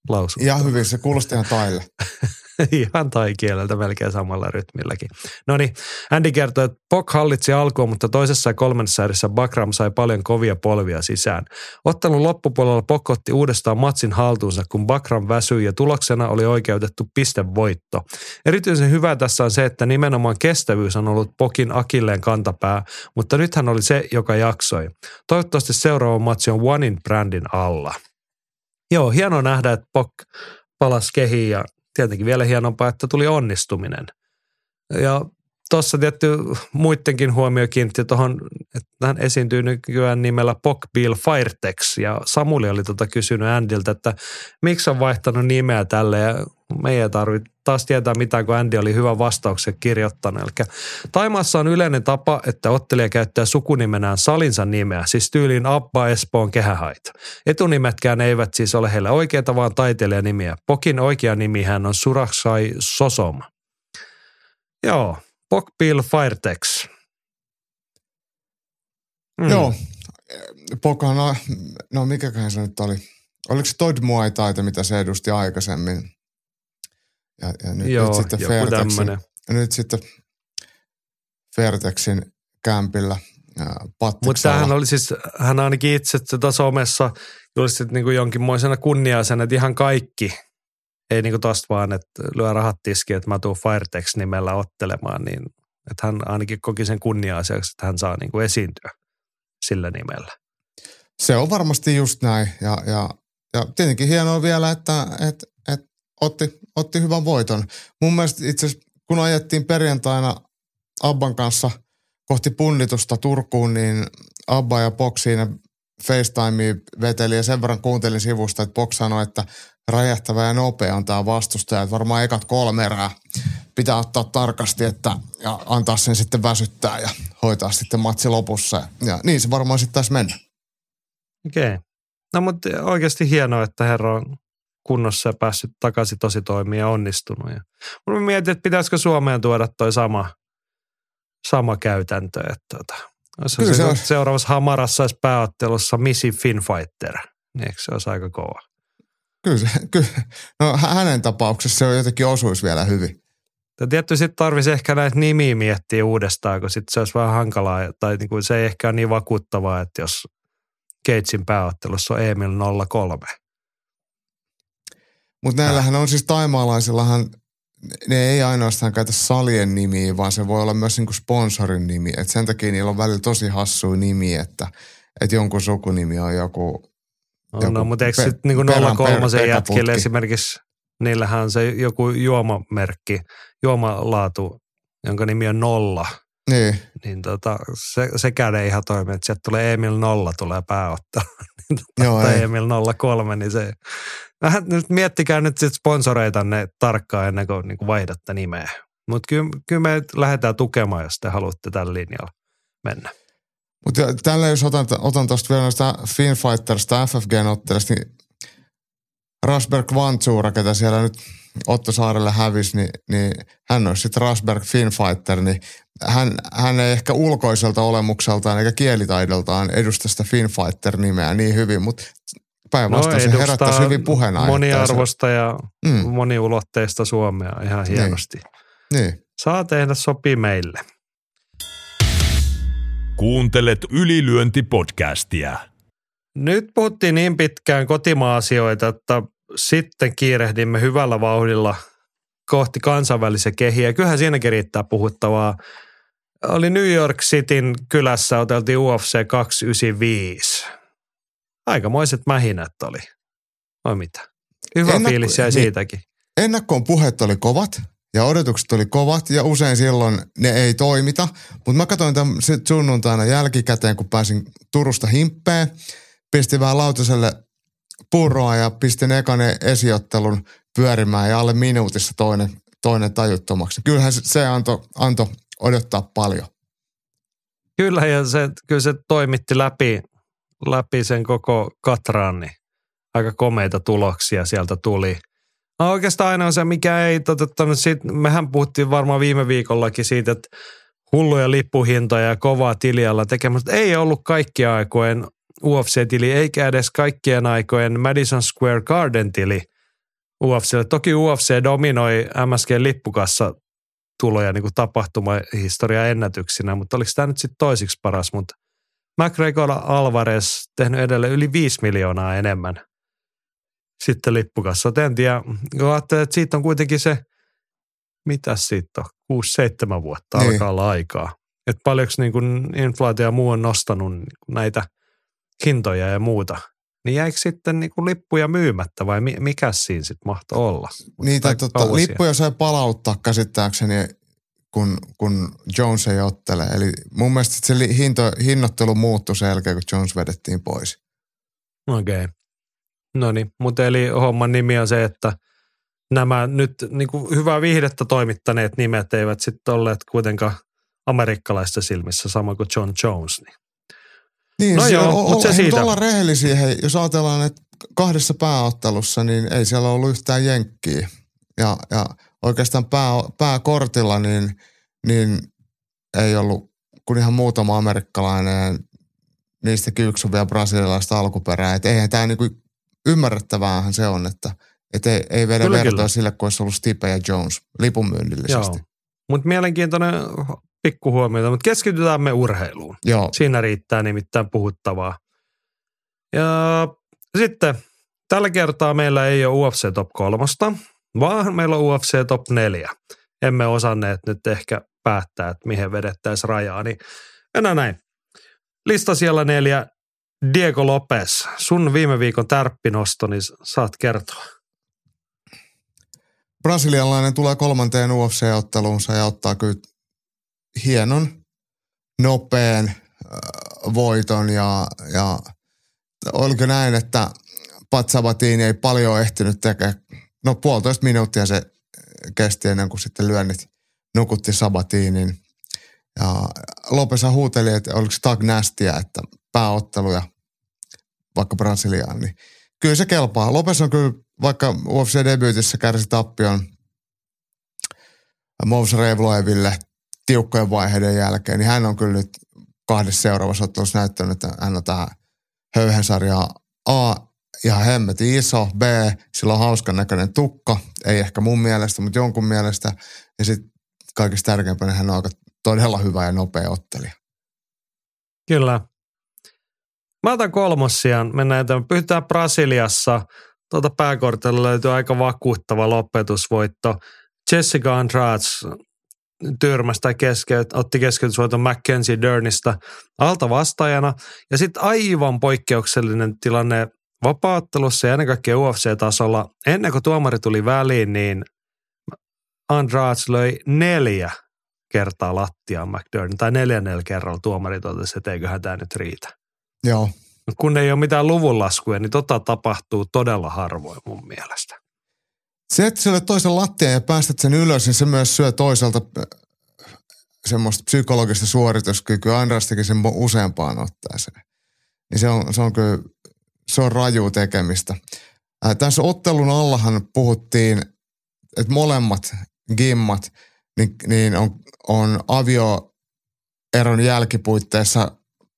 lausua? Ja hyvin, se kuulosti ihan taille. Ihan tai-kieleltä melkein samalla rytmilläkin. No niin, Andy kertoi, että Pok hallitsi alkuun, mutta toisessa ja kolmannessa erissä Bakram sai paljon kovia polvia sisään. Ottelun loppupuolella Pok otti uudestaan matsin haltuunsa, kun Bakram väsyi ja tuloksena oli oikeutettu pistevoitto. Erityisen hyvä tässä on se, että nimenomaan kestävyys on ollut Pokin akilleen kantapää, mutta nyt hän oli se, joka jaksoi. Toivottavasti seuraava matsi on Onein brändin alla. Joo, hienoa nähdä, että Pok palasi kehiin ja tietenkin vielä hienompaa, että tuli onnistuminen. Ja tuossa tietty muidenkin huomio kiinnitti tuohon, että hän esiintyy nykyään nimellä Bill Firetex ja Samuli oli tota kysynyt Andiltä, että miksi on vaihtanut nimeä tälle ja me ei tarvitse taas tietää mitään, kun Andy oli hyvä vastauksen kirjoittanut. Eli Taimaassa on yleinen tapa, että ottelija käyttää sukunimenään salinsa nimeä, siis tyyliin Abba Espoon kehähait. Etunimetkään eivät siis ole heille oikeita, vaan taiteilijanimiä. Pokin oikea nimihän on Suraksai Sosom. Joo, Pokpil Firetex. Mm. Joo, Pokan, no, no mikäköhän se nyt oli? Oliko se Todd Muay Taita, mitä se edusti aikaisemmin? Ja, ja nyt, Joo, nyt sitten Fairtexin, nyt sitten Fairtexin kämpillä Mutta tämähän oli siis, hän ainakin itse tätä somessa julistit niin kuin jonkinmoisena kunniaisena, että ihan kaikki, ei niin tosta vaan, että lyö rahat tiskiin, että mä tuun Firetex nimellä ottelemaan, niin että hän ainakin koki sen kunnia-asiaksi, että hän saa niin kuin esiintyä sillä nimellä. Se on varmasti just näin ja, ja, ja tietenkin hienoa vielä, että, että, että otti, otti hyvän voiton. Mun mielestä itse kun ajettiin perjantaina Abban kanssa kohti punnitusta Turkuun, niin Abba ja Box siinä veteli ja sen verran kuuntelin sivusta, että Box sanoi, että räjähtävä ja nopea on tämä vastustaja. Että varmaan ekat kolme erää pitää ottaa tarkasti että, ja antaa sen sitten väsyttää ja hoitaa sitten matsi lopussa. Ja niin se varmaan sitten taisi mennä. Okei. Okay. No mutta oikeasti hienoa, että herra on kunnossa ja päässyt takaisin tosi toimia ja onnistunut. Ja mä mietin, että pitäisikö Suomeen tuoda toi sama, sama käytäntö. Että tota, se, se seuraavassa Hamarassa olisi pääottelussa Missy Finfighter. Niin eikö se olisi aika kova? Kyllä, se, kyllä. No hänen tapauksessa se on jotenkin osuisi vielä hyvin. Ja tietysti sitten tarvitsisi ehkä näitä nimiä miettiä uudestaan, kun sitten se olisi vähän hankalaa, tai niin kuin se ei ehkä ole niin vakuuttavaa, että jos Keitsin pääottelussa on Emil 03. Mutta näillähän on siis taimaalaisillahan, ne ei ainoastaan käytä salien nimiä, vaan se voi olla myös niinku sponsorin nimi. Et sen takia niillä on välillä tosi hassuja nimi, että, että jonkun sukunimi on joku No, joku no mutta eikö sitten niin 03 jätkille esimerkiksi, niillähän on se joku juomamerkki, juomalaatu, jonka nimi on Nolla. Niin. Niin tota, se, sekään ei ihan toimi, että sieltä tulee Emil Nolla tulee pääottaa. niin tota, Joo, tai ei. Emil 03, niin se, vähän nyt miettikää nyt sit sponsoreita ne tarkkaan ennen kuin, niin kuin vaihdatte nimeä. Mutta kyllä, kyllä me lähdetään tukemaan, jos te haluatte tällä linjalla mennä. Mutta tällä jos otan, otan tuosta vielä noista Finfighterista, FFG-ottelusta, niin Rasberg Vantsura, ketä siellä nyt Otto Saarelle hävisi, niin, niin hän olisi sitten Rasberg Finfighter, niin hän, hän ei ehkä ulkoiselta olemukseltaan eikä kielitaidoltaan edusta sitä Finfighter-nimeä niin hyvin, mutta päinvastoin no, se herättäisi hyvin puheenaiheita. Moniarvosta ja mm. moniulotteista Suomea ihan niin. hienosti. Niin, Niin. Saa tehdä, sopii meille. Kuuntelet ylilyöntipodcastia. Nyt puhuttiin niin pitkään kotimaa-asioita, että sitten kiirehdimme hyvällä vauhdilla kohti kansainvälisiä kehiä. Kyllähän siinäkin riittää puhuttavaa. Oli New York Cityn kylässä, oteltiin UFC 295. Aikamoiset mähinät oli. Vai mitä? Hyvä Ennakko- fiilis jäi niin. siitäkin. Ennakkoon puheet oli kovat ja odotukset oli kovat ja usein silloin ne ei toimita. Mutta mä katsoin tämän sunnuntaina jälkikäteen, kun pääsin Turusta himppeen. Pistin vähän lautaselle purroa ja pistin ekan esiottelun pyörimään ja alle minuutissa toinen, toinen tajuttomaksi. Kyllähän se, antoi anto odottaa paljon. Kyllä, ja se, kyllä se toimitti läpi, läpi sen koko katran, niin aika komeita tuloksia sieltä tuli. No oikeastaan aina on se, mikä ei toteuttanut, sit, mehän puhuttiin varmaan viime viikollakin siitä, että hulluja lippuhintoja ja kovaa tilialla tekemässä. Ei ollut kaikkien aikojen UFC-tili, eikä edes kaikkien aikojen Madison Square Garden-tili UFClle. Toki UFC dominoi MSG-lippukassa tuloja niin kuin tapahtumahistoria ennätyksinä, mutta oliko tämä nyt sitten toisiksi paras, mutta McGregor Alvarez tehnyt edelleen yli 5 miljoonaa enemmän sitten lippukassa. En tiedä, että siitä on kuitenkin se, mitä siitä on, 6-7 vuotta Niin. alkaa olla aikaa. Että paljonko niin kuin inflaatio ja muu on nostanut niin näitä hintoja ja muuta. Niin jäikö sitten niin kuin lippuja myymättä vai mi- mikä siinä sitten mahtoi olla? Niitä tota, lippuja sai palauttaa käsittääkseni, kun, kun Jones ei ottele. Eli mun mielestä se hinto, hinnoittelu muuttui sen jälkeen, kun Jones vedettiin pois. Okei. Okay. No niin, mutta eli homman nimi on se, että nämä nyt niin kuin hyvää viihdettä toimittaneet nimet eivät sitten olleet kuitenkaan amerikkalaisten silmissä sama kuin John Jones. Niin. Niin, No se, joo, o- mut se siitä. olla rehellisiä, hei, jos ajatellaan, että kahdessa pääottelussa, niin ei siellä ollut yhtään jenkkiä. Ja, ja oikeastaan pää, pääkortilla, niin, niin ei ollut kuin ihan muutama amerikkalainen, niistäkin yksi on vielä brasilialaista alkuperää. Et eihän tämä niinku, ymmärrettäväähän se on, että et ei, ei vedä Kyllä, vertoa kyllä. sille, kun olisi ollut Stipe ja Jones lipunmyynnillisesti. Mutta mielenkiintoinen pikkuhuomio, mutta keskitytään me urheiluun. Joo. Siinä riittää nimittäin puhuttavaa. Ja sitten tällä kertaa meillä ei ole UFC Top 3, vaan meillä on UFC Top 4. Emme osanneet nyt ehkä päättää, että mihin vedettäisiin rajaa, niin mennään näin. Lista siellä neljä. Diego Lopez, sun viime viikon tärppinosto, niin saat kertoa. brasilialainen tulee kolmanteen UFC-otteluunsa ja ottaa kyllä hienon, nopean äh, voiton ja, ja oliko näin, että Pat Sabatini ei paljon ehtinyt tekemään. No puolitoista minuuttia se kesti ennen kuin sitten lyönnit nukutti Sabatinin. Ja Lopesa huuteli, että oliko Tag Nastia, että pääottelu ja vaikka Brasiliaan, niin kyllä se kelpaa. Lopes on kyllä, vaikka UFC-debyytissä kärsi tappion Mous Revloeville tiukkojen vaiheiden jälkeen, niin hän on kyllä nyt kahdessa seuraavassa ottelussa näyttänyt, että hän on tähän höyhensarjaa A ihan hemmetin iso, B, sillä on hauskan näköinen tukka, ei ehkä mun mielestä, mutta jonkun mielestä, ja sitten kaikista tärkeimpänä hän on aika todella hyvä ja nopea ottelija. Kyllä. Mä otan kolmossian. Mennään eteenpäin. Pysytään Brasiliassa. Tuolta pääkortilla löytyy aika vakuuttava lopetusvoitto. Jessica Andrade tyrmäsi tai keskeyt, otti keskeytysvoiton Mackenzie Dernistä alta vastaajana. Ja sitten aivan poikkeuksellinen tilanne vapauttelussa ja ennen kaikkea UFC-tasolla. Ennen kuin tuomari tuli väliin, niin Andrade löi neljä kertaa lattiaan McDermott, tai neljännellä kerralla tuomari totesi, että eiköhän tämä nyt riitä. Joo. Kun ei ole mitään luvunlaskuja, niin tota tapahtuu todella harvoin mun mielestä. Se, että sille toisen lattian ja päästät sen ylös, niin se myös syö toiselta äh, semmoista psykologista suorituskykyä. Andras teki sen useampaan otteeseen. Niin se on, se on kyllä, se on raju tekemistä. Ää, tässä ottelun allahan puhuttiin, että molemmat gimmat niin, niin on, on avioeron jälkipuitteissa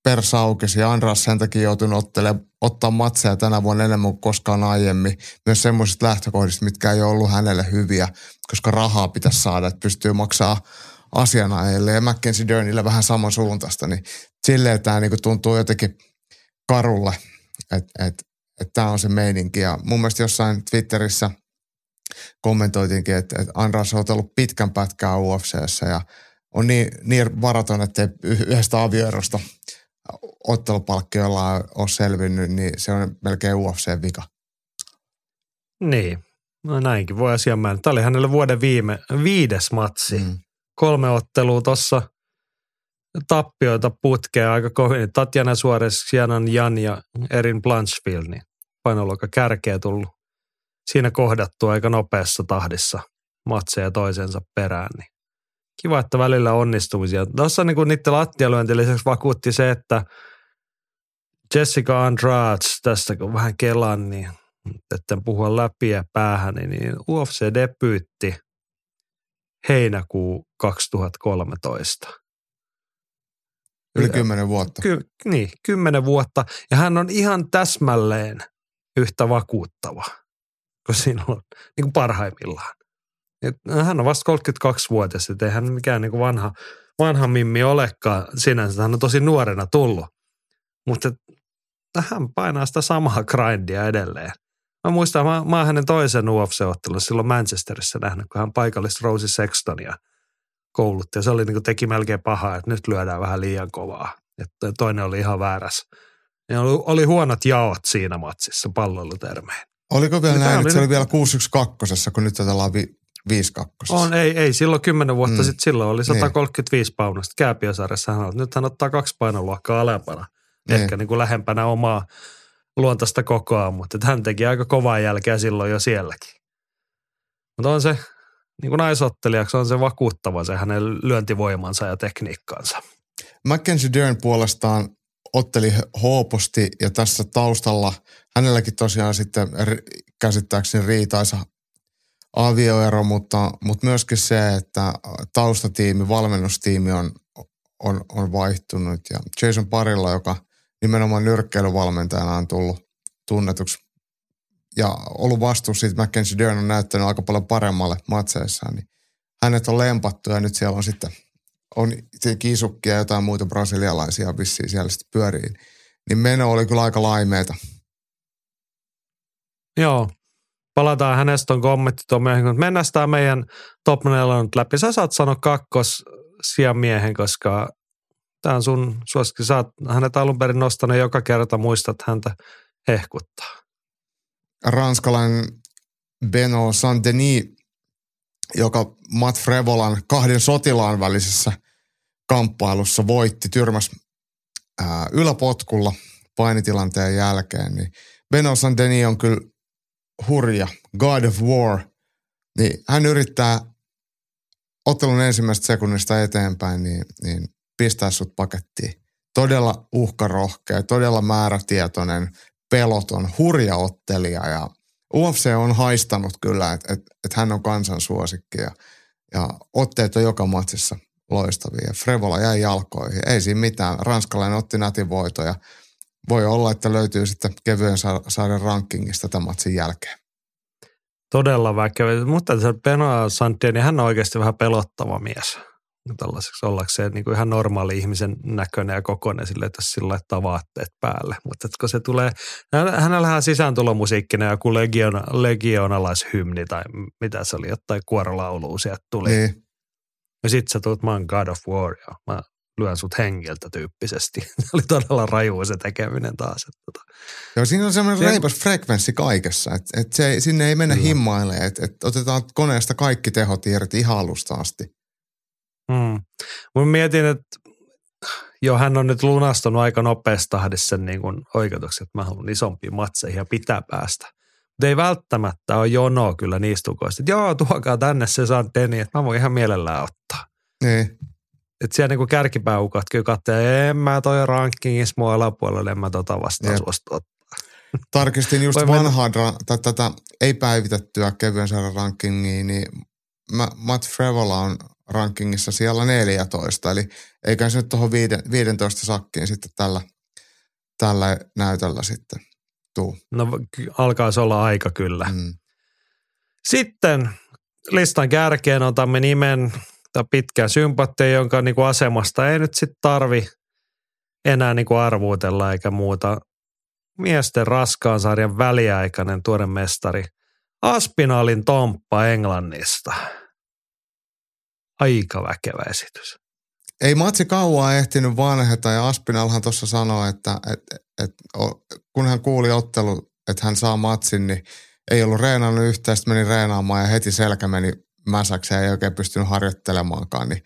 persaukesi ja Andras sen takia joutunut ottelemaan, ottaa matseja tänä vuonna enemmän kuin koskaan aiemmin. Myös semmoisista lähtökohdista, mitkä ei ole ollut hänelle hyviä, koska rahaa pitäisi saada, että pystyy maksaa asianajille ja Mackenzie Dernille vähän samansuuntaista, niin silleen tämä niinku tuntuu jotenkin karulle, että et, et tämä on se meininki. Ja mun mielestä jossain Twitterissä kommentoitinkin, että, että Andras on ollut pitkän pätkää UFCssä ja on niin, niin varaton, että yhdestä avioerosta ottelupalkkiolla ole selvinnyt, niin se on melkein UFC-vika. Niin, no näinkin voi asia mennä. Tämä oli hänelle vuoden viime, viides matsi. Mm. Kolme ottelua tuossa tappioita putkea aika kovin. Tatjana Suores, Sianan Jan ja Erin Blanchfield, niin painoluokka kärkeä tullut siinä kohdattu aika nopeassa tahdissa matseja toisensa perään. Niin kiva, että välillä onnistumisia. Tuossa niin kuin niiden lattialyönti lisäksi vakuutti se, että Jessica Andrade, tästä kun vähän kelan, niin etten puhua läpi ja päähän, niin UFC-debyytti heinäkuu 2013. Yli kymmenen vuotta. Ky, niin, kymmenen vuotta. Ja hän on ihan täsmälleen yhtä vakuuttava kuin silloin niin kuin parhaimmillaan. Et hän on vasta 32-vuotias, että ei hän mikään niin kuin vanha, vanha mimmi olekaan sinänsä. Hän on tosi nuorena tullut. Mutta hän painaa sitä samaa grindia edelleen. Mä muistan, mä, mä oon hänen toisen UFC-ottelun silloin Manchesterissa nähnyt, kun hän paikallista Rosie Sextonia koulutti. Ja se oli niin kuin teki melkein pahaa, että nyt lyödään vähän liian kovaa. Että toinen oli ihan väärässä. Ja oli, oli huonot jaot siinä matsissa palloilutermeen. Oliko vielä näin, että se oli vielä 612, kun nyt otellaan vi- 52. On, ei, ei. Silloin kymmenen vuotta mm. sitten silloin oli 135 niin. paunasta. Kääpiösarjassa hän on. Nyt hän ottaa kaksi painoluokkaa alempana. Niin. Ehkä niin kuin lähempänä omaa luontaista kokoa, mutta hän teki aika kovaa jälkeä silloin jo sielläkin. Mutta on se, niin kuin naisottelijaksi on se vakuuttava se hänen lyöntivoimansa ja tekniikkaansa. Mackenzie Dern puolestaan otteli hooposti ja tässä taustalla hänelläkin tosiaan sitten käsittääkseni riitaisa avioero, mutta, mutta myöskin se, että taustatiimi, valmennustiimi on, on, on vaihtunut ja Jason Parilla, joka nimenomaan nyrkkeilyvalmentajana on tullut tunnetuksi ja ollut vastuussa siitä, Mackenzie Dern on näyttänyt aika paljon paremmalle matseissaan, niin hänet on lempattu ja nyt siellä on sitten on kiisukkia ja jotain muita brasilialaisia vissiin siellä sitten pyörii. Niin meno oli kyllä aika laimeeta. Joo, palataan hänestä on kommentti tuon myöhemmin, mutta mennään sitä meidän top 4 nyt läpi. Sä saat sanoa kakkos sijan miehen, koska tämä on sun suosikki. Sä oot hänet alun perin nostanut joka kerta, muistat häntä hehkuttaa. Ranskalainen Beno Saint-Denis, joka Matt Frevolan kahden sotilaan välisessä kamppailussa voitti, tyrmäs yläpotkulla painitilanteen jälkeen, niin Beno Saint-Denis on kyllä hurja, God of War, niin hän yrittää ottelun ensimmäistä sekunnista eteenpäin, niin, niin pistää sut pakettiin. Todella uhkarohkea, todella määrätietoinen, peloton, hurja ottelija ja UFC on haistanut kyllä, että et, et hän on kansan suosikki ja, ja otteet on joka matsissa loistavia. Frevola jäi jalkoihin, ei siinä mitään. Ranskalainen otti nätin voito ja voi olla, että löytyy sitten kevyen saaren rankingista tämän matsin jälkeen. Todella väkevä, mutta se Benoit Santien, hän on oikeasti vähän pelottava mies tällaiseksi ollakseen niin kuin ihan normaali ihmisen näköinen ja kokoinen sille, että sillä laittaa vaatteet päälle. Mutta kun se tulee, hänellähän sisääntulomusiikkina joku legiona, legionalaishymni tai mitä se oli, jotain kuorolaulua sieltä tuli. Niin. Ja sit sä tulet, mä oon God of War ja mä lyön sut hengiltä tyyppisesti. Se oli todella raju se tekeminen taas. Että tota. Joo, siinä on semmoinen ja... reipas frekvenssi kaikessa, että et se, sinne ei mennä Kyllä. himmailemaan, että et otetaan koneesta kaikki tehot irti ihan alusta asti. Mä mietin, että jo hän on nyt lunastunut aika nopeassa tahdissa sen niin kuin oikeutuksen, että mä haluan isompia matseihin ja pitää päästä. Mutta ei välttämättä ole jonoa kyllä niistä tukoista. Joo, tuokaa tänne se saa Deni, että mä voin ihan mielellään ottaa. Niin. Että siellä niinku kärkipääukat kyllä katsoo, en mä toi rankingissa mua alapuolella, en mä tota vastaan suostu ottaa. Tarkistin just vanhaa, mennä... tätä ei päivitettyä kevyen sarjan rankingia, niin Matt Frevola on rankingissa siellä 14, eli eikä se nyt tuohon 15 sakkiin sitten tällä, tällä näytöllä sitten tuu. No alkaisi olla aika kyllä. Mm. Sitten listan kärkeen otamme nimen tai pitkään sympatia, jonka niin kuin asemasta ei nyt sitten tarvi enää niin kuin arvuutella eikä muuta. Miesten raskaan sarjan väliaikainen tuore mestari Aspinalin Tomppa Englannista. Aika väkevä esitys. Ei matsi kauaa ehtinyt vanheta ja Aspinalhan tuossa sanoi, että, että, että kun hän kuuli ottelu, että hän saa matsin, niin ei ollut reenannut yhtään, sitten meni reenaamaan ja heti selkä meni mäsäksi ja ei oikein pystynyt harjoittelemaankaan. Niin,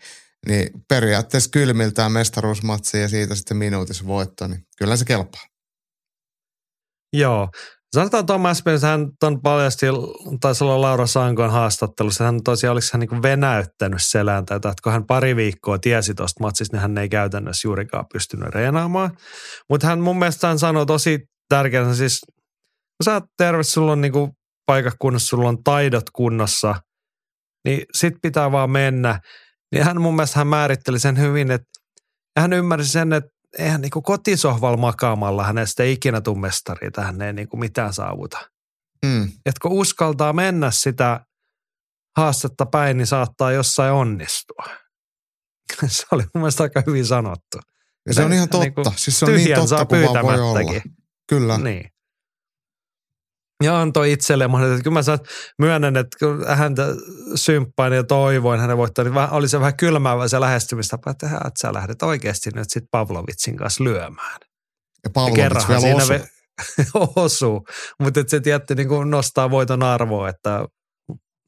niin periaatteessa kylmiltään mestaruusmatsi ja siitä sitten minuutissa voitto, niin kyllä se kelpaa. Joo. Sanotaan Thomas Spence, hän on paljasti, taisi olla Laura Sankon haastattelussa, hän tosiaan oliko hän niin venäyttänyt selään tätä, että kun hän pari viikkoa tiesi tuosta matsista, niin hän ei käytännössä juurikaan pystynyt reenaamaan. Mutta hän mun mielestä hän sanoi tosi tärkeänä, siis kun sä oot terve, sulla on niin paikakunnassa, sulla on taidot kunnossa, niin sit pitää vaan mennä. Niin hän mun mielestä hän määritteli sen hyvin, että hän ymmärsi sen, että eihän niin kotisohvalla makaamalla hänestä ikinä tule mestari, että hän ei niin mitään saavuta. Mm. Että kun uskaltaa mennä sitä haastetta päin, niin saattaa jossain onnistua. se oli mun mielestä aika hyvin sanottu. Ja se on ihan totta. Niin siis se on niin totta kuin vaan voi olla. Kyllä. Niin ja antoi itselleen mahdollisuuden. Kyllä mä myönnän, että kun häntä symppain ja toivoin hänen voittaa, niin oli se vähän kylmäävä se lähestymistapa, että, että sä lähdet oikeasti nyt sitten Pavlovitsin kanssa lyömään. Ja Pavlovits vielä osuu. osuu. Mutta se tietty niin nostaa voiton arvoa, että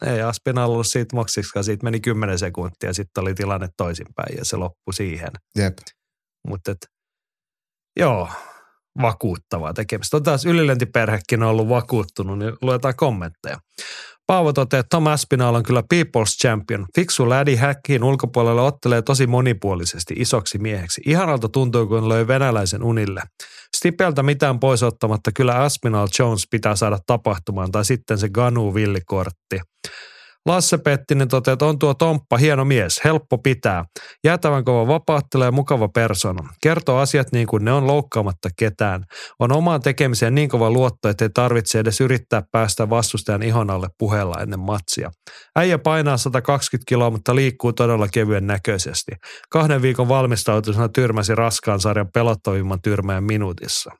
ei Aspinall ollut siitä moksiksikaan, siitä meni kymmenen sekuntia ja sitten oli tilanne toisinpäin ja se loppui siihen. Jep. Mutta joo, vakuuttavaa tekemistä. On taas ylilöntiperhekin on ollut vakuuttunut, niin luetaan kommentteja. Paavo toteaa, että Tom Aspinall on kyllä People's Champion. Fiksu lädi häkkiin ulkopuolelle ottelee tosi monipuolisesti isoksi mieheksi. Ihanalta tuntuu, kun löi venäläisen unille. Stipeltä mitään pois ottamatta kyllä Aspinall Jones pitää saada tapahtumaan tai sitten se Ganu villikortti. Lasse Pettinen toteaa, että on tuo Tomppa hieno mies, helppo pitää. Jäätävän kova vapaattelee mukava persona. Kertoo asiat niin kuin ne on loukkaamatta ketään. On omaan tekemiseen niin kova luotto, että ei tarvitse edes yrittää päästä vastustajan ihon alle puheella ennen matsia. Äijä painaa 120 kiloa, mutta liikkuu todella kevyen näköisesti. Kahden viikon valmistautuisena tyrmäsi raskaan sarjan pelottavimman tyrmään minuutissa.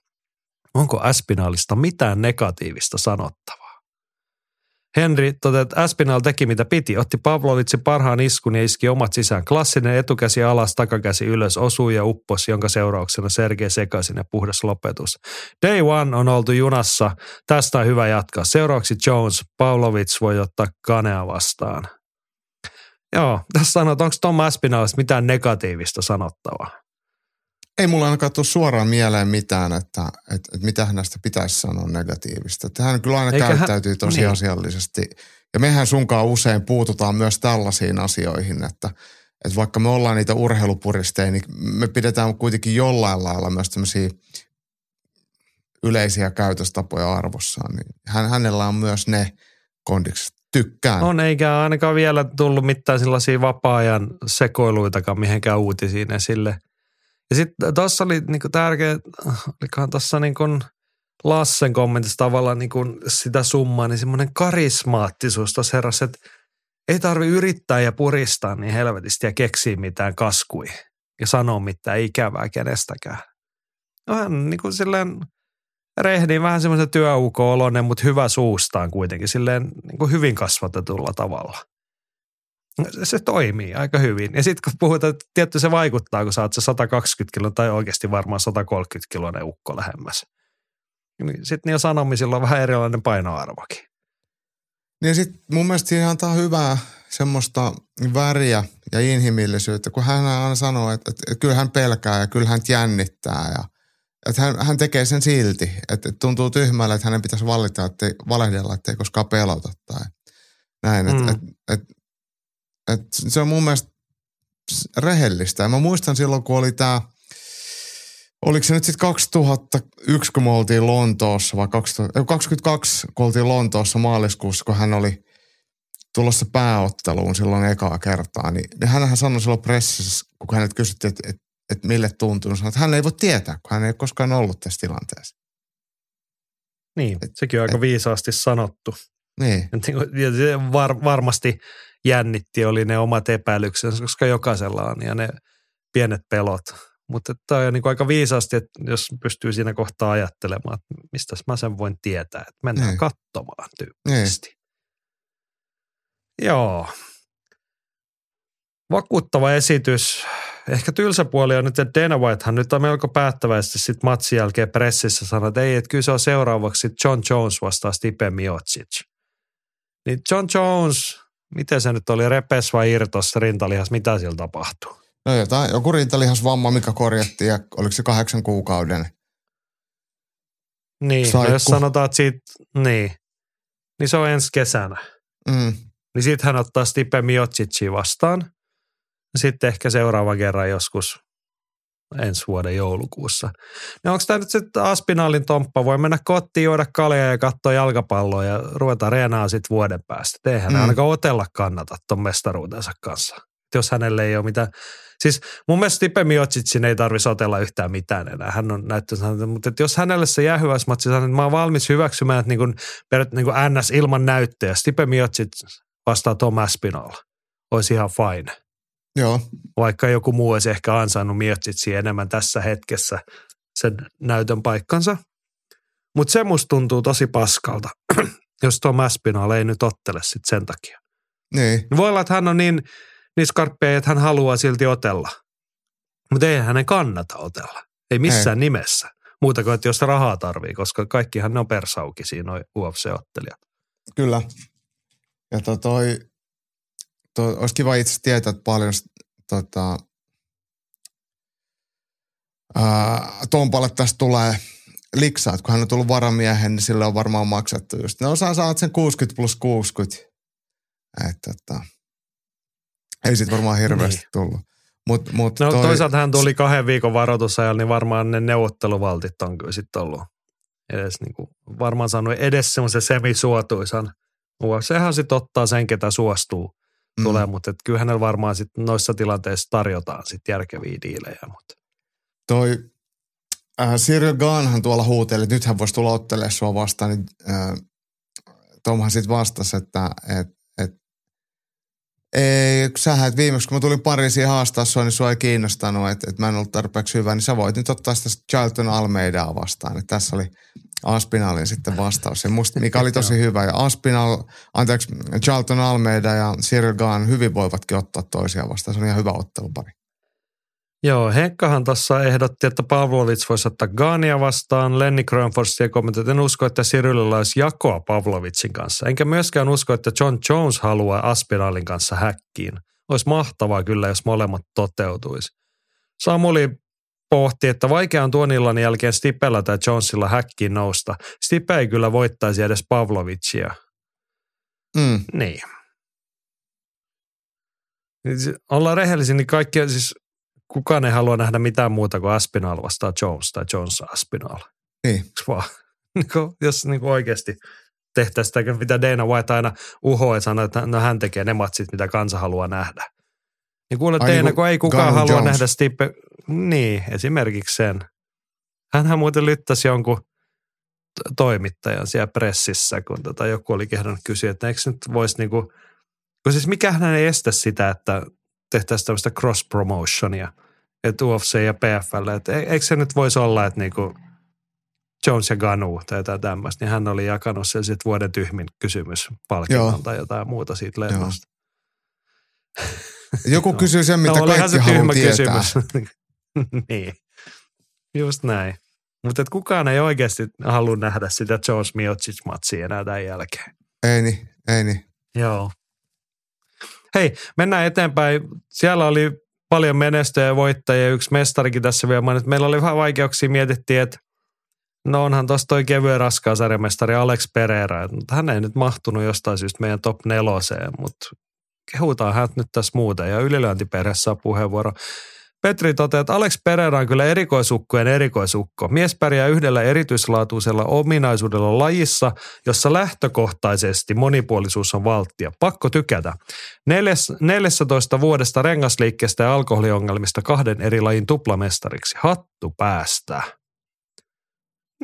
Onko Aspinaalista mitään negatiivista sanottavaa? Henri totesi, että Aspinall teki mitä piti. Otti Pavlovitsin parhaan iskun ja iski omat sisään. Klassinen etukäsi alas, takakäsi ylös, osui ja upposi, jonka seurauksena Sergei sekaisin ja puhdas lopetus. Day one on oltu junassa. Tästä on hyvä jatkaa. Seuraavaksi Jones. Pavlovits voi ottaa Kanea vastaan. Joo, tässä että onko Tom Aspinallista mitään negatiivista sanottavaa? Ei mulla ainakaan tule suoraan mieleen mitään, että, että, että mitä näistä pitäisi sanoa negatiivista. Että hän kyllä aina Eikä käyttäytyy hän, tosiasiallisesti. Niin. Ja mehän sunkaan usein puututaan myös tällaisiin asioihin, että, että vaikka me ollaan niitä urheilupuristeja, niin me pidetään kuitenkin jollain lailla myös tämmöisiä yleisiä käytöstapoja arvossaan. Niin hän, hänellä on myös ne kondikset. Tykkään. On, eikä ainakaan vielä tullut mitään sellaisia vapaa-ajan sekoiluitakaan mihinkään uutisiin esille – ja sitten tuossa oli niinku tärkeä, olikohan tuossa niinku Lassen kommentissa tavallaan niinku sitä summaa, niin semmoinen karismaattisuus tuossa herrassa, että ei tarvi yrittää ja puristaa niin helvetisti ja keksiä mitään kaskui ja sanoa mitään ikävää kenestäkään. Vähän niin kuin silleen rehdin vähän semmoisen työuko-oloinen, mutta hyvä suustaan kuitenkin silleen niin kuin hyvin kasvatetulla tavalla se toimii aika hyvin. Ja sitten kun puhutaan, että tietty se vaikuttaa, kun oot se 120 kilo tai oikeasti varmaan 130 kiloinen ukko lähemmäs. Niin sitten niillä sanomisilla on vähän erilainen painoarvokin. Niin sitten mun mielestä siinä antaa hyvää semmoista väriä ja inhimillisyyttä, kun hän aina sanoo, että, että, että kyllä hän pelkää ja kyllä hän jännittää ja että hän, hän tekee sen silti. Että, tuntuu tyhmälle, että hänen pitäisi valita, että valehdella, että ei koskaan pelota tai näin. Mm. Että, että, että et se on mun mielestä rehellistä. Ja mä muistan silloin, kun oli tämä, oliko se nyt sitten 2001, kun me oltiin Lontoossa, vai 2022, kun oltiin Lontoossa maaliskuussa, kun hän oli tulossa pääotteluun silloin ekaa kertaa, niin, niin hänhän sanoi silloin pressissä, kun hänet kysyttiin, että, että, että mille tuntuu, sanoi, että hän ei voi tietää, kun hän ei koskaan ollut tässä tilanteessa. Niin, sekin on aika viisaasti sanottu. Niin. Se var, varmasti jännitti, oli ne omat epäilyksensä, koska jokaisella on ja ne pienet pelot. Mutta tämä on niin aika viisaasti, että jos pystyy siinä kohtaa ajattelemaan, että mistä mä sen voin tietää, että mennään niin. katsomaan tyyppisesti. Niin. Joo. Vakuuttava esitys. Ehkä tylsä puoli on nyt, että Dana Whitehan nyt on melko päättäväisesti sit matsin jälkeen pressissä sanoi, että ei, että kyllä se on seuraavaksi John Jones vastaa Stipe Miocic. Niin John Jones, miten se nyt oli, repes vai irtos rintalihas, mitä siellä tapahtuu? No jotain, joku rintalihasvamma, mikä korjattiin ja oliko se kahdeksan kuukauden Niin, no jos sanotaan, että siitä, niin, niin se on ensi kesänä. Mm. Niin sitten hän ottaa Stipe Miocicin vastaan. Sitten ehkä seuraava kerran joskus ensi vuoden joulukuussa. No onko tämä nyt sitten Aspinaalin tomppa? Voi mennä kotiin, juoda kaljaa ja katsoa jalkapalloa ja ruveta reenaa sitten vuoden päästä. Eihän mm. ainakaan otella kannata ton mestaruutensa kanssa. Jos hänelle ei ole mitään. Siis mun mielestä Stipe Miocicin ei tarvitsisi otella yhtään mitään enää. Hän on näyttänyt, mutta että jos hänelle se jää hyvässä matsissa, niin mä oon valmis hyväksymään, että niin kuin, niin kuin NS ilman näyttöä. Stipe Miocic vastaa Tom Aspinall. Olisi ihan fine. Joo. Vaikka joku muu olisi ehkä ansainnut Miocicia enemmän tässä hetkessä sen näytön paikkansa. Mutta se musta tuntuu tosi paskalta, jos Tom Aspinall ei nyt ottele sit sen takia. Niin. Voi olla, että hän on niin, niin skarppeja, että hän haluaa silti otella. Mutta ei hänen kannata otella. Ei missään ei. nimessä. Muuta kuin, että jos rahaa tarvii, koska kaikkihan ne on persauki siinä UFC-ottelijat. Kyllä. Ja to, toi, toi, olisi kiva itse tietää, että paljon tota, ää, Tompalle tästä tulee liksaa, kun hän on tullut varamiehen, niin sille on varmaan maksettu just. Ne osaa saada sen 60 plus 60. että tota, ei sit varmaan hirveästi niin. tullut. Mut, mut no toi... toisaalta hän tuli kahden viikon varoitusajalla, niin varmaan ne neuvotteluvaltit on kyllä sitten ollut edes niinku, varmaan saanut edes semmoisen semisuotuisan – UFChan sitten ottaa sen, ketä suostuu mm. tulee, mutta et kyllä hänellä varmaan sit noissa tilanteissa tarjotaan sitten järkeviä diilejä. Mutta. Toi äh, Cyril Gahnhan tuolla huuteli, että nythän voisi tulla ottelemaan sua vastaan, niin äh, Tomhan sitten vastasi, että et, et, ei, sähän, että viimeksi kun mä tulin Pariisiin haastaa sua, niin sua ei kiinnostanut, että, että mä en ollut tarpeeksi hyvä, niin sä voit nyt ottaa sitä Charlton Almeidaa vastaan. Että tässä oli Aspinalin sitten vastaus, ja musta, mikä oli tosi hyvä. Ja Aspinal, anteeksi, Charlton Almeida ja Cyril Gahn hyvin voivatkin ottaa toisiaan vastaan. Se on ihan hyvä ottelupari. Joo, Henkkahan tuossa ehdotti, että Pavlovic voisi ottaa Gania vastaan. Lenny Grönfors kommentti, että en usko, että Cyrillillä olisi jakoa Pavlovicin kanssa. Enkä myöskään usko, että John Jones haluaa Aspinalin kanssa häkkiin. Olisi mahtavaa kyllä, jos molemmat toteutuisi. Samuli pohti, että vaikea on tuon illan jälkeen Stipellä tai Jonesilla häkkiin nousta. Stipe ei kyllä voittaisi edes Pavlovicia. Mm. Niin. Ollaan rehellisiä, niin kaikki, siis kukaan ei halua nähdä mitään muuta kuin Aspinall vastaa Jones tai Jones Aspinall. Niin. Vaan, niin kuin, jos niin kuin oikeasti tehtäisiin sitä, mitä Dana White aina uhoi ja sanoi, että no hän tekee ne matsit, mitä kansa haluaa nähdä. Niin kuule Ai, Teena, niin kun ei kukaan Gunnar halua Jones. nähdä Stipe. Niin, esimerkiksi sen. Hänhän muuten lyttäsi jonkun toimittajan siellä pressissä, kun tota joku oli kehdannut kysyä, että eikö nyt voisi niinku, kun siis mikähän ei estä sitä, että tehtäisiin tämmöistä cross-promotionia, että UFC ja PFL, että e-, eikö se nyt voisi olla, että niinku Jones ja Ganu tai jotain tämmöistä, niin hän oli jakanut sen sitten vuoden tyhmin kysymys palkinnon tai jotain muuta siitä lennosta. Joku no. kysyy sen, mitä no, kaikki haluaa tietää. Kysymys. niin, just näin. Mutta kukaan ei oikeasti halua nähdä sitä Jones Miocic-matsia enää tämän jälkeen. Ei niin, ei niin. Joo. Hei, mennään eteenpäin. Siellä oli paljon menestyjä ja voittajia. Yksi mestarikin tässä vielä mainitsi. Meillä oli vähän vaikeuksia. Mietittiin, että no onhan tuossa toi kevyen raskaan sarjamestari Alex Pereira. Hän ei nyt mahtunut jostain syystä meidän top neloseen, mutta kehutaan hän nyt tässä muuten. Ja ylilyöntiperheessä saa puheenvuoro. Petri toteaa, että Alex Pereira on kyllä erikoisukkojen erikoisukko. Mies pärjää yhdellä erityislaatuisella ominaisuudella lajissa, jossa lähtökohtaisesti monipuolisuus on valttia. Pakko tykätä. Neljäs, 14 vuodesta rengasliikkeestä ja alkoholiongelmista kahden eri lajin tuplamestariksi. Hattu päästä.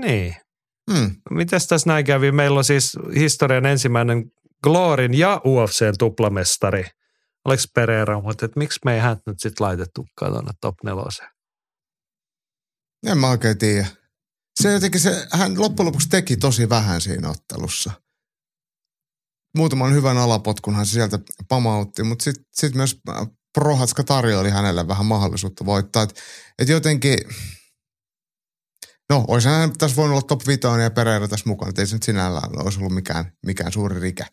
Niin. Mm. Mites tässä näin kävi? Meillä on siis historian ensimmäinen Glorin ja UFCn tuplamestari – Alex Pereira, mutta että miksi me ei hän nyt sitten laitettukaan tuonne top neloseen? En mä oikein tiedä. Se jotenkin se, hän loppujen lopuksi teki tosi vähän siinä ottelussa. Muutaman hyvän alapotkunhan se sieltä pamautti, mutta sitten sit myös Prohatska tarjoili hänelle vähän mahdollisuutta voittaa. Että et jotenkin, no olisi hän tässä voinut olla top 5 ja Pereira tässä mukana, ei se nyt sinällään olisi ollut mikään, mikään suuri rike.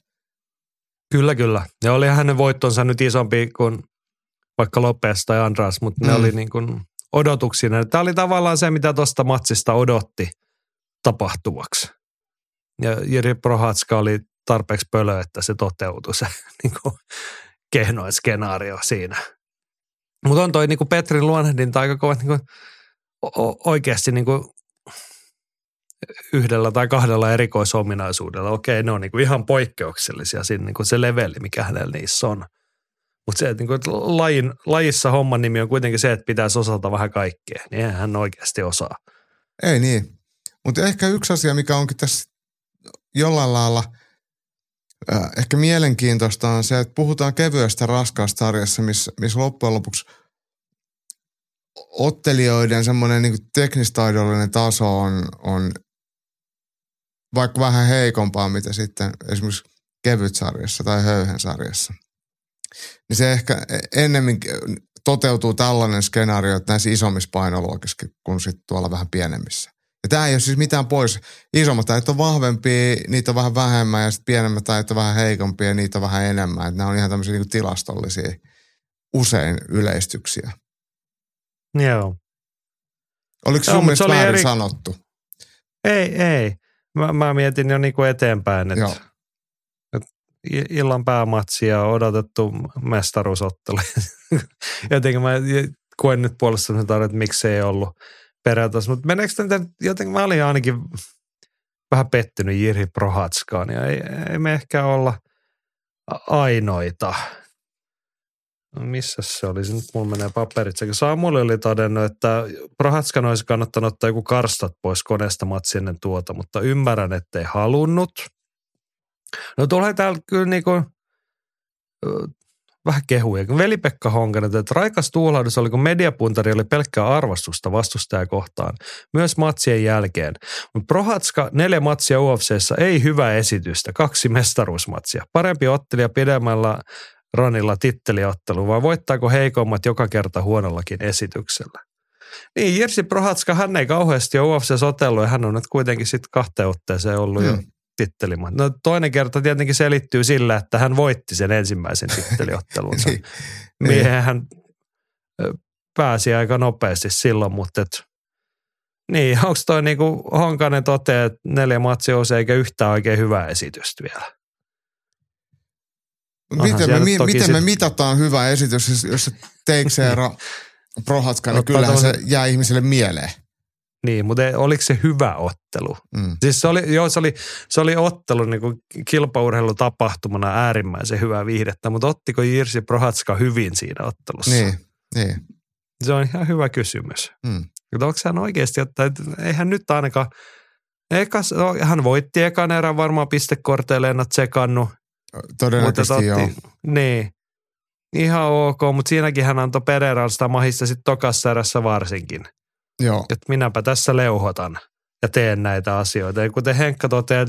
Kyllä, kyllä. Ja oli hänen voittonsa nyt isompi kuin vaikka Lopes tai Andras, mutta mm. ne oli niin kuin odotuksina. Tämä oli tavallaan se, mitä tuosta matsista odotti tapahtuvaksi. Ja Jiri Prohatska oli tarpeeksi pölö, että se toteutui se niin kuin kehnoin skenaario siinä. Mutta on toi niin kuin Petrin luonnehdinta aika kova niin kuin, oikeasti niin kuin yhdellä tai kahdella erikoisominaisuudella. Okei, ne on niin kuin ihan poikkeuksellisia siinä niin kuin se leveli, mikä hänellä niissä on. Mutta se, että, niin kuin, että lajin, lajissa homman nimi on kuitenkin se, että pitäisi osata vähän kaikkea, niin eihän hän oikeasti osaa. Ei niin. Mutta ehkä yksi asia, mikä onkin tässä jollain lailla äh, ehkä mielenkiintoista on se, että puhutaan kevyestä raskaasta sarjassa, missä, missä loppujen lopuksi ottelijoiden semmoinen niin teknistaidollinen taso on, on vaikka vähän heikompaa, mitä sitten esimerkiksi kevytsarjassa tai höyhensarjassa. Niin se ehkä ennemmin toteutuu tällainen skenaario, että näissä isommissa painoluokissa kuin sitten tuolla vähän pienemmissä. Ja tämä ei ole siis mitään pois. Isommat äijät on vahvempia, niitä on vähän vähemmän ja sitten pienemmät äijät on vähän heikompia ja niitä on vähän enemmän. Että nämä on ihan tämmöisiä niin tilastollisia usein yleistyksiä. Joo. Oliko sun mielestä väärin eri... sanottu? Ei, ei. Mä, mä mietin jo niinku eteenpäin, että et illan päämatsia on odotettu mestaruusottelu. jotenkin mä koen nyt puolestani että miksi ei ollut periaatteessa. Mutta meneekö nyt, jotenkin mä olin ainakin vähän pettynyt Jiri Prohatskaan ja ei, ei me ehkä olla ainoita. No missä se oli? Nyt mulla menee paperit. Sekä Samuel oli todennut, että Prohatskan olisi kannattanut ottaa joku karstat pois koneesta matsi ennen tuota, mutta ymmärrän, ettei halunnut. No tulee täällä kyllä niinku, vähän kehuja. Veli-Pekka Honkanen, että raikas tuulahdus oli, kun mediapuntari oli pelkkää arvostusta vastustaja kohtaan, myös matsien jälkeen. Prohatska neljä matsia UFCssä ei hyvä esitystä, kaksi mestaruusmatsia. Parempi ottelija pidemmällä Ronilla titteliottelu, vai voittaako heikommat joka kerta huonollakin esityksellä? Niin, Jersi Prohatska, hän ei kauheasti ole UFC otellut ja hän on nyt kuitenkin sitten kahteen otteeseen ollut mm. jo tittelimat. No toinen kerta tietenkin selittyy sillä, että hän voitti sen ensimmäisen titteliottelunsa. niin, Miehen niin. hän pääsi aika nopeasti silloin, mutta et, niin, onko toi niinku Honkanen toteaa, että neljä matsia eikä yhtään oikein hyvää esitystä vielä? Miten me, mi, miten sit... me mitataan hyvä esitys, jos se Teixeira Prohatska, niin kyllähän se jää ihmiselle mieleen. Niin, mutta oliko se hyvä ottelu? Mm. Siis se oli, joo, se oli, se oli ottelu niin kuin kilpaurheilutapahtumana äärimmäisen hyvää viihdettä, mutta ottiko Jirsi Prohatska hyvin siinä ottelussa? Niin, niin. Se on ihan hyvä kysymys. Mm. Onko hän oikeasti, että eihän nyt ainakaan, ekas, no, hän voitti ekan erän varmaan pistekorteille, en ole tsekannut. Todennäköisesti mutta joo. Niin, ihan ok, mutta siinäkin hän antoi Pereiralle sitä mahista sitten tokassa erässä varsinkin. Joo. Että minäpä tässä leuhotan ja teen näitä asioita. Ja kuten Henkka toteaa,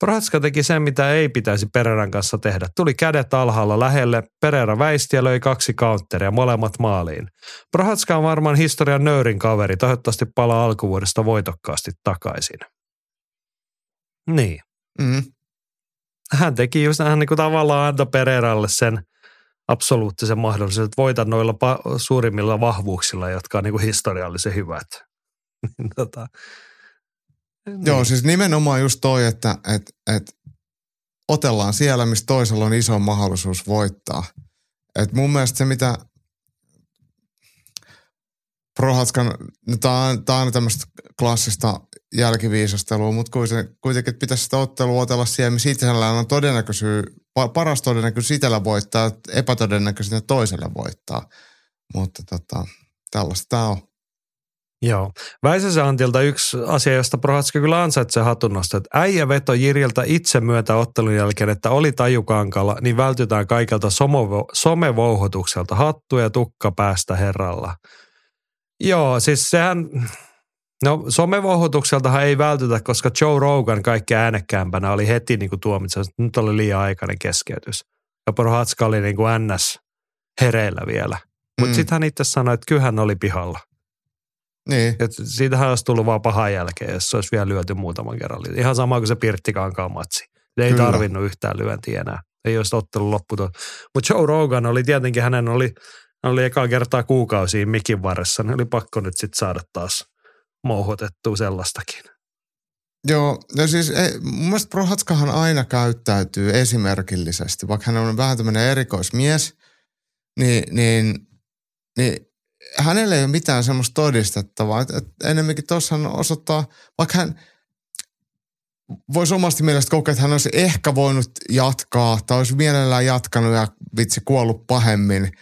Prohatska teki sen, mitä ei pitäisi Pereiran kanssa tehdä. Tuli kädet alhaalla lähelle, Pereira väisti ja löi kaksi counteria, molemmat maaliin. Prohatska on varmaan historian nöyrin kaveri, toivottavasti palaa alkuvuodesta voitokkaasti takaisin. Niin. Mm hän teki just, hän niin kuin tavallaan antoi Pereiralle sen absoluuttisen mahdollisuuden, että voita noilla pa- suurimmilla vahvuuksilla, jotka on niin kuin historiallisen hyvät. tota, niin. Joo, siis nimenomaan just toi, että et, et otellaan siellä, missä toisella on iso mahdollisuus voittaa. Et mun mielestä se, mitä Prohatskan, no tämä on, tää on tämmöistä klassista jälkiviisastelua, mutta kuitenkin pitäisi sitä ottelua otella siellä, missä itsellään on todennäköisyys, paras todennäköisyys itsellä voittaa, epätodennäköisesti toiselle voittaa. Mutta tota, tällaista tämä on. Joo. Väisäsen Antilta yksi asia, josta Prohatska kyllä ansaitsee hatunnosta, että äijä veto Jiriltä itse myötä ottelun jälkeen, että oli tajukankalla, niin vältytään kaikelta somevouhotukselta, hattu ja tukka päästä herralla. Joo, siis sehän, no somevouhotukseltahan ei vältytä, koska Joe Rogan kaikki äänekkäämpänä oli heti niin tuomitsa, että nyt oli liian aikainen keskeytys. Ja Prohatska oli niin kuin NS hereillä vielä. Mutta mm. sitten hän itse sanoi, että kyllähän oli pihalla. Niin. Et siitähän olisi tullut vaan pahan jälkeen, jos se olisi vielä lyöty muutaman kerran. Ihan sama kuin se Pirtti Kankaan matsi. Ei Kyllä. tarvinnut yhtään lyöntiä enää. Ei olisi ottelu loppu. Mutta Joe Rogan oli tietenkin, hänen oli, oli eka kertaa kuukausiin mikin varressa. Niin oli pakko nyt sitten saada taas mouhotettua sellaistakin. Joo, no siis ei, mun mielestä Prohatskahan aina käyttäytyy esimerkillisesti, vaikka hän on vähän tämmöinen erikoismies, niin, niin, niin hänellä ei ole mitään semmoista todistettavaa. Et, et enemmänkin tuossa osoittaa, vaikka hän voisi omasti mielestä kokea, että hän olisi ehkä voinut jatkaa tai olisi mielellään jatkanut ja vitsi kuollut pahemmin.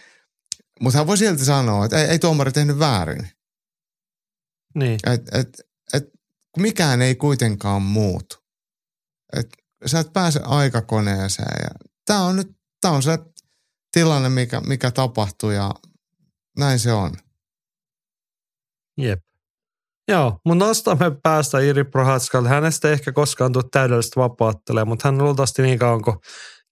Mutta hän voi silti sanoa, että ei, ei tuomari tehnyt väärin. Niin. Et, et, et, mikään ei kuitenkaan muutu. Et, sä et pääse aikakoneeseen. Ja tää on nyt tää on se tilanne, mikä, mikä tapahtuu ja näin se on. Jep. Joo, mun nostamme päästä Iri Prohatskalta. Hänestä ei ehkä koskaan tule täydellistä vapaattelemaan, mutta hän luultavasti niin kauan kuin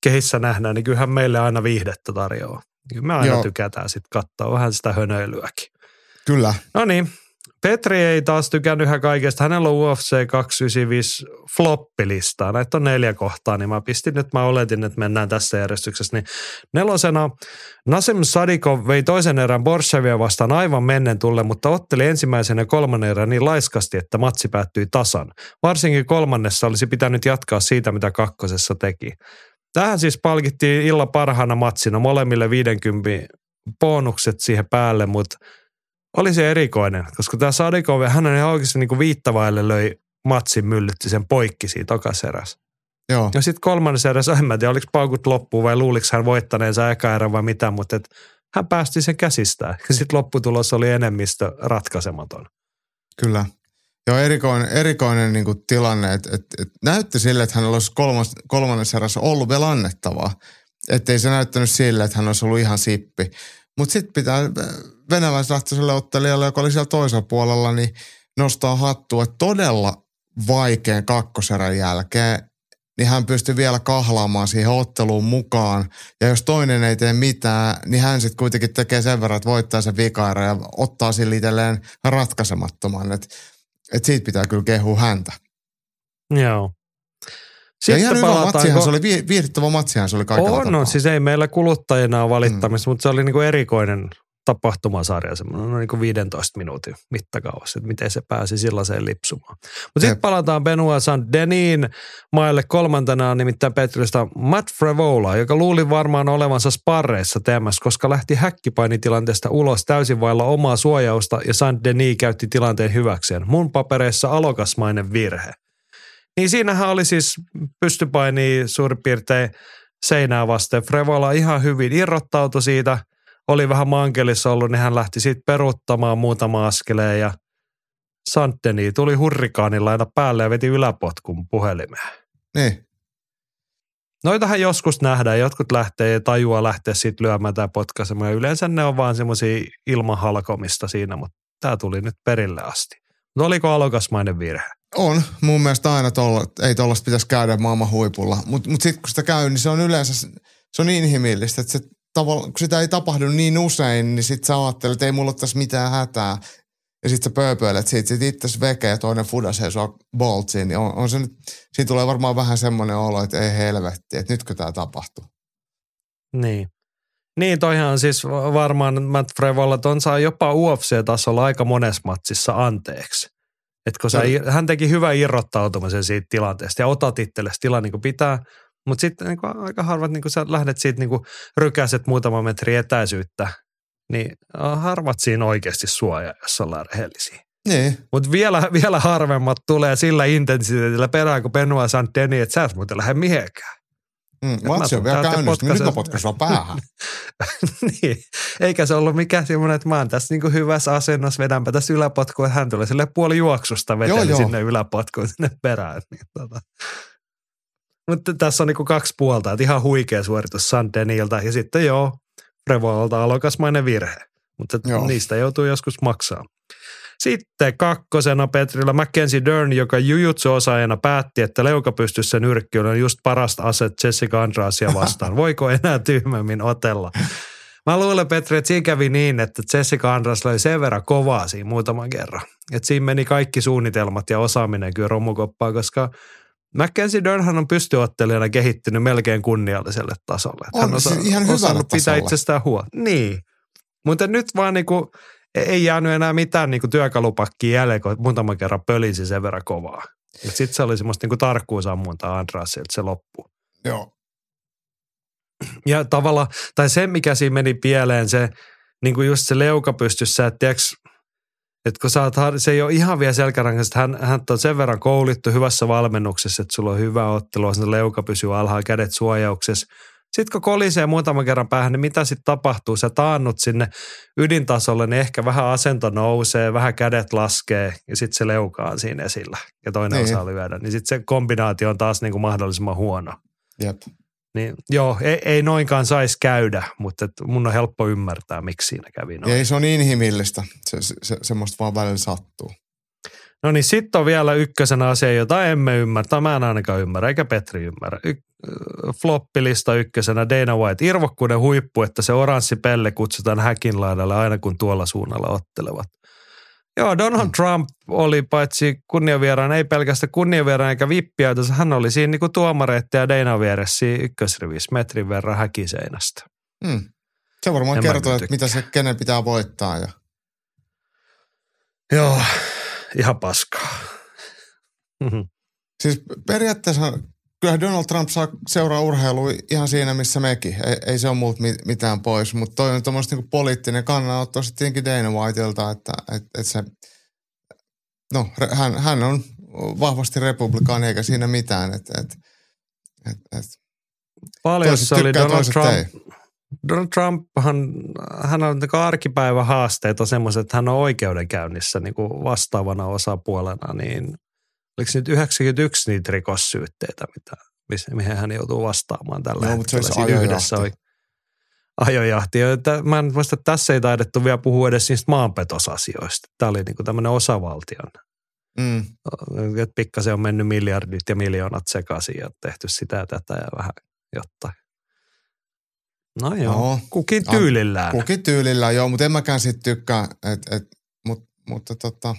kehissä nähdään, niin kyllähän meille aina viihdettä tarjoaa. Me aina Joo. tykätään sitten katsoa vähän sitä hönöilyäkin. Kyllä. No niin, Petri ei taas tykännyt ihan kaikesta. Hänellä on UFC 295 floppilistaa. Näitä on neljä kohtaa, niin mä pistin nyt, mä oletin, että mennään tässä järjestyksessä. Niin nelosena Nasim Sadikov vei toisen erän Borshevia vastaan aivan mennen tulle, mutta otteli ensimmäisen ja kolmannen erän niin laiskasti, että matsi päättyi tasan. Varsinkin kolmannessa olisi pitänyt jatkaa siitä, mitä kakkosessa teki. Tähän siis palkittiin illa parhaana matsina molemmille 50 bonukset siihen päälle, mutta – oli se erikoinen, koska tämä Sadikov, hän on ihan oikeasti niin viittavaille löi matsin myllytti sen poikki siitä tokaserässä. Joo. Ja sitten kolmannessa erässä, en mä tiedä, oliko paukut loppuun vai luuliko hän voittaneensa eka erä vai mitä, mutta et hän päästi sen käsistään. Ja sitten lopputulos oli enemmistö ratkaisematon. Kyllä. Joo, erikoinen, erikoinen niin tilanne, että et, et näytti sille, että hän olisi kolmas, kolmannessa erässä ollut vielä annettavaa. Että ei se näyttänyt sille, että hän olisi ollut ihan sippi. Mutta sitten pitää venäläislähtöiselle ottelijalle, joka oli siellä toisella puolella, niin nostaa hattua todella vaikean kakkoserän jälkeen, niin hän pystyy vielä kahlaamaan siihen otteluun mukaan. Ja jos toinen ei tee mitään, niin hän sitten kuitenkin tekee sen verran, että voittaa sen vikaera ja ottaa sille itselleen ratkaisemattoman. Että et siitä pitää kyllä kehua häntä. Joo. Sitten ja ihan hyvä matsihan, se oli viihdyttävä matsihan se oli kaikilla On, on, siis ei meillä kuluttajina ole valittamista, mm. mutta se oli niinku erikoinen tapahtumasarja, semmoinen no niin kuin 15 minuutin mittakaavassa, että miten se pääsi sellaiseen lipsumaan. Mutta sitten palataan Benoit Saint-Denin maille kolmantena, nimittäin Petristä Matt Frevola, joka luuli varmaan olevansa sparreissa TMS, koska lähti häkkipainitilanteesta ulos täysin vailla omaa suojausta ja Saint-Denis käytti tilanteen hyväkseen. Mun papereissa alokasmainen virhe. Niin siinähän oli siis pystypaini suurin piirtein seinää vasten. Frevola ihan hyvin irrottautui siitä – oli vähän mankelissa ollut, niin hän lähti sitten peruuttamaan muutama askeleen ja Santeni tuli hurrikaanilla aina päälle ja veti yläpotkun puhelimeen. Niin. Noitahan joskus nähdään, jotkut lähtee ja tajua lähteä sitten lyömään tai potkaisemaan. Ja yleensä ne on vaan semmoisia ilmahalkomista siinä, mutta tämä tuli nyt perille asti. Mutta oliko alokasmainen virhe? On. Mun mielestä aina tolla, ei tuollaista pitäisi käydä maailman huipulla. Mutta mut sitten kun sitä käy, niin se on yleensä, se on inhimillistä, että se tavalla, kun sitä ei tapahdu niin usein, niin sit sä ajattelet, että ei mulla ole tässä mitään hätää. Ja sit sä pööpöilet siitä, sit itse veke ja toinen fudasee sua boltsiin, niin on, on se nyt, siinä tulee varmaan vähän semmoinen olo, että ei helvetti, että nytkö tämä tapahtuu. Niin. Niin, toihan siis varmaan Matt Frevolla, että on saa jopa UFC-tasolla aika monessa matsissa anteeksi. Et kun sä, hän teki hyvän irrottautumisen siitä tilanteesta ja otat itsellesi tilan niin kuin pitää, mutta sitten niin aika harvat, niin sä lähdet siitä niin rykäset muutama metri etäisyyttä, niin harvat siinä oikeasti suojaa, jos ollaan rehellisiä. Niin. Mutta vielä, vielä harvemmat tulee sillä intensiteetillä perään, kun saint Denis, että sä et muuten lähde mihinkään. Mm, matsi on vielä käynnissä, niin nyt mä potkasin sua päähän. niin, eikä se ollut mikään semmoinen, että mä oon tässä niinku hyvässä asennossa, vedänpä tässä yläpotkuun, että hän tulee sille puoli juoksusta veteli Joo, joo. sinne yläpotkuun sinne perään. Niin, tota. Mutta tässä on niinku kaksi puolta, että ihan huikea suoritus Sandenilta ja sitten joo, Revolta alokasmainen virhe, mutta Joo. niistä joutuu joskus maksaa. Sitten kakkosena Petrillä Mackenzie Dern, joka jujutsu-osaajana päätti, että leukapystyssä nyrkki on just parasta aset Jessica Andrasia vastaan. Voiko enää tyhmemmin otella? Mä luulen, Petri, että siinä kävi niin, että Jessica Andras oli sen verran kovaa siinä muutaman kerran. Että siinä meni kaikki suunnitelmat ja osaaminen kyllä romukoppaan, koska Mackenzie Dernhan on pystyottelijana kehittynyt melkein kunnialliselle tasolle. On, hän siis ihan osannut pitää tasolle. itsestään huolta. Niin. Mutta nyt vaan niinku, ei jäänyt enää mitään niinku työkalupakkia jäljellä, kun muutaman kerran pölisi sen verran kovaa. Sitten se oli semmoista niinku tarkkuusammuntaa Andrasilta, se loppuu. Joo. Ja tavalla, tai se mikä siinä meni pieleen, se niin kuin just se leuka pystyssä, että tiiäks, että kun sä oot, har- se ei ole ihan vielä selkärangasta, hän, hän on sen verran koulittu hyvässä valmennuksessa, että sulla on hyvä ottelu, se leuka pysyy alhaalla, kädet suojauksessa. Sitten kun kolisee muutaman kerran päähän, niin mitä sitten tapahtuu? Sä taannut sinne ydintasolle, niin ehkä vähän asento nousee, vähän kädet laskee ja sitten se leuka on siinä esillä ja toinen Niin. osaa lyödä. Niin sitten se kombinaatio on taas niin kuin mahdollisimman huono. Jep. Niin, joo, ei, ei noinkaan saisi käydä, mutta et mun on helppo ymmärtää, miksi siinä kävi noin. Ei se on inhimillistä. Se, se, se, semmoista vaan välillä sattuu. No niin, sitten on vielä ykkösenä asia, jota emme ymmärrä, mä en ainakaan ymmärrä, eikä Petri ymmärrä. Y- äh, floppilista ykkösenä Dana White, irvokkuuden huippu, että se oranssi pelle kutsutaan häkin laidalle aina kun tuolla suunnalla ottelevat. Joo, Donald Mm. Trump oli paitsi kunniavieraan, ei pelkästään kunniavieraan eikä vippiautos, hän oli siinä niinku tuomareitten ja Dana vieressä ykkösrivissä metrin verran häkiseinästä. Mm. Se varmaan En kertoo, kyllä että mitä se kenen pitää voittaa. Ja... Joo, ihan paskaa. Siis periaatteessa kyllä Donald Trump saa seuraa urheilua ihan siinä, missä mekin. Ei, ei se ole mi- mitään pois, mutta toi on tuommoista niinku poliittinen kannanotto sitten tietenkin Dana Whiteilta, että et, et se, no hän, hän on vahvasti republikaani eikä siinä mitään. Et, et, et, et. Paljon se oli Donald Trump. ei. Donald Trumphan, hän on arkipäivän haasteet on semmoiset, että hän on oikeudenkäynnissä niin kuin vastaavana osapuolena, niin oliko nyt 91 niitä rikossyytteitä, mitä, mihin hän joutuu vastaamaan tällä Joo, mutta se hetkellä. Siinä yhdessä oi- Ajojahti. Mä en muista, että tässä ei taidettu vielä puhua edes niistä maanpetosasioista. Tämä oli niin tämmöinen osavaltion. Mm. Että pikkasen on mennyt miljardit ja miljoonat sekaisin ja tehty sitä ja tätä ja vähän jotain. No joo, Joo. kukin tyylillään. Kukin tyylillä, joo, mutta en mäkään sit tykkää, et, et, mut, mutta tota,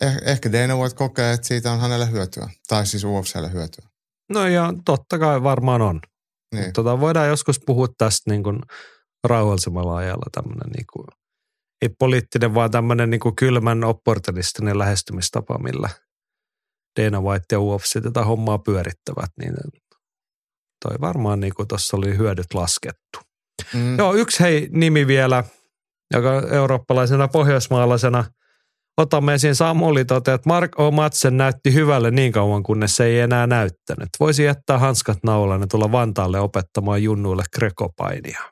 eh, ehkä Dana White kokee, että siitä on hänelle hyötyä, tai siis UFClle hyötyä. No ja totta kai varmaan on. Niin. Tota, voidaan joskus puhua tästä niin kuin rauhallisemmalla ajalla tämmöinen niin kuin, ei poliittinen, vaan tämmöinen niin kuin kylmän opportunistinen lähestymistapa, millä Dana White ja UFC tätä hommaa pyörittävät, niin toi varmaan niin kuin tuossa oli hyödyt laskettu. Mm. Joo, yksi hei nimi vielä, joka eurooppalaisena pohjoismaalaisena otamme esiin Samuli toteaa, että Mark O. Madsen näytti hyvälle niin kauan, kunnes se ei enää näyttänyt. Voisi jättää hanskat naulaan ja tulla Vantaalle opettamaan junnuille grekopainia.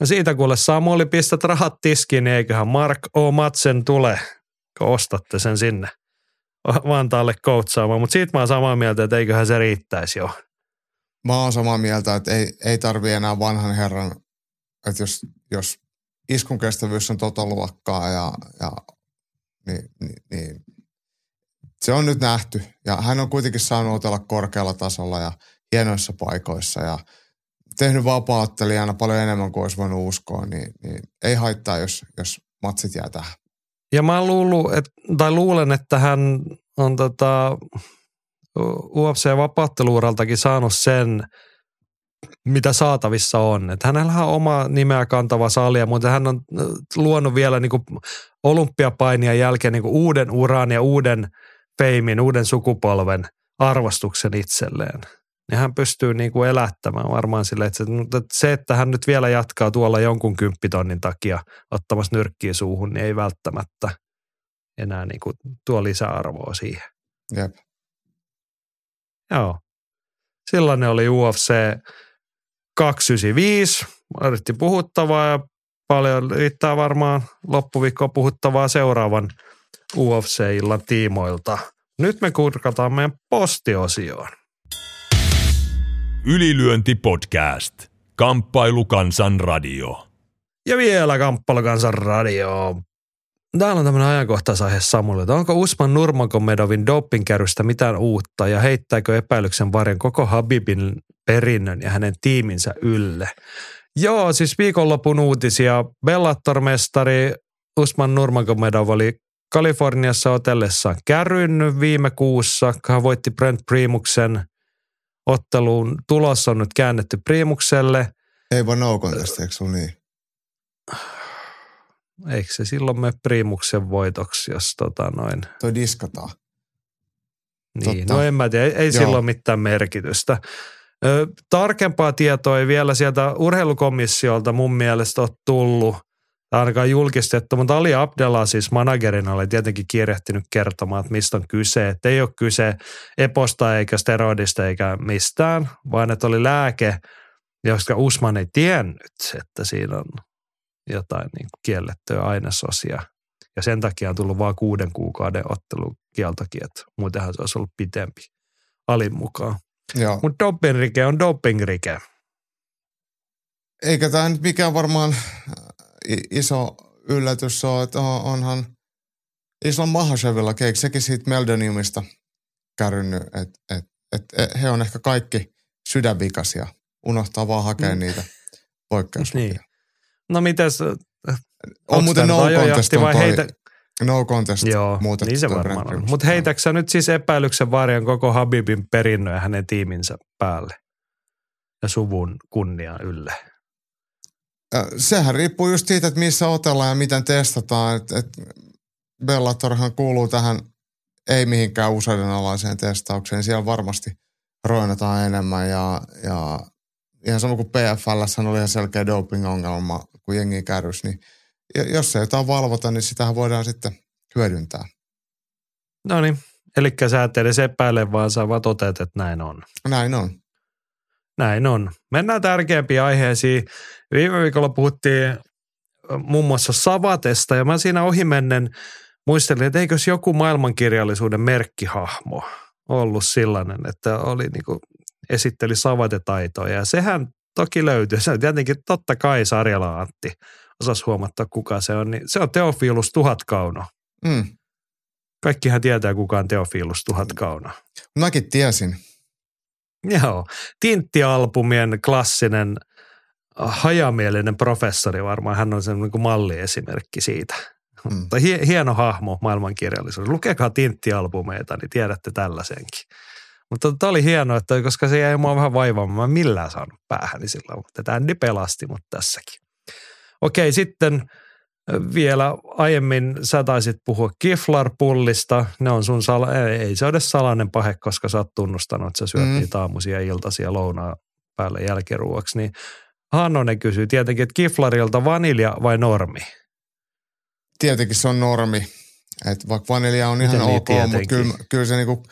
No siitä kuule Samuli pistät rahat tiskiin, niin eiköhän Mark O. Madsen tule, kun ostatte sen sinne Vantaalle koutsaamaan. Mutta siitä mä oon samaa mieltä, että eiköhän se riittäisi jo. Mä oon samaa mieltä, että ei, ei tarvi enää vanhan herran, että jos, jos iskun kestävyys on tota luokkaa ja, ja niin, niin, niin, se on nyt nähty. Ja hän on kuitenkin saanut otella korkealla tasolla ja hienoissa paikoissa ja tehnyt vapaattelijana paljon enemmän kuin olisi voinut uskoa, niin, niin ei haittaa, jos, jos matsit jää tähän. Ja mä luulu, et, tai luulen, että hän on tota, UFC-vapaatteluuraltakin saanut sen, mitä saatavissa on. Että hänellä on oma nimeä kantava salja, mutta hän on äh, luonut vielä niin kuin olympiapainien jälkeen niin kuin uuden uran ja uuden feimin, uuden sukupolven arvostuksen itselleen. niin hän pystyy niin kuin elättämään varmaan sille, että se, mutta se, että hän nyt vielä jatkaa tuolla jonkun kymppitonnin takia ottamassa nyrkkiä suuhun, niin ei välttämättä enää niin kuin tuo lisäarvoa siihen. Jep. Joo. Silloin oli UFC 295. Yritti puhuttavaa ja paljon riittää varmaan loppuviikkoa puhuttavaa seuraavan UFC-illan tiimoilta. Nyt me kurkataan meidän postiosioon. Ylilyönti podcast. Kamppailu kansan radio. Ja vielä Kamppailukansan radio. Täällä on tämmöinen ajankohtaisaihe Samulle, että onko Usman Nurmagomedovin dopingkärystä mitään uutta ja heittääkö epäilyksen varjon koko Habibin perinnön ja hänen tiiminsä ylle? Joo, siis viikonlopun uutisia. Bellator-mestari Usman Nurmagomedov oli Kaliforniassa otellessaan kärrynnyt viime kuussa. Hän voitti Brent Primuksen otteluun. Tulos on nyt käännetty Primukselle. Ei vaan no contest, eikö niin? Eikö se silloin mene Primuksen voitoksi, jos tota noin. Toi diskataan. Niin, Totta. no en mä tiedä, ei, ei Joo. ole mitään merkitystä. Tarkempaa tietoa ei vielä sieltä urheilukomissiolta mun mielestä ole tullut, ainakaan julkistettu, mutta Ali Abdallah siis managerina oli tietenkin kiirehtinyt kertomaan, että mistä on kyse. Että ei ole kyse eposta eikä steroidista eikä mistään, vaan että oli lääke, josta Usman ei tiennyt, että siinä on jotain niin kuin kiellettyä ainesosia. Ja sen takia on tullut vain kuuden kuukauden ottelukieltokin, että muutenhan se olisi ollut pitempi alin mukaan. Mutta dopingrike on dopingrike. Eikä tämä nyt mikään varmaan i- iso yllätys ole, että on- onhan Islam Mahashevilla keik, sekin siitä Meldoniumista kärrynyt, että et, et, et, he on ehkä kaikki sydänvikaisia. Unohtaa vaan hakea Mm. niitä poikkeuslupia. Niin. No mites, On onks muuten no contest on vai toi, heitä, no contest Joo, muutettu niin se varmaan on. Mutta heitäksä nyt siis epäilyksen varjon koko Habibin perinnön ja hänen tiiminsä päälle ja suvun kunnia ylle? Sehän riippuu just siitä, että missä otellaan ja miten testataan. Et, et Bellatorhan kuuluu tähän ei mihinkään useiden alaiseen testaukseen. Siellä varmasti roinataan enemmän ja, ja ihan sama kuin PFL oli ihan selkeä doping-ongelma, kun jengi kärrys, niin jos se jotain valvota, niin sitähän voidaan sitten hyödyntää. No niin, eli sä et edes epäile, vaan sä vaan toteat, että näin on. Näin on. Näin on. Mennään tärkeämpiin aiheisiin. Viime viikolla puhuttiin muun muassa Savatesta ja mä siinä ohimennen muistelin, että eikös joku maailmankirjallisuuden merkkihahmo ollut sellainen, että oli niinku, esitteli Savate-taitoja ja sehän toki löytyy. Se on tietenkin totta kai Sarjala Antti osas huomattaa kuka se on. Niin se on Teofilus Tuhatkauno. Mm. Kaikkihan tietää kuka on Teofilus Tuhatkauno. Mäkin tiesin. Joo, Tintti-albumien klassinen äh, hajamielinen professori varmaan. Hän on sen niin malliesimerkki siitä. Mm. Mutta hie, hieno hahmo maailmankirjallisuudessa. Lukekaa Tintti-albumeita, niin tiedätte tällaisenkin. Mutta tämä oli hienoa, että koska se jäi mua vähän vaivaamaan, mä millään saanut päähäni silloin, mutta tämä pelasti mut tässäkin. Okei, sitten vielä aiemmin sä taisit puhua Kiflar-pullista. Ne on sun sala, ei, ei se ole salainen pahe, koska sä oot tunnustanut, että sä syöt Mm. niitä aamuisia ja iltaisia lounaa päälle jälkiruoksi. Niin Hannonen kysyy tietenkin, että Kiflarilta vanilja vai normi? Tietenkin se on normi. Et vaikka vanilja on ihan Miten niin ok, mutta tietenkin? kyllä, kyllä se niinku,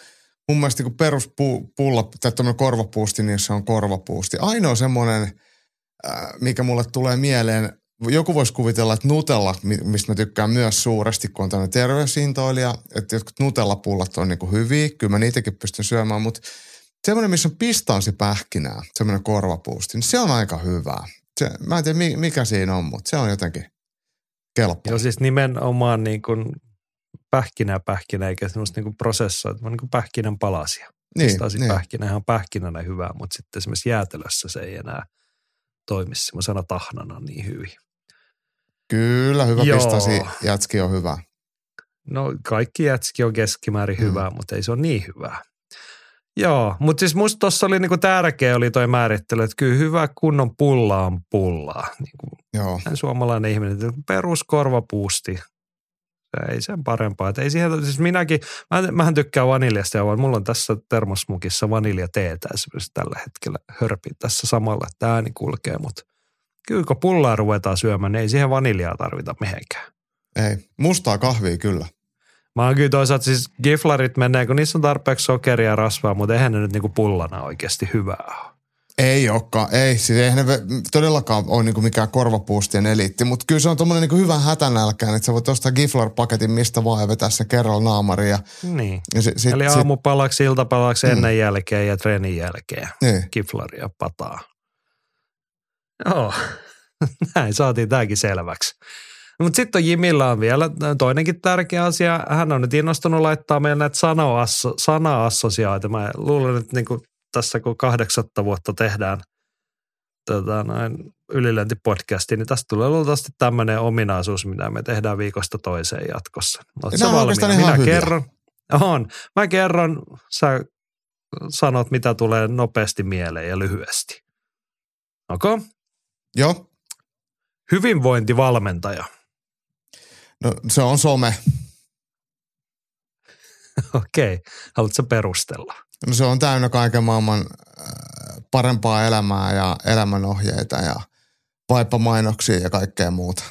mun mielestä niinku peruspulla, tai tämmöinen korvapuusti, niin se on korvapuusti. Ainoa semmoinen, mikä mulle tulee mieleen, joku voisi kuvitella, että Nutella, mi- mistä mä tykkään myös suuresti, kun on tämmöinen terveysintoilija, että jotkut Nutella-pullat on niinku hyviä, kyllä mä niitäkin pystyn syömään, mutta semmoinen, missä on pistaansipähkinää, semmoinen korvapuusti, niin se on aika hyvää. Se, mä en tiedä, mi- mikä siinä on, mutta se on jotenkin kelpo. Joo, siis nimenomaan niin kuin pähkinä pähkinä, eikä semmoista niin prosessoitua, vaan niin kuin pähkinän palasia. Niin, Niin, niin. pähkinä ihan pähkinänä hyvää, mutta sitten esimerkiksi jäätelössä se ei enää toimi semmoisena tahnana niin hyvin. Kyllä, hyvä Joo. pistasi jätski on hyvä. No kaikki jätski on keskimäärin Mm. hyvää, mutta ei se ole niin hyvää. Joo, mutta siis musta tuossa oli niinku tärkeä oli toi määrittely, että kyllä hyvä kunnon pulla on pullaa. Niin kuin Joo, suomalainen ihminen, että peruskorvapuusti, Ei sen parempaa. Et ei siihen, siis minäkin, mä, mähän tykkään vaniljasta ja mulla on tässä termosmukissa vaniljateetä esimerkiksi tällä hetkellä hörpin tässä samalla, että ääni kulkee, mutta kyllä kun pullaa ruvetaan syömään, niin ei siihen vaniljaa tarvita mihinkään. Ei, mustaa kahvia kyllä. Mä oon kyllä toisaalta siis giflarit menee, kun niissä on tarpeeksi sokeria ja rasvaa, mutta eihän ne nyt niinku pullana oikeasti hyvää ole. Ei olekaan, ei. Siis eihän ne todellakaan ole niinku mikään korvapuustien eliitti, mutta kyllä se on tommonen niinku hyvä hätänälkään, että sä voit ostaa Giflar-paketin mistä vaan ja vetää sen kerralla naamariin. Ja, Niin. ja sit, sit, Eli aamupalaksi, iltapalaksi Mm. ennen jälkeen ja treenin jälkeen. niin. Kiflaria pataa. Joo, näin saatiin tämäkin selväksi. Mutta sitten on Jimillä on vielä toinenkin tärkeä asia. Hän on nyt innostunut laittaa meille näitä sana-asso, sana-assosiaatioita. Mä luulen, että niinku tässä kun kahdeksatta vuotta tehdään tota, noin ylilöintipodcasti, niin tästä tulee luultavasti tämmöinen ominaisuus, mitä me tehdään viikosta toiseen jatkossa. Oletko valmiina? Minä hyviä. kerron. On. Mä kerron, sä sanot, mitä tulee nopeasti mieleen ja lyhyesti. Onko? Joo, Hyvinvointivalmentaja. no se on some. Okei. Haluatko perustella? No se on täynnä kaiken maailman äh, parempaa elämää ja elämänohjeita ja vaippamainoksia ja kaikkea muuta.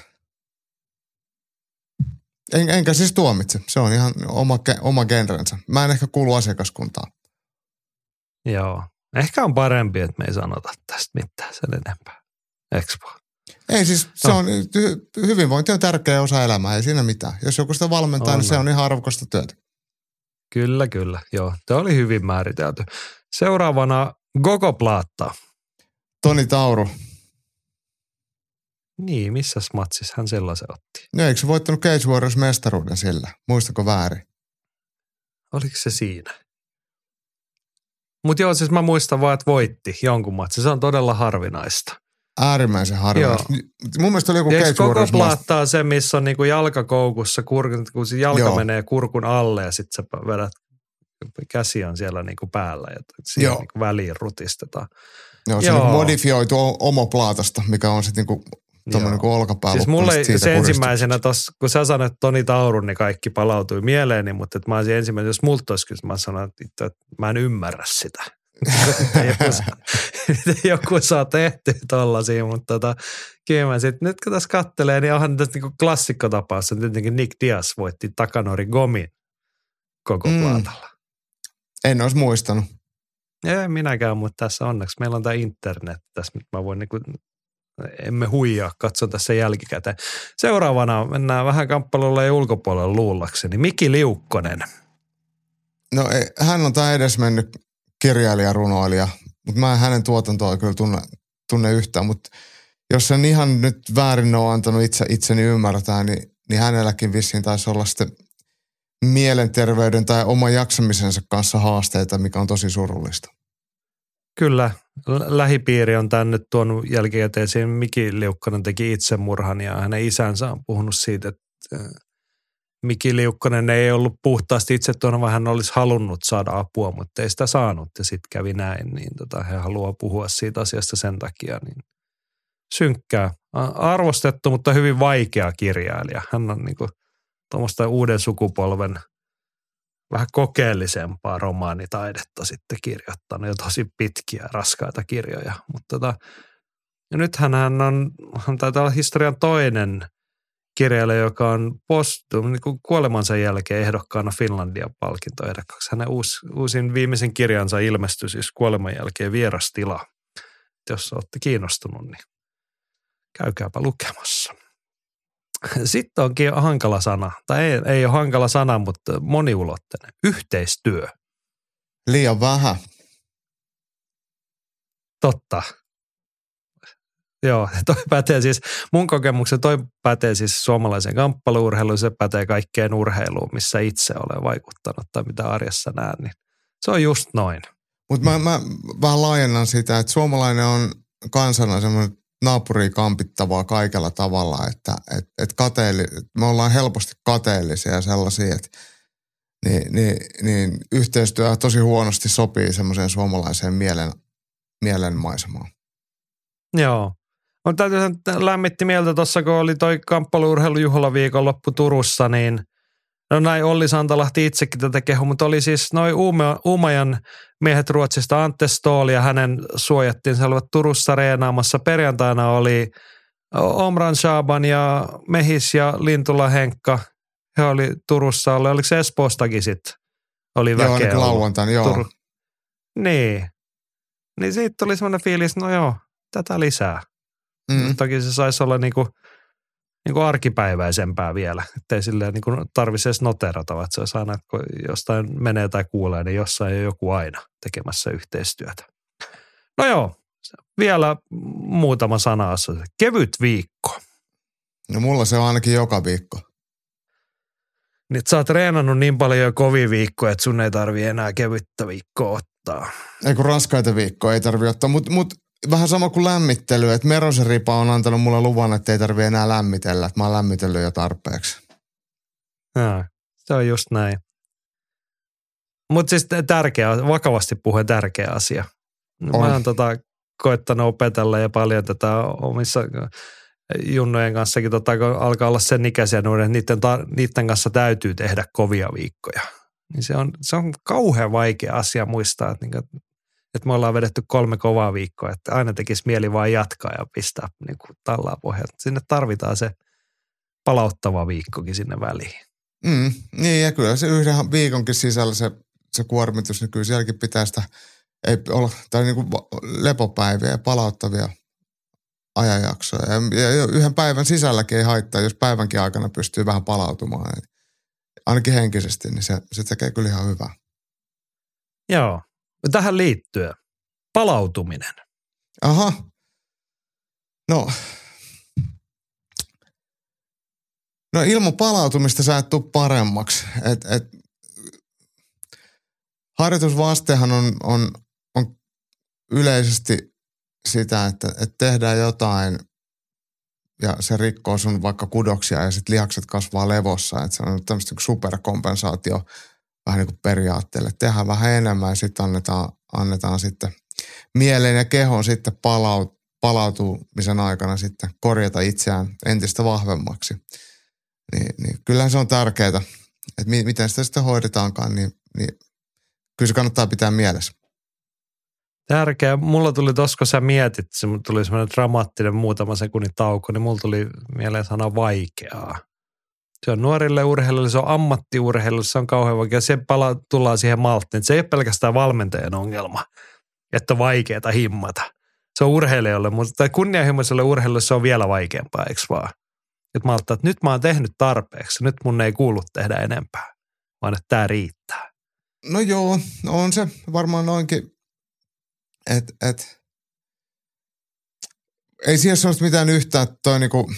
En, enkä siis tuomitse. Se on ihan oma, oma genrensä. Mä en ehkä kuulu asiakaskuntaan. Joo. Ehkä on parempi, että me ei sanota tästä mitään sen enempää. Vaan? Ei siis, se No. on, hy- hyvinvointi on tärkeä osa elämää, ei siinä mitään. Jos joku sitä valmentaa, On. niin se on ihan arvokasta työtä. Kyllä, kyllä. Joo, tämä oli hyvin määritelty. Seuraavana Gogo Plaatta. Toni Tauru, Niin, missä matsissa hän sellaisen otti? no eikö se voittanut Cage Warriors mestaruuden sillä? Muistako väärin? Oliko se siinä? Mutta joo, siis mä muistan vaan, että voitti jonkun matsin. Se on todella harvinaista. Äärimmäisen harvinaista. Mun mielestä oli joku Cage koko Warriors mas- plaatta on se, missä on niinku jalkakoukussa, kurkun, kun se jalka Joo. menee kurkun alle ja sitten sä vedät, käsi on siellä niinku päällä ja Joo. niinku väliin rutistetaan. Joo, se Joo. on niinku modifioitu omoplaatasta, mikä on sitten niinku tuommoinen niinku olkapää Siis mulle se puristukset. ensimmäisenä tossa, kun sä sanoit Toni Taurun, niin kaikki palautui mieleeni, mutta että mä olisin ensimmäinen, jos multa olisi kysynyt, mä sanoin, että, että mä en ymmärrä sitä. Joku, joku saa tehtyä tollasia, mutta tota, kyllä mä sit, nyt kun tässä kattelee, niin onhan tässä niinku klassikkotapaus, että tietenkin Nick Diaz voitti Takanori Gomin koko Mm. plaatalla. En olisi muistanut. Ei minäkään, mutta tässä onneksi meillä on tämä internet tässä, nyt mä voin niinku, emme huijaa, katson tässä jälkikäteen. Seuraavana mennään vähän kamppailulle ja ulkopuolelle luullakseni. Miki Liukkonen. No ei, hän on tämä edesmennyt kirjailija, runoilija, mutta mä en hänen tuotantoa kyllä tunne, tunne yhtään, mutta jos sen ihan nyt väärin ole antanut itse, itseni ymmärtää, niin, niin hänelläkin vissiin taisi olla sitten mielenterveyden tai oman jaksamisensa kanssa haasteita, mikä on tosi surullista. Kyllä, lä- lähipiiri on tämän nyt tuonut jälkikäteen. Miki Liukkonen teki itsemurhan ja hänen isänsä on puhunut siitä, että äh, Miki Liukkonen ei ollut puhtaasti itse tuonut, vaan hän olisi halunnut saada apua, mutta ei sitä saanut ja sitten kävi näin. Niin tota, he haluaa puhua siitä asiasta sen takia. Niin synkkää, arvostettu, mutta hyvin vaikea kirjailija. Hän on niinku tuommoista uuden sukupolven vähän kokeellisempaa romaanitaidetta sitten kirjoittanut ja tosi pitkiä raskaita kirjoja. Mutta tota, ja nythän hän on, hän taitaa olla historian toinen kirjailija, joka on postum, niin kuin kuolemansa jälkeen ehdokkaana Finlandia palkintoehdokkaaksi. Hänen uusi, uusin viimeisen kirjansa ilmestyi siis kuoleman jälkeen vierastila. Jos olette kiinnostunut, niin käykääpä lukemassa. Sitten onkin hankala sana, tai ei, ei ole hankala sana, mutta moniulotteinen. Yhteistyö. Liian vähän. Totta. Joo, toi pätee siis, mun kokemuksen toi pätee siis suomalaisen kamppailuurheiluun, se pätee kaikkeen urheiluun, missä itse olen vaikuttanut tai mitä arjessa näen, niin se on just noin. Mutta mä, mä vähän laajennan sitä, että suomalainen on kansana semmoinen naapuria kampittavaa kaikella tavalla, että et, et kateelli, me ollaan helposti kateellisia ja sellaisia, että niin, niin, niin yhteistyö tosi huonosti sopii semmoiseen suomalaiseen mielen, mielenmaisemaan. Joo. On täytyy sanoa, että lämmitti mieltä tuossa, kun oli toi viikonloppu Turussa, niin No näin Olli Santalahti itsekin tätä kehu, mutta oli siis noin Uumajan miehet Ruotsista, Ante Stool ja hänen suojattiin. Se olivat Turussa reenaamassa. Perjantaina oli Omran Shaban ja Mehis ja Lintula Henkka. He oli Turussa, oli, oliko se Espoostakin sitten? Oli väkeä. Joo, niin lauantaina, joo. Tur- niin. Niin siitä tuli semmoinen fiilis, no joo, tätä lisää. Mm. Toki se saisi olla niinku, niinku arkipäiväisempää vielä, ettei silleen niinku tarvitsisi edes noterata, että se olisi aina, kun jostain menee tai kuulee, niin jossain on joku aina tekemässä yhteistyötä. No joo, vielä muutama sana Kevyt viikko. No mulla se on ainakin joka viikko. Niin sä oot treenannut niin paljon jo kovia viikkoja, että sun ei tarvi enää kevyttä viikkoa ottaa. Ei kun raskaita viikkoja ei tarvi ottaa, mutta mut, vähän sama kuin lämmittely, että Merosen ripa on antanut mulle luvan, että ei tarvi enää lämmitellä, että mä oon lämmitellyt jo tarpeeksi. Ja, se on just näin. Mutta siis tärkeä, vakavasti puhuen tärkeä asia. On. Mä oon tota, koittanut opetella ja paljon tätä omissa junnojen kanssakin, tota, kun alkaa olla sen ikäisiä nuoria, että niiden, ta, niiden kanssa täytyy tehdä kovia viikkoja. Niin se on, se on kauhean vaikea asia muistaa, että, niin että me ollaan vedetty kolme kovaa viikkoa, että aina tekisi mieli vain jatkaa ja pistää niin kuin tallaa pohjalta. Sinne tarvitaan se palauttava viikkokin sinne väliin. Mm, niin ja kyllä se yhden viikonkin sisällä se, se kuormitus, niin kyllä sielläkin pitää sitä ei olla, tai niin kuin lepopäiviä ja palauttavia ajanjaksoja. Ja, ja yhden päivän sisälläkin ei haittaa, jos päivänkin aikana pystyy vähän palautumaan. Ainakin henkisesti, niin se, se tekee kyllä ihan hyvää. Joo. Tähän liittyen. Palautuminen. Aha. No. No ilman palautumista sä et tule paremmaksi. Et, et, harjoitusvastehan on, on, on yleisesti sitä, että, että tehdään jotain ja se rikkoo sun vaikka kudoksia ja sitten lihakset kasvaa levossa. Että se on tämmöistä niin superkompensaatio vähän niin kuin periaatteelle. Tehdään vähän enemmän ja sitten annetaan, annetaan sitten mieleen ja kehon sitten palaut, palautumisen aikana sitten korjata itseään entistä vahvemmaksi. Niin, niin kyllähän se on tärkeää, että mi, miten sitä sitten hoidetaankaan, niin, niin kyllä se kannattaa pitää mielessä. Tärkeä. Mulla tuli tuossa, kun sä mietit, se tuli semmoinen dramaattinen muutama sekunnin tauko, niin mulla tuli mieleen sana vaikeaa. Se on nuorille urheilijoille, se on ammattiurheilijoille, se on kauhean vaikea. Se pala, tullaan siihen malttiin. Se ei ole pelkästään valmentajan ongelma, että on vaikeaa himmata. Se on urheilijoille, mutta kunnianhimoiselle urheilijoille se on vielä vaikeampaa, eikö vaan? Että mä että nyt mä oon tehnyt tarpeeksi, nyt mun ei kuulu tehdä enempää, vaan että tämä riittää. No joo, on se varmaan noinkin et, et, ei siellä ole mitään yhtä, toi niinku,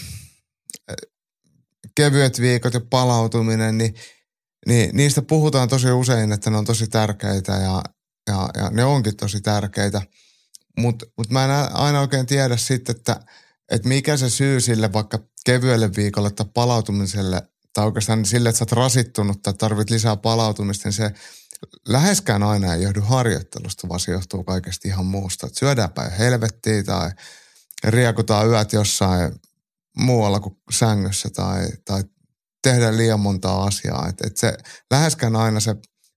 kevyet viikot ja palautuminen, niin, niin niistä puhutaan tosi usein, että ne on tosi tärkeitä ja, ja, ja ne onkin tosi tärkeitä. Mutta mut mä en aina oikein tiedä sitten, että, että mikä se syy sille vaikka kevyelle viikolle tai palautumiselle, tai oikeastaan sille, että sä oot rasittunut tai tarvit lisää palautumista, niin se läheskään aina ei johdu harjoittelusta, vaan se johtuu kaikesta ihan muusta. Että syödäänpä helvettiä tai riekutaan yöt jossain muualla kuin sängyssä tai, tai tehdään liian monta asiaa. Että et se läheskään aina se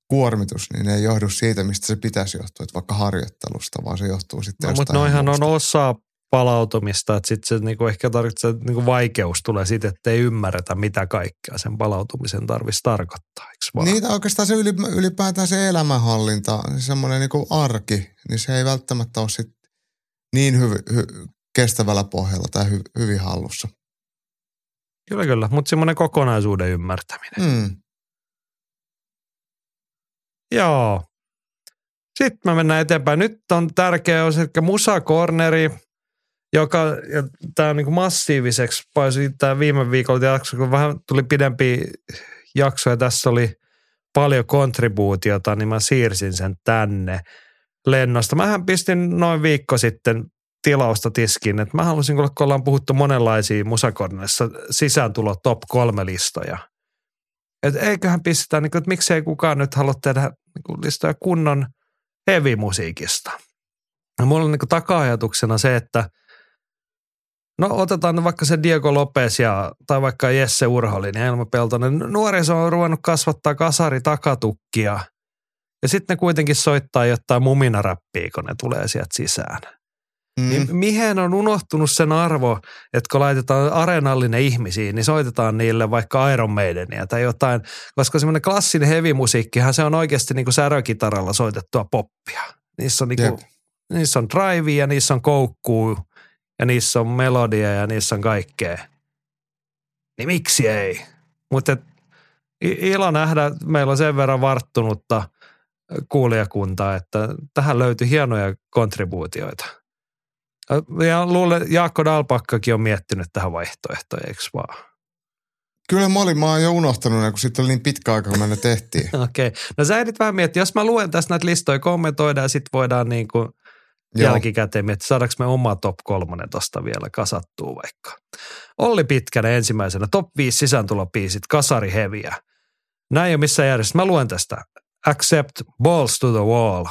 kuormitus, niin ei johdu siitä, mistä se pitäisi johtua, että vaikka harjoittelusta, vaan se johtuu sitten no, Mutta noihan on osa palautumista, että sitten se niinku ehkä tarkoittaa, että niinku vaikeus tulee siitä, että ei ymmärretä, mitä kaikkea sen palautumisen tarvitsisi tarkoittaa, eikö vaan? Niitä oikeastaan se ylipäätään se elämänhallinta, semmoinen niinku arki, niin se ei välttämättä ole sit niin hyvi, hy, kestävällä pohjalla tai hy, hyvin hallussa. Kyllä, kyllä, mutta semmoinen kokonaisuuden ymmärtäminen. Mm. Joo. Sitten me mennään eteenpäin. Nyt on tärkeä osa, eli musakorneri – joka, ja tämä on niin kuin massiiviseksi paisui tämä viime viikolla jakso, kun vähän tuli pidempi jakso ja tässä oli paljon kontribuutiota, niin mä siirsin sen tänne lennosta. Mähän pistin noin viikko sitten tilausta tiskiin, että mä halusin, kun ollaan puhuttu monenlaisia musakorneissa sisääntulo top kolme listoja. Että eiköhän pistetä, niin kuin, että miksei kukaan nyt halua tehdä niin listoja kunnon heavy-musiikista. Ja mulla on niin taka-ajatuksena se, että – No otetaan vaikka se Diego Lopez ja, tai vaikka Jesse Urholin ja Elmo Peltonen. Nuoriso on ruvennut kasvattaa kasari takatukkia ja sitten ne kuitenkin soittaa jotain muminaräppiä, kun ne tulee sieltä sisään. Mm. Niin mihin on unohtunut sen arvo, että kun laitetaan areenallinen ihmisiin, niin soitetaan niille vaikka Iron Maidenia tai jotain, koska semmoinen klassinen heavy-musiikkihan se on oikeasti niin kuin särökitaralla soitettua poppia. Niissä on, niin kuin, niissä on drive ja niissä on koukkuu ja niissä on melodia ja niissä on kaikkea. Niin miksi ei? Mutta ilo nähdä, meillä on sen verran varttunutta kuulijakuntaa, että tähän löytyy hienoja kontribuutioita – ja luulen, Jaakko Dalpakkakin on miettinyt tähän vaihtoehtoja, eikö vaan? Kyllä mä olin, mä oon jo unohtanut kun sitten oli niin pitkä aika, kun me ne tehtiin. Okei. Okay. No sä edit vähän miettiä, jos mä luen tästä näitä listoja, kommentoidaan ja sitten voidaan niin kuin jälkikäteen miettiä, saadaanko me oma top kolmonen tosta vielä kasattua vaikka. Olli Pitkänen ensimmäisenä, top 5 sisääntulopiisit, kasari heviä. Näin ei ole missään järjestä. Mä luen tästä. Accept, Balls to the Wall,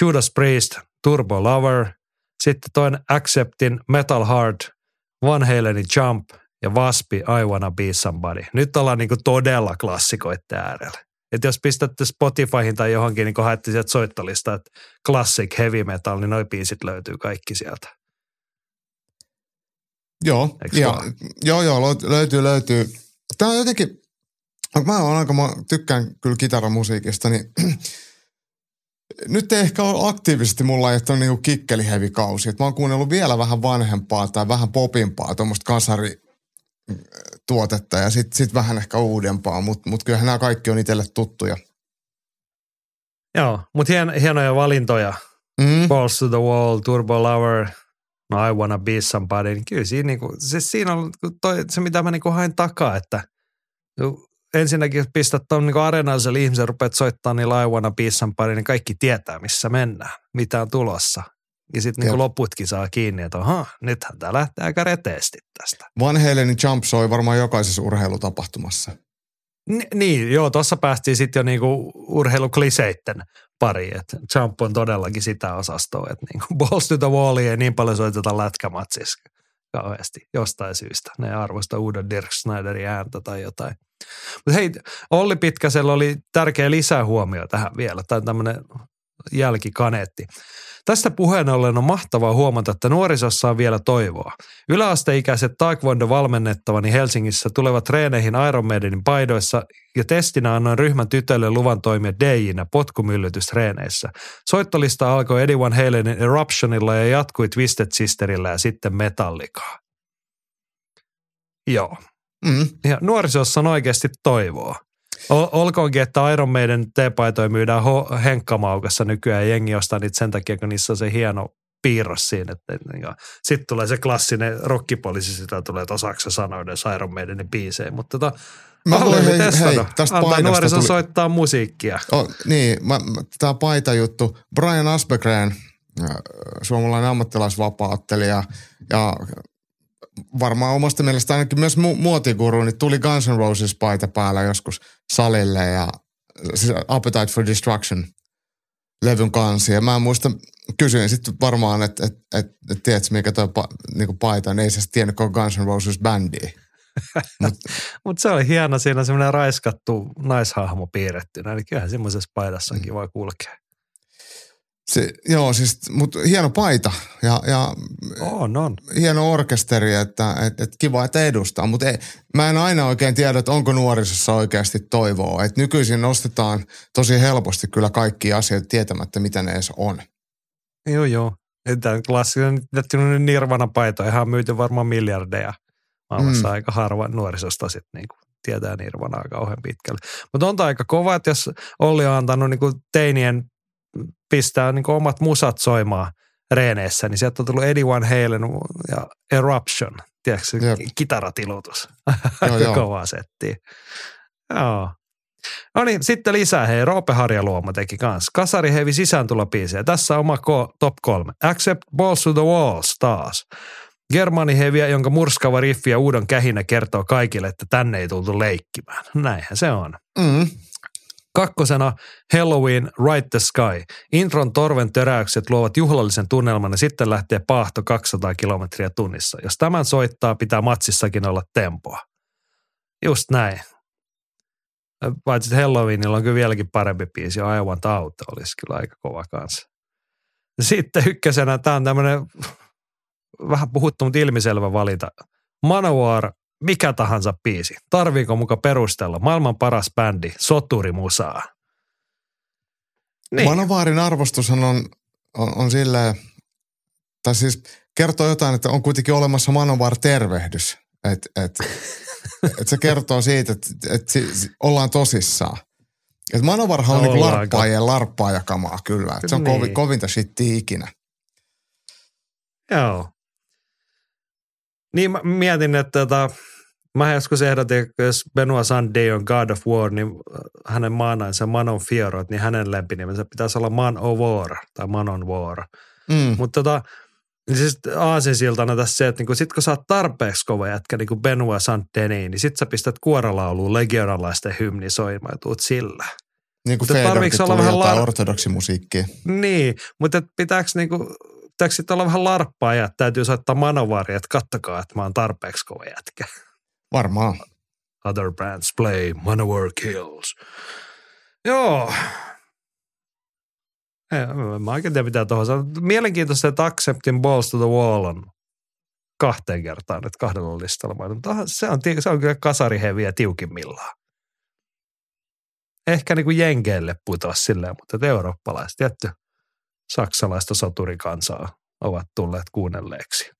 Judas Priest, Turbo Lover – sitten toinen Acceptin Metal Heart, Van Halenin Jump ja Waspi I Wanna Be Somebody. Nyt ollaan niinku todella klassikoiden äärellä. Et jos pistätte Spotifyhin tai johonkin, niin haette sieltä soittolista, että classic heavy metal, niin noi biisit löytyy kaikki sieltä. Joo, ja, joo, joo, löytyy, löytyy. Tämä on jotenkin, mä oon aika, mä tykkään kyllä kitaramusiikista, niin nyt ei ehkä ole aktiivisesti mulla, että on niinku kikkelihevikausi. Et mä oon kuunnellut vielä vähän vanhempaa tai vähän popimpaa, tuommoista kasari tuotetta ja sitten sit vähän ehkä uudempaa, mutta mut kyllähän nämä kaikki on itselle tuttuja. Joo, mutta hien, hienoja valintoja. Mm. Balls to the Wall, Turbo Lover, no I Wanna Be Somebody. Kyllä siinä, niinku, se, siinä on toi, se, mitä mä niinku hain takaa, että ensinnäkin, jos pistät tuon niin areenalliselle ihmisen, rupeat soittamaan niin laivana piissan pari, niin kaikki tietää, missä mennään, mitä on tulossa. Ja sitten niin loputkin saa kiinni, että aha, nythän tämä lähtee aika reteesti tästä. Van Halenin Jump soi varmaan jokaisessa urheilutapahtumassa. Ni, niin, joo, tuossa päästiin sitten jo niinku urheilukliseitten pari, että Jump on todellakin sitä osastoa, että niinku balls to the wall ei niin paljon soiteta lätkämatsissa kauheasti jostain syystä. Ne arvosta uuden Dirk Snyderin ääntä tai jotain. Mutta hei, Olli Pitkäsellä oli tärkeä lisähuomio tähän vielä, tai tämmöinen jälkikaneetti. Tästä puheen ollen on mahtavaa huomata, että nuorisossa on vielä toivoa. Yläasteikäiset taekwondo valmennettavani Helsingissä tulevat treeneihin Iron Maidenin paidoissa ja testinä annoin ryhmän tytölle luvan toimia DJinä potkumyllytystreeneissä. Soittolista alkoi Eddie Van Halenin Eruptionilla ja jatkui Twisted Sisterillä ja sitten Metallicaa. Joo, Mm. Ja nuorisossa on oikeasti toivoa. olkoonkin, että Iron Maiden T-paitoja myydään ho- henkkamaukassa nykyään ja jengi ostaa niitä sen takia, kun niissä on se hieno piirros siinä. Että, niin sitten tulee se klassinen rockipoliisi, sitä tulee, että osaksi sanoiden Iron Maidenin biisejä. Mutta tota, Mä haluan hei, hei, tästä Antaa nuoriso tuli... soittaa musiikkia. Oh, niin, tämä paita juttu. Brian Asbegren, suomalainen ammattilaisvapaattelija ja varmaan omasta mielestä ainakin myös mu- muotiguru, niin tuli Guns N' Roses paita päällä joskus salille ja siis Appetite for Destruction levyn kanssa. Ja mä muista, kysyin sitten varmaan, että et, et, et, tiedätkö mikä toi pa, niinku paita, niin ei se tiennyt koko Guns N' Roses bändiä. Mutta Mut se oli hieno, siinä on semmoinen raiskattu naishahmo piirrettynä, niin kyllähän semmoisessa paidassa on mm. kiva kulkea. Se, joo, siis, mutta hieno paita ja, ja on, on. hieno orkesteri, että et, et kiva, että edustaa. Mutta mä en aina oikein tiedä, että onko nuorisossa oikeasti toivoa. Et nykyisin nostetaan tosi helposti kyllä kaikki asiat tietämättä, mitä ne edes on. Joo, joo. Tämä klassinen Nirvana paita ihan myyty varmaan miljardeja. Maailmassa mm. aika harva nuorisosta sitten niinku tietää Nirvanaa kauhean pitkälle. Mutta on aika kova, että jos Olli on antanut niinku teinien pistää niin omat musat soimaan reeneissä, niin sieltä on tullut Eddie Van Halen ja Eruption, tiedätkö, Jep. kitaratilutus. Joo. Kovaa settiä. Joo. No niin, sitten lisää, hei, Roope Harjaluoma teki kanssa. Kasari hevi sisääntulopiisejä. Tässä on oma ko- top kolme. Accept Balls to the Walls taas. Germani heviä, jonka murskava riffi ja uudon kähinä kertoo kaikille, että tänne ei tultu leikkimään. Näinhän se on. Mm. Kakkosena Halloween Right the Sky. Intron torven töräykset luovat juhlallisen tunnelman ja sitten lähtee paahto 200 kilometriä tunnissa. Jos tämän soittaa, pitää matsissakin olla tempoa. Just näin. Paitsi Halloweenilla on kyllä vieläkin parempi biisi. I Want Out olisi kyllä aika kova kanssa. Sitten ykkösenä, tämä on tämmöinen vähän puhuttu, mutta ilmiselvä valinta. Manowar, mikä tahansa biisi. Tarviiko muka perustella? Maailman paras bändi, Soturi Musaa. Niin. Manovaarin arvostushan on, on, on silleen, tai siis kertoo jotain, että on kuitenkin olemassa Manovar-tervehdys. Että et, et se kertoo siitä, että et, et ollaan tosissaan. Et Manovarhan on niin larppaa larppaaja kamaa kyllä. Et se on niin. kovin, kovinta shittiä ikinä. Joo. Niin mä mietin, että tota, mä joskus ehdotin, että jos Benoit Sunday on God of War, niin hänen maanainsa Manon Fiorot, niin hänen lempinimensä pitäisi olla Man of War tai Manon War. Mm. Mutta tota, niin siis aasinsiltana tässä se, että niinku sit kun sä oot tarpeeksi kova jätkä niin kuin Benoit Saint-Denis, niin sit sä pistät kuorolauluun legionalaisten hymni soimaan ja tuut sillä. Niin kuin Fedorkin olla vähän lar- ortodoksimusiikkia. Niin, mutta pitääkö niinku, pitääkö sitten olla vähän larppaa ja täytyy soittaa manovaria, että kattokaa, että mä oon tarpeeksi kova jätkä. Varmaan. Other bands play, Manowar kills. Joo, Mä oikein tiedä, mitä tuohon sanoa. Mielenkiintoista, että Accepting Balls to the Wall on kahteen kertaan nyt kahdella listalla. Mutta se on, se on kyllä kasariheviä tiukimmillaan. Ehkä niin kuin jenkeille putoa silleen, mutta eurooppalaiset, tietty saksalaista soturikansaa ovat tulleet kuunnelleeksi.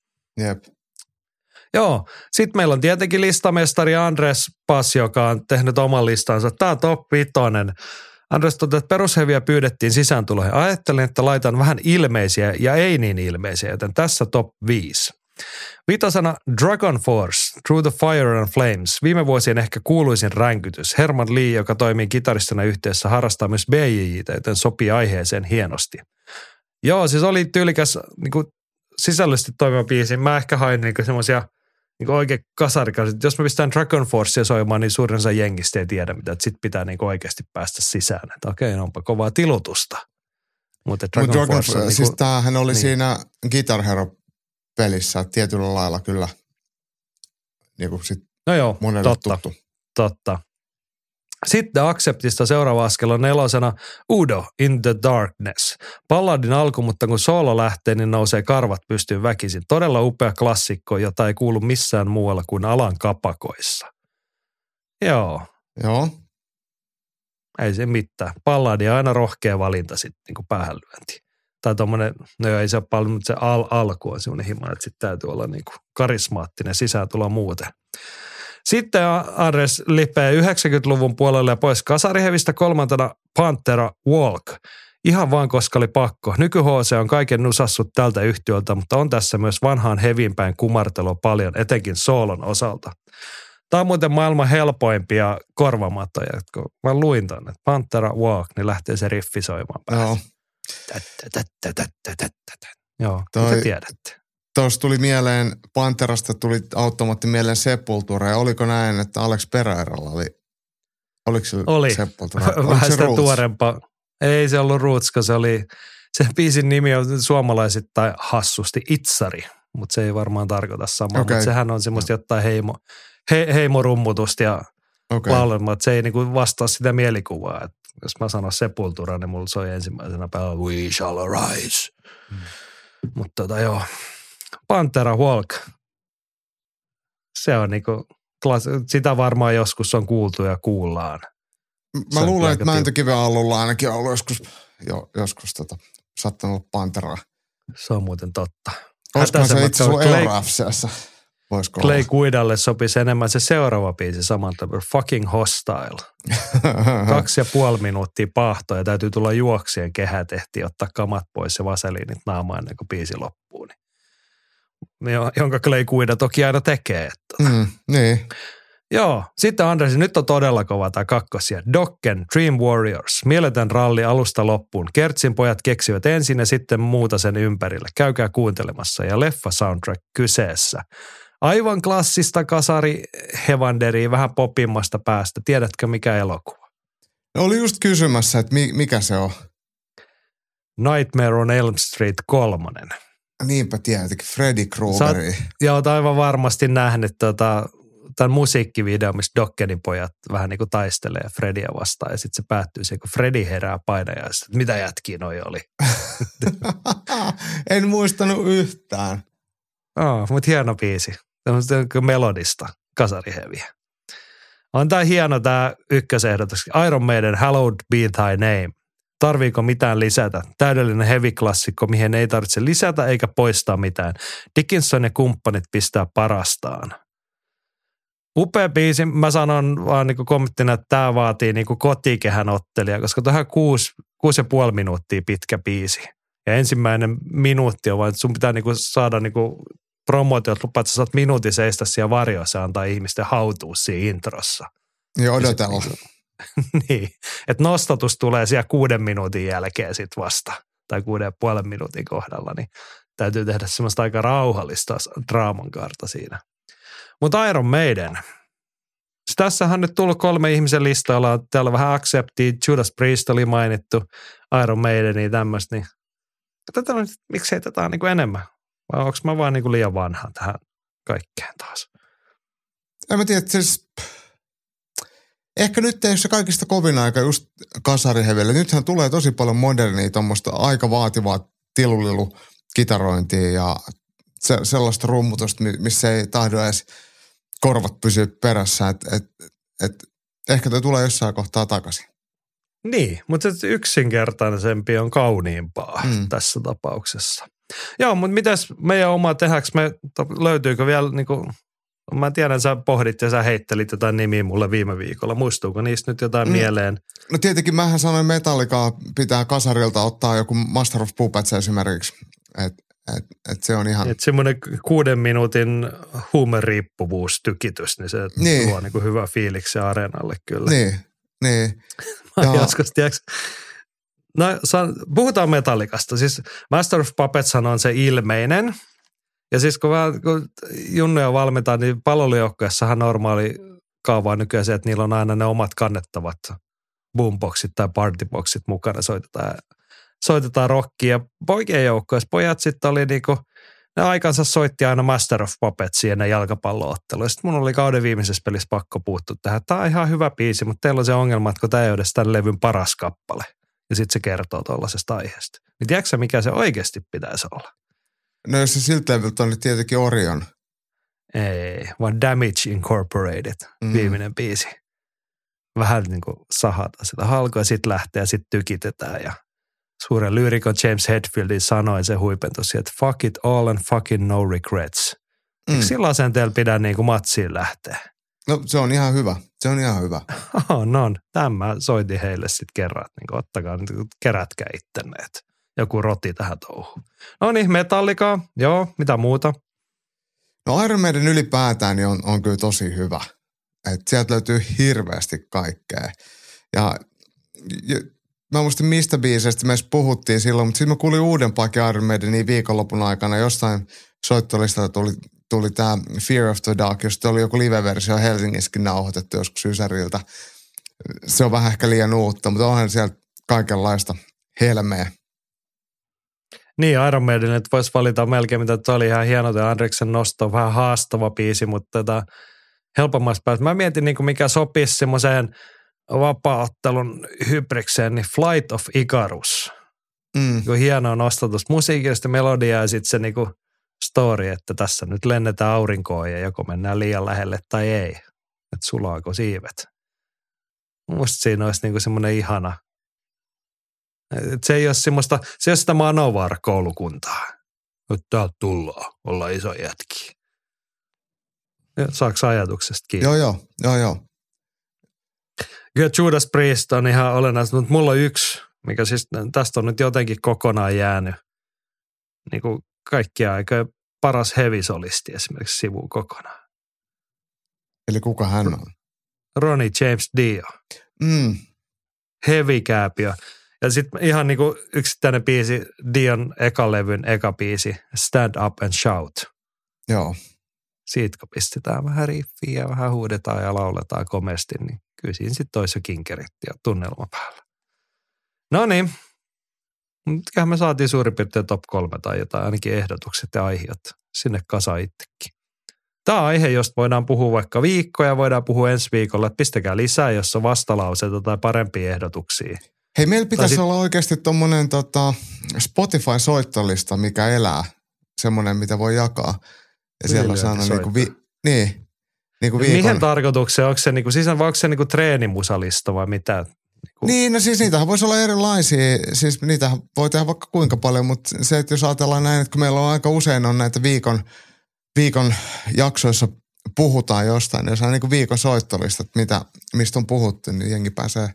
Jep. Joo, sitten meillä on tietenkin listamestari Andres Pass, joka on tehnyt oman listansa. Tämä on top 5 Andres totesi, että perusheviä pyydettiin sisääntuloihin. Ajattelin, että laitan vähän ilmeisiä ja ei niin ilmeisiä, joten tässä top 5. Vitosana Dragon Force, Through the Fire and Flames. Viime vuosien ehkä kuuluisin ränkytys. Herman Lee, joka toimii kitaristina yhteydessä, harrastaa myös BJJtä, joten sopii aiheeseen hienosti. Joo, siis oli tyylikäs niin kuin sisällöllisesti toimiva biisi. Mä ehkä hain niin semmoisia – niin oikein kasarikas. Jos mä pistän Dragon Forcea soimaan, niin suurin osa jengistä ei tiedä mitä. Sitten pitää niin oikeasti päästä sisään. Että okei, onpa kovaa tilutusta. Mutta Dragon, Mut Dragon Force Siis niin tämähän oli niin. siinä Guitar Hero pelissä tietyllä lailla kyllä niin kuin sit no joo, monelle totta, tuttu. Totta. Sitten Acceptista seuraava askel on nelosena Udo in the Darkness. Palladin alku, mutta kun soolo lähtee, niin nousee karvat pystyyn väkisin. Todella upea klassikko, jota ei kuulu missään muualla kuin alan kapakoissa. Joo. Joo. Ei se mitään. Palladi on aina rohkea valinta sitten niin päähänlyönti. Tai tuommoinen, no ei se ole paljon, mutta se al- alku on semmoinen hima, että sitten täytyy olla niin kuin karismaattinen sisääntulo muuten. Sitten Ares lipee 90-luvun puolelle ja pois kasarihevistä kolmantena Pantera Walk. Ihan vaan koska oli pakko. Nyky HC on kaiken nusassut tältä yhtiöltä, mutta on tässä myös vanhaan hevinpäin kumartelua paljon, etenkin soolon osalta. Tämä on muuten maailman helpoimpia korvamatoja. Kun mä luin tonne, että Pantera Walk, niin lähtee se riffi soimaan päästä. Joo. Joo, mitä tiedätte? Tuossa tuli mieleen, Panterasta tuli automaatti mieleen Sepultura. Ja oliko näin, että Alex Pereiralla oli, oliko se oli. Sepultura? Vähän sitä tuorempaa. Ei se ollut Rootska, se oli, se biisin nimi on suomalaisittain hassusti Itsari, mutta se ei varmaan tarkoita samaa. Okay. Mutta sehän on semmoista jotain heimo, he, heimorummutusta ja okay. laulelma, että se ei niinku vastaa sitä mielikuvaa. Et jos mä sanon Sepultura, niin mulla soi ensimmäisenä päällä We shall arise. Hmm. Mutta tota joo, Pantera Walk. Se on niinku, sitä varmaan joskus on kuultu ja kuullaan. Mä luulen, että Mäntykiven alulla ainakin on ollut joskus, jo, joskus tota, sattunut olla Panteraa. Se on muuten totta. Olisiko se itse asiassa Euro Voisiko Clay olla? Kuidalle sopisi enemmän se seuraava biisi saman Fucking Hostile. Kaksi ja puoli minuuttia pahtoa ja täytyy tulla juoksien kehä tehtiin ottaa kamat pois ja vaseliinit naamaan ennen kuin biisi loppuu. Niin jonka Clay Guida toki aina tekee. Että. Mm, niin. Joo, sitten Andres, nyt on todella kova tämä kakkosia. Dokken, Dream Warriors, mieletön ralli alusta loppuun. Kertsin pojat keksivät ensin ja sitten muuta sen ympärille. Käykää kuuntelemassa ja leffa soundtrack kyseessä. Aivan klassista kasari Hevanderi, vähän popimmasta päästä. Tiedätkö mikä elokuva? Oli just kysymässä, että mi, mikä se on. Nightmare on Elm Street kolmonen. Niinpä tietenkin, Freddy Kruegeri. Ja olet aivan varmasti nähnyt tota, tämän musiikkivideo, missä Dokkenin pojat vähän niin kuin taistelee Fredia vastaan. Ja sitten se päättyy siihen, kun Freddy herää painajaista. Mitä jätkiä noi oli? en muistanut yhtään. Oh, mutta hieno biisi. Tämmöistä melodista kasariheviä. On tämä hieno tämä ykkösehdotus. Iron Maiden, Hallowed Be Thy Name. Tarviiko mitään lisätä? Täydellinen heavy-klassikko, mihin ei tarvitse lisätä eikä poistaa mitään. Dickinson ja kumppanit pistää parastaan. Upea biisi. Mä sanon vaan niin kommenttina, että tämä vaatii niin kotikehän ottelija, koska tähän kuusi, kuusi ja puoli minuuttia pitkä biisi. Ja ensimmäinen minuutti on vaan, että sun pitää niin saada niin promootiot lupaa, että sä saat minuutin seistä siellä varjoissa ja antaa ihmisten hautua siinä introssa. Ja odotella. niin, että nostatus tulee siellä kuuden minuutin jälkeen sitten vasta, tai kuuden ja puolen minuutin kohdalla, niin täytyy tehdä semmoista aika rauhallista draaman kaarta siinä. Mutta Iron Maiden. Tässähän on nyt tullut kolme ihmisen listalla. Täällä on vähän Accepti, Judas Priest oli mainittu, Iron Maiden ja tämmöistä. Niin tätä, miksei tätä on niin enemmän? Vai onko mä vaan niin liian vanha tähän kaikkeen taas? En mä tiedä, siis ehkä nyt ei se kaikista kovin aika just kasarihevelle. Nythän tulee tosi paljon modernia tuommoista aika vaativaa tilulilu kitarointia ja se, sellaista rummutusta, missä ei tahdo edes korvat pysyä perässä. Et, et, et, ehkä toi tulee jossain kohtaa takaisin. Niin, mutta yksinkertaisempi on kauniimpaa mm. tässä tapauksessa. Joo, mutta mitäs meidän oma tehäks me, löytyykö vielä niin kuin, mä tiedän, sä pohdit ja sä heittelit jotain nimiä mulle viime viikolla. Muistuuko niistä nyt jotain mm. mieleen? No tietenkin mähän sanoin Metallica pitää kasarilta ottaa joku Master of Puppets esimerkiksi. Et, et, et se on ihan... Et semmoinen kuuden minuutin huumeriippuvuustykitys, niin se niin. luo niin hyvä fiiliksi areenalle kyllä. Niin, niin. Mä joskus, tiedätkö, No, puhutaan metallikasta. Siis Master of Puppets on se ilmeinen. Ja siis kun, vähän, kun junnuja valmentaa, niin palolijoukkueessahan normaali kaava on nykyään se, että niillä on aina ne omat kannettavat boomboxit tai partyboxit mukana. Soitetaan, soitetaan rockia. Poikien joukkueessa pojat sitten oli niinku, ne aikansa soitti aina Master of Puppetsia ennen jalkapalloottelu. Sitten mun oli kauden viimeisessä pelissä pakko puuttua tähän. Tämä on ihan hyvä biisi, mutta teillä on se ongelma, että kun tämä ei ole tämän levyn paras kappale ja sitten se kertoo tuollaisesta aiheesta. Niin tiedätkö mikä se oikeasti pitäisi olla? No jos se siltä on niin tietenkin Orion. Ei, vaan Damage Incorporated, mm. viimeinen biisi. Vähän niin kuin sahata sitä halkoa ja sitten lähtee ja sitten tykitetään ja suuren lyyrikon James Hetfieldin sanoi se huipentus, että fuck it all and fucking no regrets. Mm. Eikö sillä asenteella pidä niin kuin matsiin lähteä? No se on ihan hyvä. Se on ihan hyvä. Oh, no, tämä soitin heille sitten kerran, että niin ottakaa, niin kerätkää ittenne, että joku roti tähän touhuun. No niin, Metallica, joo, mitä muuta? No Iron Maiden ylipäätään niin on, on kyllä tosi hyvä. Et sieltä löytyy hirveästi kaikkea. Ja, ja mä muistin mistä biiseistä me puhuttiin silloin, mutta sitten mä kuulin uudempaakin Iron Maidenin viikonlopun aikana. Jostain soittolistalta tuli tuli tämä Fear of the Dark, josta oli joku live-versio Helsingissäkin nauhoitettu joskus Ysäriltä. Se on vähän ehkä liian uutta, mutta onhan sieltä kaikenlaista helmeä. Niin, Iron Maiden, että voisi valita melkein, mitä tuo oli ihan hieno, tämä Andreksen nosto, vähän haastava biisi, mutta tota, helpommasta päästä. Mä mietin, niin kuin mikä sopisi semmoiseen vapaattelun hybrikseen, niin Flight of Icarus. Mm. Hienoa nostatus musiikista, melodiaa ja sitten se niin kuin story, että tässä nyt lennetään aurinkoon ja joko mennään liian lähelle tai ei. Että sulaako siivet. Musta siinä olisi niinku semmoinen ihana. Et se ei ole semmoista, se ei ole sitä Manovar-koulukuntaa. Että täältä tullaan, olla iso jätki. Saako ajatuksesta kiinni? Joo, joo, joo, joo. Kyllä Judas Priest on ihan olennaista, mutta mulla on yksi, mikä siis tästä on nyt jotenkin kokonaan jäänyt niin kuin kaikkia aikoja paras hevisolisti esimerkiksi sivuun kokonaan. Eli kuka hän on? Ronnie James Dio. Mm. Heavy-kääpiö. Ja sitten ihan niinku yksittäinen biisi, Dion ekalevyn eka biisi, Stand Up and Shout. Joo. Siitä kun pistetään vähän riffiä ja vähän huudetaan ja lauletaan komesti, niin kyllä siinä sitten toissa kinkeritti ja tunnelma päällä. No niin, mutta me saatiin suurin piirtein top kolme tai jotain, ainakin ehdotukset ja aiheet sinne kasa itsekin. Tämä on aihe, josta voidaan puhua vaikka viikkoja, voidaan puhua ensi viikolla, että pistäkää lisää, jos on vastalauseita tai parempia ehdotuksia. Hei, meillä pitäisi sit- olla oikeasti tuommoinen tota, Spotify-soittolista, mikä elää. Semmoinen, mitä voi jakaa. Ja siellä saa aina niinku, vi, niin, niinku viikon. Mihin tarkoitukseen? Onko se, niinku, siis on, onko se niinku treenimusalista vai mitä? Niinku, Niin, no siis niitähän voisi olla erilaisia, siis niitä voi tehdä vaikka kuinka paljon, mutta se, että jos ajatellaan näin, että kun meillä on aika usein on näitä viikon, viikon jaksoissa puhutaan jostain, niin jos on niin viikon soittolistat, mitä, mistä on puhuttu, niin jengi pääsee,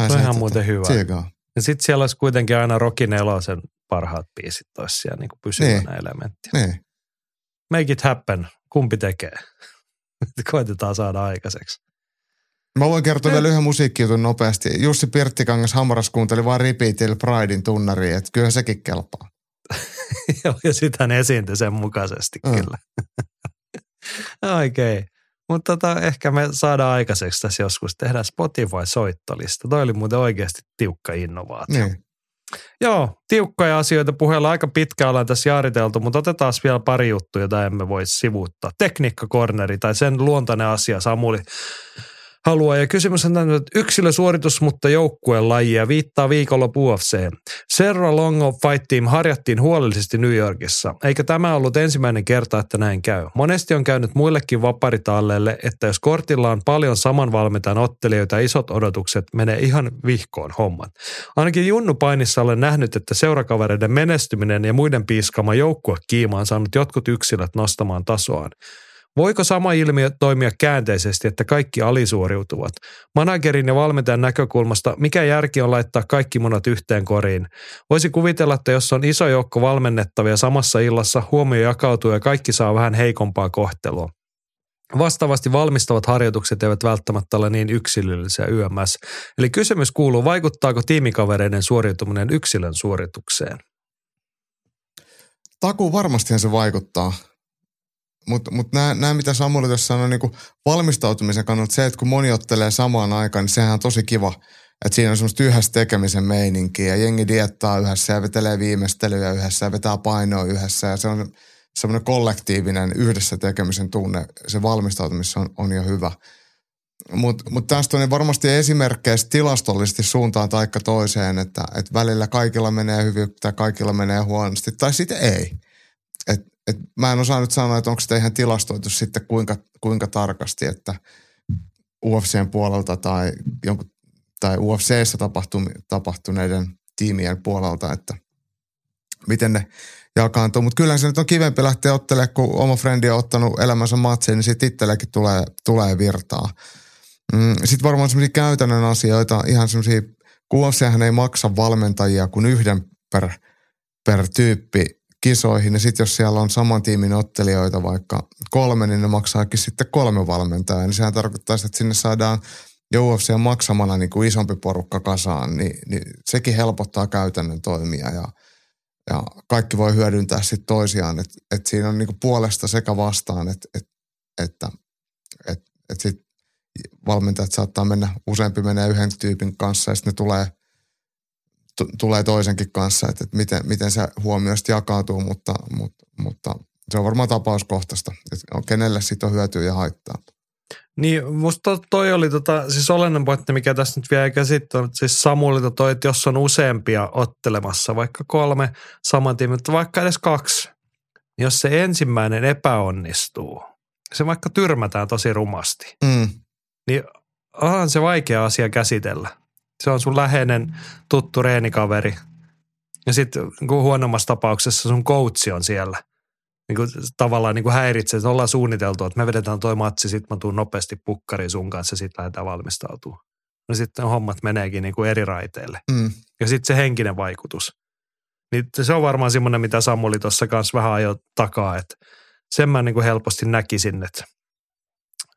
pääsee ihan muuten hyvä. tsiikaan. Ja sitten siellä olisi kuitenkin aina Rocky Nelosen parhaat biisit olisi siellä niinku pysyvänä Niin. elementtinä. Niin. Make it happen. Kumpi tekee? Koitetaan saada aikaiseksi. Mä voin kertoa vielä yhden musiikkijutun nopeasti. Jussi Pirttikangas Hamaras kuunteli vaan Repeatillä Pridein tunnariin, että kyllä sekin kelpaa. Joo, ja sitten hän esiintyi sen mukaisesti Mm. kyllä. Oikein. Mutta tota, ehkä me saadaan aikaiseksi tässä joskus tehdä Spotify-soittolista. Toi oli muuten oikeasti tiukka innovaatio. Niin. Joo, tiukkoja asioita puheella aika pitkään ollaan tässä jaariteltu, mutta otetaan vielä pari juttua, jota emme voi sivuuttaa. Tekniikkakorneri tai sen luontainen asia Samuli haluaa. Ja kysymys on tänne, että yksilösuoritus, mutta joukkueen lajia viittaa viikonloppu UFC. Serra Longo Fight Team harjattiin huolellisesti New Yorkissa, eikä tämä ollut ensimmäinen kerta, että näin käy. Monesti on käynyt muillekin vaparitalleille, että jos kortilla on paljon saman valmentajan ottelijoita ja isot odotukset, menee ihan vihkoon hommat. Ainakin Junnu Painissa olen nähnyt, että seurakavereiden menestyminen ja muiden piiskama joukkue kiima on saanut jotkut yksilöt nostamaan tasoaan. Voiko sama ilmiö toimia käänteisesti, että kaikki alisuoriutuvat? Managerin ja valmentajan näkökulmasta, mikä järki on laittaa kaikki munat yhteen koriin? Voisi kuvitella, että jos on iso joukko valmennettavia samassa illassa, huomio jakautuu ja kaikki saa vähän heikompaa kohtelua. Vastaavasti valmistavat harjoitukset eivät välttämättä ole niin yksilöllisiä YMS. Eli kysymys kuuluu, vaikuttaako tiimikavereiden suoriutuminen yksilön suoritukseen? Takuu varmastihan se vaikuttaa. Mutta mut nämä, mitä Samuli tuossa sanoi, niin valmistautumisen kannalta se, että kun moni ottelee samaan aikaan, niin sehän on tosi kiva. Että siinä on semmoista yhdessä tekemisen meininkiä ja jengi diettaa yhdessä ja vetelee viimeistelyjä yhdessä ja vetää painoa yhdessä ja se on semmoinen kollektiivinen yhdessä tekemisen tunne. Se valmistautumissa on, on jo hyvä. Mutta mut tästä on niin varmasti esimerkkejä tilastollisesti suuntaan taikka toiseen, että et välillä kaikilla menee hyvin tai kaikilla menee huonosti tai sitten ei. Et, et mä en osaa nyt sanoa, että onko sitä ihan tilastoitu sitten kuinka, kuinka tarkasti, että UFCn puolelta tai, jonkun, tai UFCssä tapahtu, tapahtuneiden tiimien puolelta, että miten ne jakaantuu. Mutta kyllä se nyt on kivempi lähteä ottelemaan, kun oma frendi on ottanut elämänsä matsiin, niin sitten itsellekin tulee, tulee virtaa. Mm, sitten varmaan semmoisia käytännön asioita, ihan semmoisia, kun UFChän ei maksa valmentajia kuin yhden per, per tyyppi kisoihin, ja sitten jos siellä on saman tiimin ottelijoita vaikka kolme, niin ne maksaakin sitten kolme valmentajaa, niin sehän tarkoittaa, että sinne saadaan jo UFC maksamana niin kuin isompi porukka kasaan, niin, niin sekin helpottaa käytännön toimia ja, ja kaikki voi hyödyntää sitten toisiaan, että et siinä on niin kuin puolesta sekä vastaan, et, et, että et, et sit valmentajat saattaa mennä, useampi menee yhden tyypin kanssa ja sitten ne tulee, t- tulee toisenkin kanssa, että, että miten, miten se huomio sitten jakautuu, mutta, mutta, mutta se on varmaan tapauskohtaista, että kenelle siitä on hyötyä ja haittaa. Niin, musta toi oli tota, siis olennainen pointti, mikä tässä nyt vielä käsittää, siis Samulilta toi, että jos on useampia ottelemassa, vaikka kolme saman tiimin, mutta vaikka edes kaksi, niin jos se ensimmäinen epäonnistuu, se vaikka tyrmätään tosi rumasti, Mm, niin onhan se vaikea asia käsitellä. Se on sun läheinen tuttu reenikaveri. Ja sitten huonommassa tapauksessa sun coachi on siellä. Niin kuin, tavallaan niin kuin häiritsee, että ollaan suunniteltu, että me vedetään toi matsi, sitten mä tuun nopeasti pukkariin sun kanssa ja sitten lähdetään valmistautumaan. No sitten hommat meneekin niin kuin eri raiteille. mm. Ja sitten se henkinen vaikutus. Niin se on varmaan semmoinen, mitä Samuli tuossa kanssa vähän ajoi takaa, että sen mä niin kuin helposti näkisin, että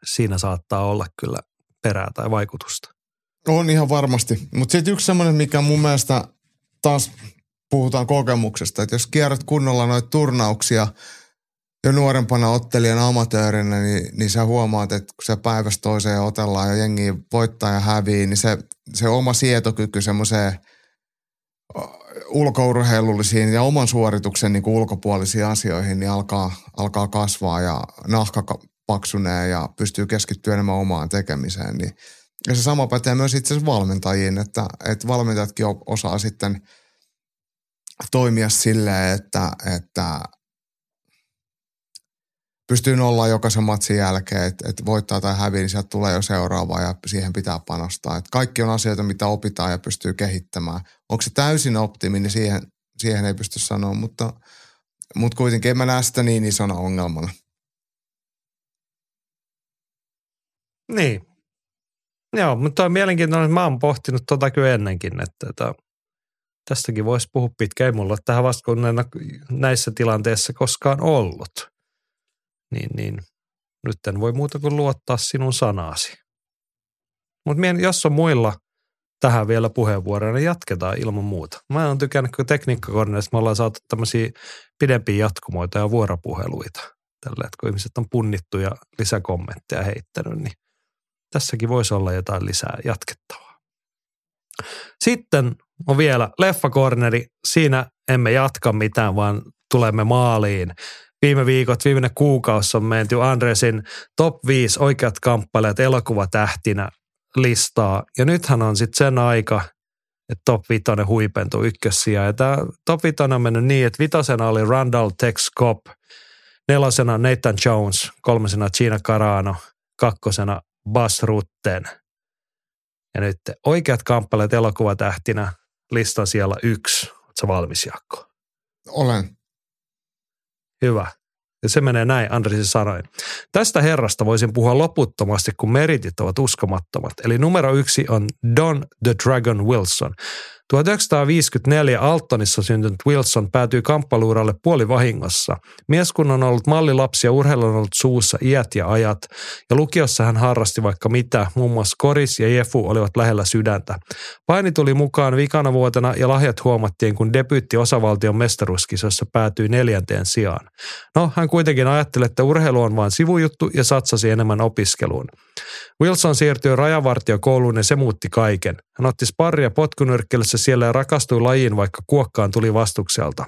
siinä saattaa olla kyllä perää tai vaikutusta. On ihan varmasti. Mutta sitten yksi semmoinen, mikä mun mielestä taas puhutaan kokemuksesta, että jos kierrät kunnolla noita turnauksia jo nuorempana ottelijana amatöörinä, niin, niin sä huomaat, että kun se päivästä toiseen otellaan ja jengi voittaa ja hävii, niin se, se oma sietokyky semmoiseen ulkourheilullisiin ja oman suorituksen niin ulkopuolisiin asioihin niin alkaa, alkaa kasvaa ja nahka paksunee ja pystyy keskittyä enemmän omaan tekemiseen. Niin, ja se sama pätee myös itse asiassa valmentajiin, että, että valmentajatkin osaa sitten toimia silleen, että, että pystyy olla jokaisen matsin jälkeen, että, että voittaa tai häviää, niin sieltä tulee jo seuraava ja siihen pitää panostaa. Että kaikki on asioita, mitä opitaan ja pystyy kehittämään. Onko se täysin optimi, niin siihen, siihen ei pysty sanoa, mutta, mutta kuitenkin en mä näe sitä niin isona ongelmana. Niin. Joo, mutta on mielenkiintoinen, mä oon pohtinut tota kyllä ennenkin, että, että tästäkin voisi puhua pitkä. Ei mulla tähän vasta näissä tilanteissa koskaan ollut niin, niin nyt en voi muuta kuin luottaa sinun sanaasi. Mutta jos on muilla tähän vielä puheenvuoroja, niin jatketaan ilman muuta. Mä oon tykännyt, kun tekniikkakorneista me ollaan saatu tämmöisiä pidempiä jatkumoita ja vuoropuheluita. Tällä, että kun ihmiset on punnittu ja lisäkommentteja heittänyt, niin tässäkin voisi olla jotain lisää jatkettavaa. Sitten on vielä leffakorneri. Siinä emme jatka mitään, vaan tulemme maaliin viime viikot, viimeinen kuukausi on menty Andresin top 5 oikeat kamppailijat elokuvatähtinä listaa. Ja nythän on sitten sen aika, että top 5 huipentuu ykkössiä. Ja tämä top 5 on mennyt niin, että vitosena oli Randall Tex Cobb, nelosena Nathan Jones, kolmasena Gina Carano, kakkosena Bas Rutten. Ja nyt oikeat kamppailijat elokuvatähtinä listan siellä yksi. Oletko valmis, Jakko? Olen. Hyvä. Ja se menee näin, Andresin sanoin. Tästä herrasta voisin puhua loputtomasti, kun meritit ovat uskomattomat. Eli numero yksi on Don the Dragon Wilson. 1954 Altonissa syntynyt Wilson päätyi kamppailuuralle puolivahingossa. Mies kun on ollut mallilapsi ja urheilu on ollut suussa iät ja ajat, ja lukiossa hän harrasti vaikka mitä, muun muassa Koris ja Jefu olivat lähellä sydäntä. Paini tuli mukaan vikana vuotena ja lahjat huomattiin, kun debyytti osavaltion mestaruuskisossa päätyi neljänteen sijaan. No, hän kuitenkin ajatteli, että urheilu on vain sivujuttu ja satsasi enemmän opiskeluun. Wilson siirtyi rajavartiokouluun ja se muutti kaiken. Hän otti sparria potkunyrkkelyssä siellä ja rakastui lajiin, vaikka kuokkaan tuli vastukselta.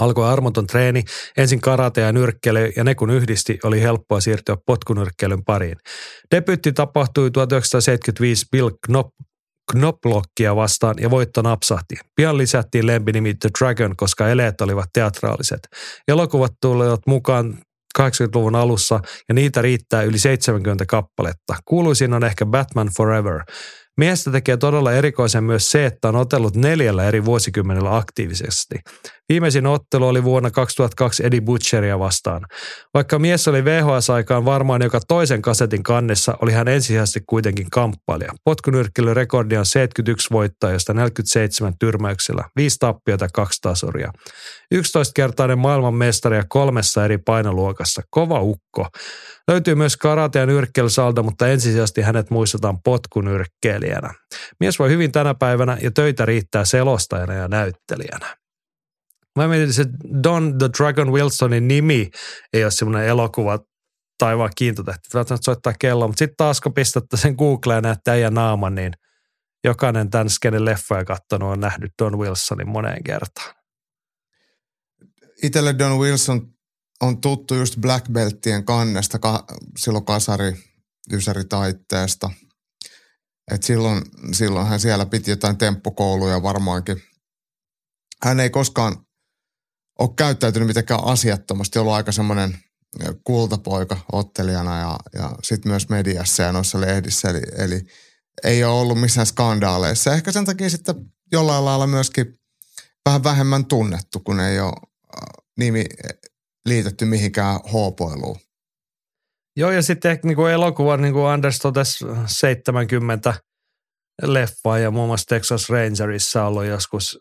Alkoi armoton treeni, ensin karate ja nyrkkely, ja ne kun yhdisti, oli helppoa siirtyä potkunyrkkelyn pariin. Debyytti tapahtui 1975 Bill Knop, Knoblockia vastaan ja voitto napsahti. Pian lisättiin lempinimi The Dragon, koska eleet olivat teatraaliset. Elokuvat tulivat mukaan 80-luvun alussa ja niitä riittää yli 70 kappaletta. Kuuluisin on ehkä Batman Forever. Miestä tekee todella erikoisen myös se, että on otellut neljällä eri vuosikymmenellä aktiivisesti. Viimeisin ottelu oli vuonna 2002 Eddie Butcheria vastaan. Vaikka mies oli VHS-aikaan varmaan joka toisen kasetin kannessa, oli hän ensisijaisesti kuitenkin kamppailija. Potkunyrkkelyrekordi on 71 voittaa, josta 47 tyrmäyksellä, 5 tappiota ja 2 tasuria. 11-kertainen maailmanmestari ja kolmessa eri painoluokassa. Kova ukko. Löytyy myös karate- ja nyrkkeilysaldo, mutta ensisijaisesti hänet muistetaan potkunyrkkeilijänä. Mies voi hyvin tänä päivänä ja töitä riittää selostajana ja näyttelijänä. Mä mietin, että Don the Dragon Wilsonin nimi ei ole semmoinen elokuva tai vaan kiintotähti. Välttämättä soittaa kello, mutta sitten taas kun pistätte sen Googleen ja näette äijän naaman, niin jokainen tämän skenen leffoja katsonut on nähnyt Don Wilsonin moneen kertaan. Itelle Don Wilson on tuttu just Black Beltien kannesta ka, silloin kasari, ysäri taitteesta. Et silloin, silloin hän siellä piti jotain temppukouluja varmaankin. Hän ei koskaan ole käyttäytynyt mitenkään asiattomasti, ollut aika semmoinen kultapoika ottelijana ja, ja sitten myös mediassa ja noissa lehdissä. Eli, eli ei ole ollut missään skandaaleissa. Ehkä sen takia sitten jollain lailla myöskin vähän vähemmän tunnettu, kun ei ole nimi liitetty mihinkään hoopoiluun. Joo, ja sitten niin kuin elokuva, niin kuin Anders totesi, 70 leffaa ja muun muassa Texas Rangerissa ollut joskus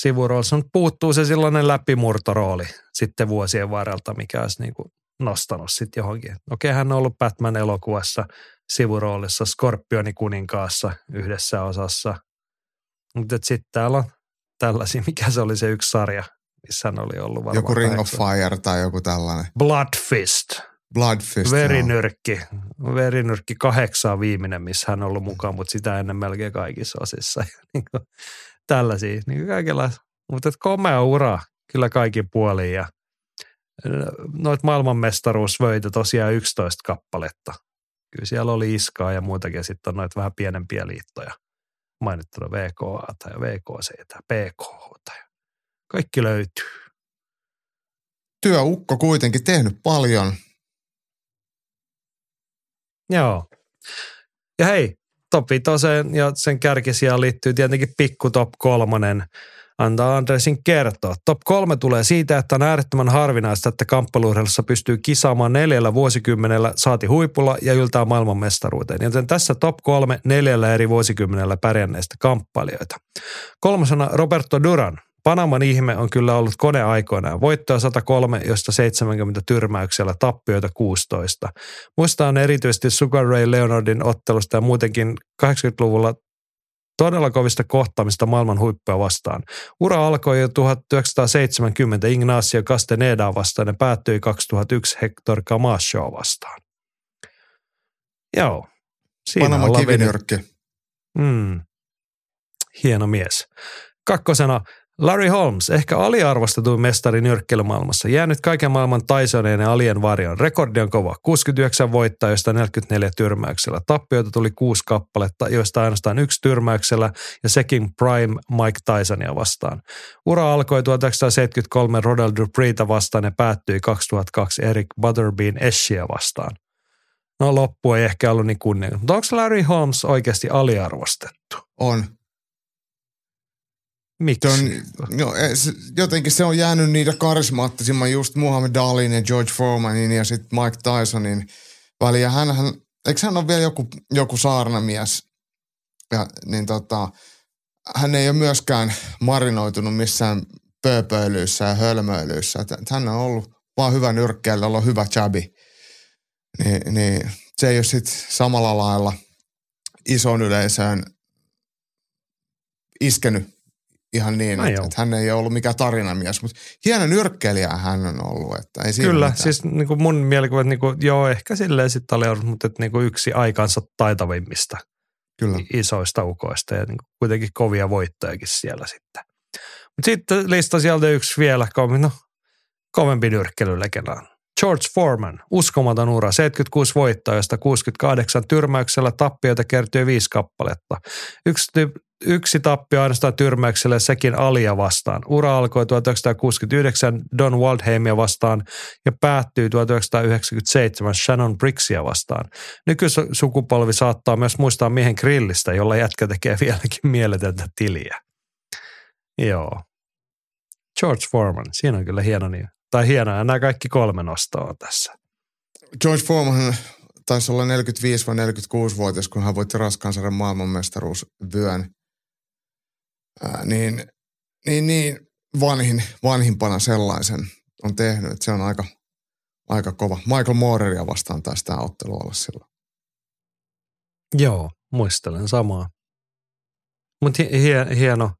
sivuroolissa, mutta puuttuu se sellainen läpimurtorooli sitten vuosien varrelta, mikä olisi niin kuin nostanut sitten johonkin. Okei, hän on ollut Batman-elokuvassa sivuroolissa Skorpioni kuninkaassa yhdessä osassa, mutta sitten täällä on tällaisia, mikä se oli se yksi sarja, missä hän oli ollut varmaan. Joku Ring of. Fire tai joku tällainen. Blood Fist. Bloodfist. Verinyrkki. Verinyrkki kahdeksan viimeinen, missä hän on ollut mukaan, mutta sitä ennen melkein kaikissa osissa. Niin tällaisia. Niin kaikenlaista. Mutta komea ura kyllä kaikin puolin. Ja noit maailmanmestaruusvöitä tosiaan 11 kappaletta. Kyllä siellä oli iskaa ja muutakin. Ja sitten on noita vähän pienempiä liittoja. Mainittuna VKA tai VKC tai PKH tai kaikki löytyy. Työukko kuitenkin tehnyt paljon. Joo. Ja hei, top vitoseen ja sen kärkisijaan liittyy tietenkin pikku top kolmonen. Antaa Andresin kertoa. Top kolme tulee siitä, että on äärettömän harvinaista, että kamppailuurheilussa pystyy kisaamaan neljällä vuosikymmenellä saati huipulla ja yltää maailmanmestaruuteen. Joten tässä top kolme neljällä eri vuosikymmenellä pärjänneistä kamppailijoita. Kolmosena Roberto Duran. Panaman ihme on kyllä ollut kone aikoinaan. Voittoa 103, josta 70 tyrmäyksellä, tappioita 16. Muistaan erityisesti Sugar Ray Leonardin ottelusta ja muutenkin 80-luvulla todella kovista kohtaamista maailman huippua vastaan. Ura alkoi jo 1970 Ignacio Castaneda vastaan ja päättyi 2001 Hector Camachoa vastaan. Joo. Siinä Panama kivinyrkki. Mm. Hieno mies. Kakkosena Larry Holmes, ehkä aliarvostetuin mestari nyrkkeilymaailmassa, jäänyt kaiken maailman Tysoneen ja alien varjon. Rekordi on kova. 69 voittaa, joista 44 tyrmäyksellä. Tappioita tuli kuusi kappaletta, joista ainoastaan yksi tyrmäyksellä ja sekin Prime Mike Tysonia vastaan. Ura alkoi 1973 Rodel Dupreeta vastaan ja päättyi 2002 Eric Butterbean Eschia vastaan. No loppu ei ehkä ollut niin kunnia. Mutta onko Larry Holmes oikeasti aliarvostettu? On. Miksi? Se on, no, se- jotenkin se on jäänyt niitä karismaattisimman just Muhammad Alin ja George Foremanin ja sitten Mike Tysonin väliin. Ja hänhän, eikö hän ole vielä joku, joku saarnamies? Ja, niin tota, hän ei ole myöskään marinoitunut missään pööpöilyissä ja hölmöilyissä. Hän on ollut vaan hyvä nyrkkeellä, on hyvä chabi. Niin, niin se ei ole sitten samalla lailla ison yleisöön iskenyt ihan niin, Ai että, joo. että hän ei ole ollut mikään tarinamies, mutta hieno nyrkkeilijä hän on ollut, että ei siinä Kyllä, mitään. siis niin kuin mun mielikuva, että niin kuin, joo, ehkä silleen sitten aliarvostettu, mutta että niin kuin yksi aikansa taitavimmista Kyllä. isoista ukoista ja niin kuin kuitenkin kovia voittojakin siellä sitten. Mutta sitten lista sieltä yksi vielä, no, kovempi nyrkkeilylegenda. George Foreman, uskomaton ura, 76 voittoa, josta 68 tyrmäyksellä tappioita kertyi viisi kappaletta. Yksi, ty- yksi tappio ainoastaan tyrmäyksellä ja sekin Alia vastaan. Ura alkoi 1969 Don Waldheimia vastaan ja päättyi 1997 Shannon Bricksia vastaan. Nykysukupolvi saattaa myös muistaa miehen grillistä, jolla jätkä tekee vieläkin mieletöntä tiliä. Joo. George Foreman, siinä on kyllä hieno niin. Tai hienoa, ja nämä kaikki kolme nostoa tässä. George Foreman taisi olla 45 vai 46-vuotias, kun hän voitti raskaan sarjan maailmanmestaruusvyön. Ää, niin, niin, niin vanhin, vanhimpana sellaisen on tehnyt, että se on aika, aika kova. Michael Mooreria vastaan taisi tämä ottelu olla silloin. Joo, muistelen samaa. Mutta hie, hieno,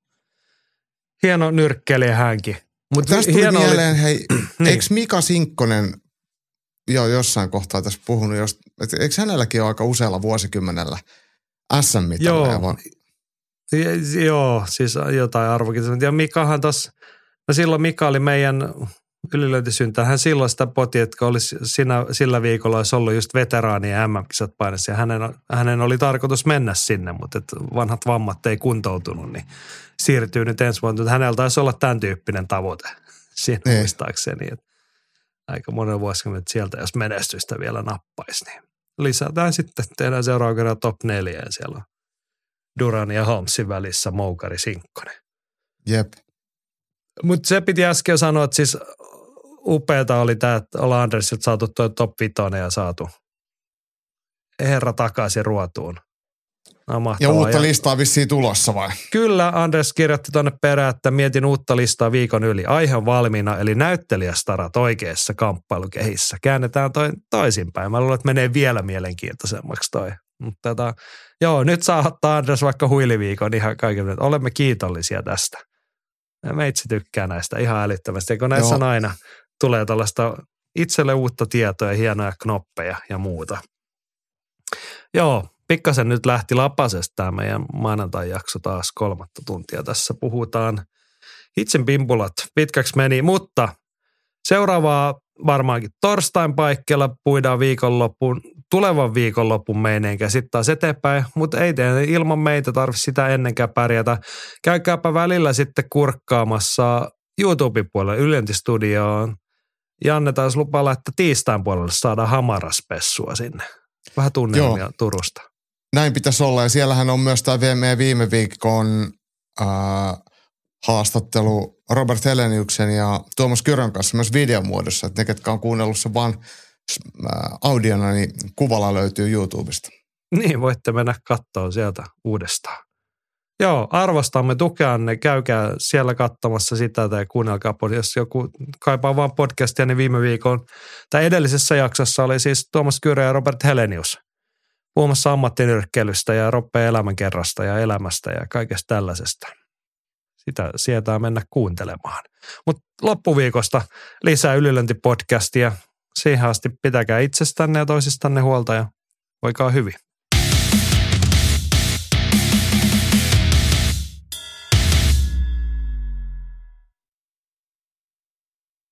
hieno nyrkkeilijä hänkin. Mutta Tästä tuli hieno mieleen, hei, Niin. eikö Mika Sinkkonen jo jossain kohtaa tässä puhunut, jos, et, eikö hänelläkin ole aika usealla vuosikymmenellä SM-mitalleja? Joo. Joo, siis jotain arvokisaa. Ja Mikahan tuossa, no silloin Mika oli meidän ylilöintisyntä. Hän silloin sitä poti, että olisi siinä, sillä viikolla olisi ollut just veteraanien MM-kisat painessa. Ja hänen, hänen oli tarkoitus mennä sinne, mutta et vanhat vammat ei kuntoutunut, niin siirtyy nyt ensi vuonna. Hänellä taisi olla tämän tyyppinen tavoite siinä Niin. muistaakseni. Että aika monen vuosikymmen sieltä, jos menestystä vielä nappaisi, niin lisätään sitten, tehdään seuraava kerran top neljä ja siellä on Duran ja Holmesin välissä Moukari Sinkkonen. Jep. Mutta se piti äsken sanoa, että siis upeata oli tämä, että ollaan Andersilta saatu tuo top vitonen ja saatu herra takaisin ruotuun. No, Ja uutta listaa vissiin tulossa vai? Kyllä, Anders kirjoitti tuonne perään, että mietin uutta listaa viikon yli. Aihe on valmiina, eli näyttelijästarat oikeassa kamppailukehissä. Käännetään toi toisinpäin. Mä luulen, että menee vielä mielenkiintoisemmaksi toi. Mutta tota, joo, nyt saa ottaa Anders vaikka huiliviikon ihan kaikille. Olemme kiitollisia tästä. Ja meitsi tykkää näistä ihan älyttömästi. Kun näissä Joo. on aina tulee tällaista itselle uutta tietoa ja hienoja knoppeja ja muuta. Joo, pikkasen nyt lähti lapasesta tämä meidän maanantai-jakso taas kolmatta tuntia. Tässä puhutaan hitsin pimpulat. Pitkäksi meni, mutta seuraavaa varmaankin torstain paikkeilla puidaan viikonloppuun, tulevan viikonlopun meineenkä sitten taas eteenpäin, mutta ei tee ilman meitä tarvitse sitä ennenkään pärjätä. Käykääpä välillä sitten kurkkaamassa YouTube-puolelle Ylentistudioon. Janne taisi lupaa, että tiistain puolelle saadaan hamaraspessua sinne. Vähän tunnelmia Joo. Turusta. Näin pitäisi olla ja siellähän on myös tämä meidän viime viikon äh, haastattelu Robert Heleniuksen ja Tuomas Kyrön kanssa myös videomuodossa. Että ne, ketkä on kuunnellut sen vaan audiona, niin kuvalla löytyy YouTubesta. Niin, voitte mennä kattoon sieltä uudestaan. Joo, arvostamme tukeanne. Käykää siellä katsomassa sitä tai kuunnelkaa, pod- jos joku kaipaa vaan podcastia, niin viime viikon tai edellisessä jaksossa oli siis Tuomas Kyrö ja Robert Helenius puhumassa ammattinyrkkeilystä ja roppeen elämänkerrasta ja elämästä ja kaikesta tällaisesta. Sitä sietää mennä kuuntelemaan. Mutta loppuviikosta lisää ylilöintipodcastia. Siihen asti pitäkää itsestänne ja toisistanne huolta ja voikaa hyvin.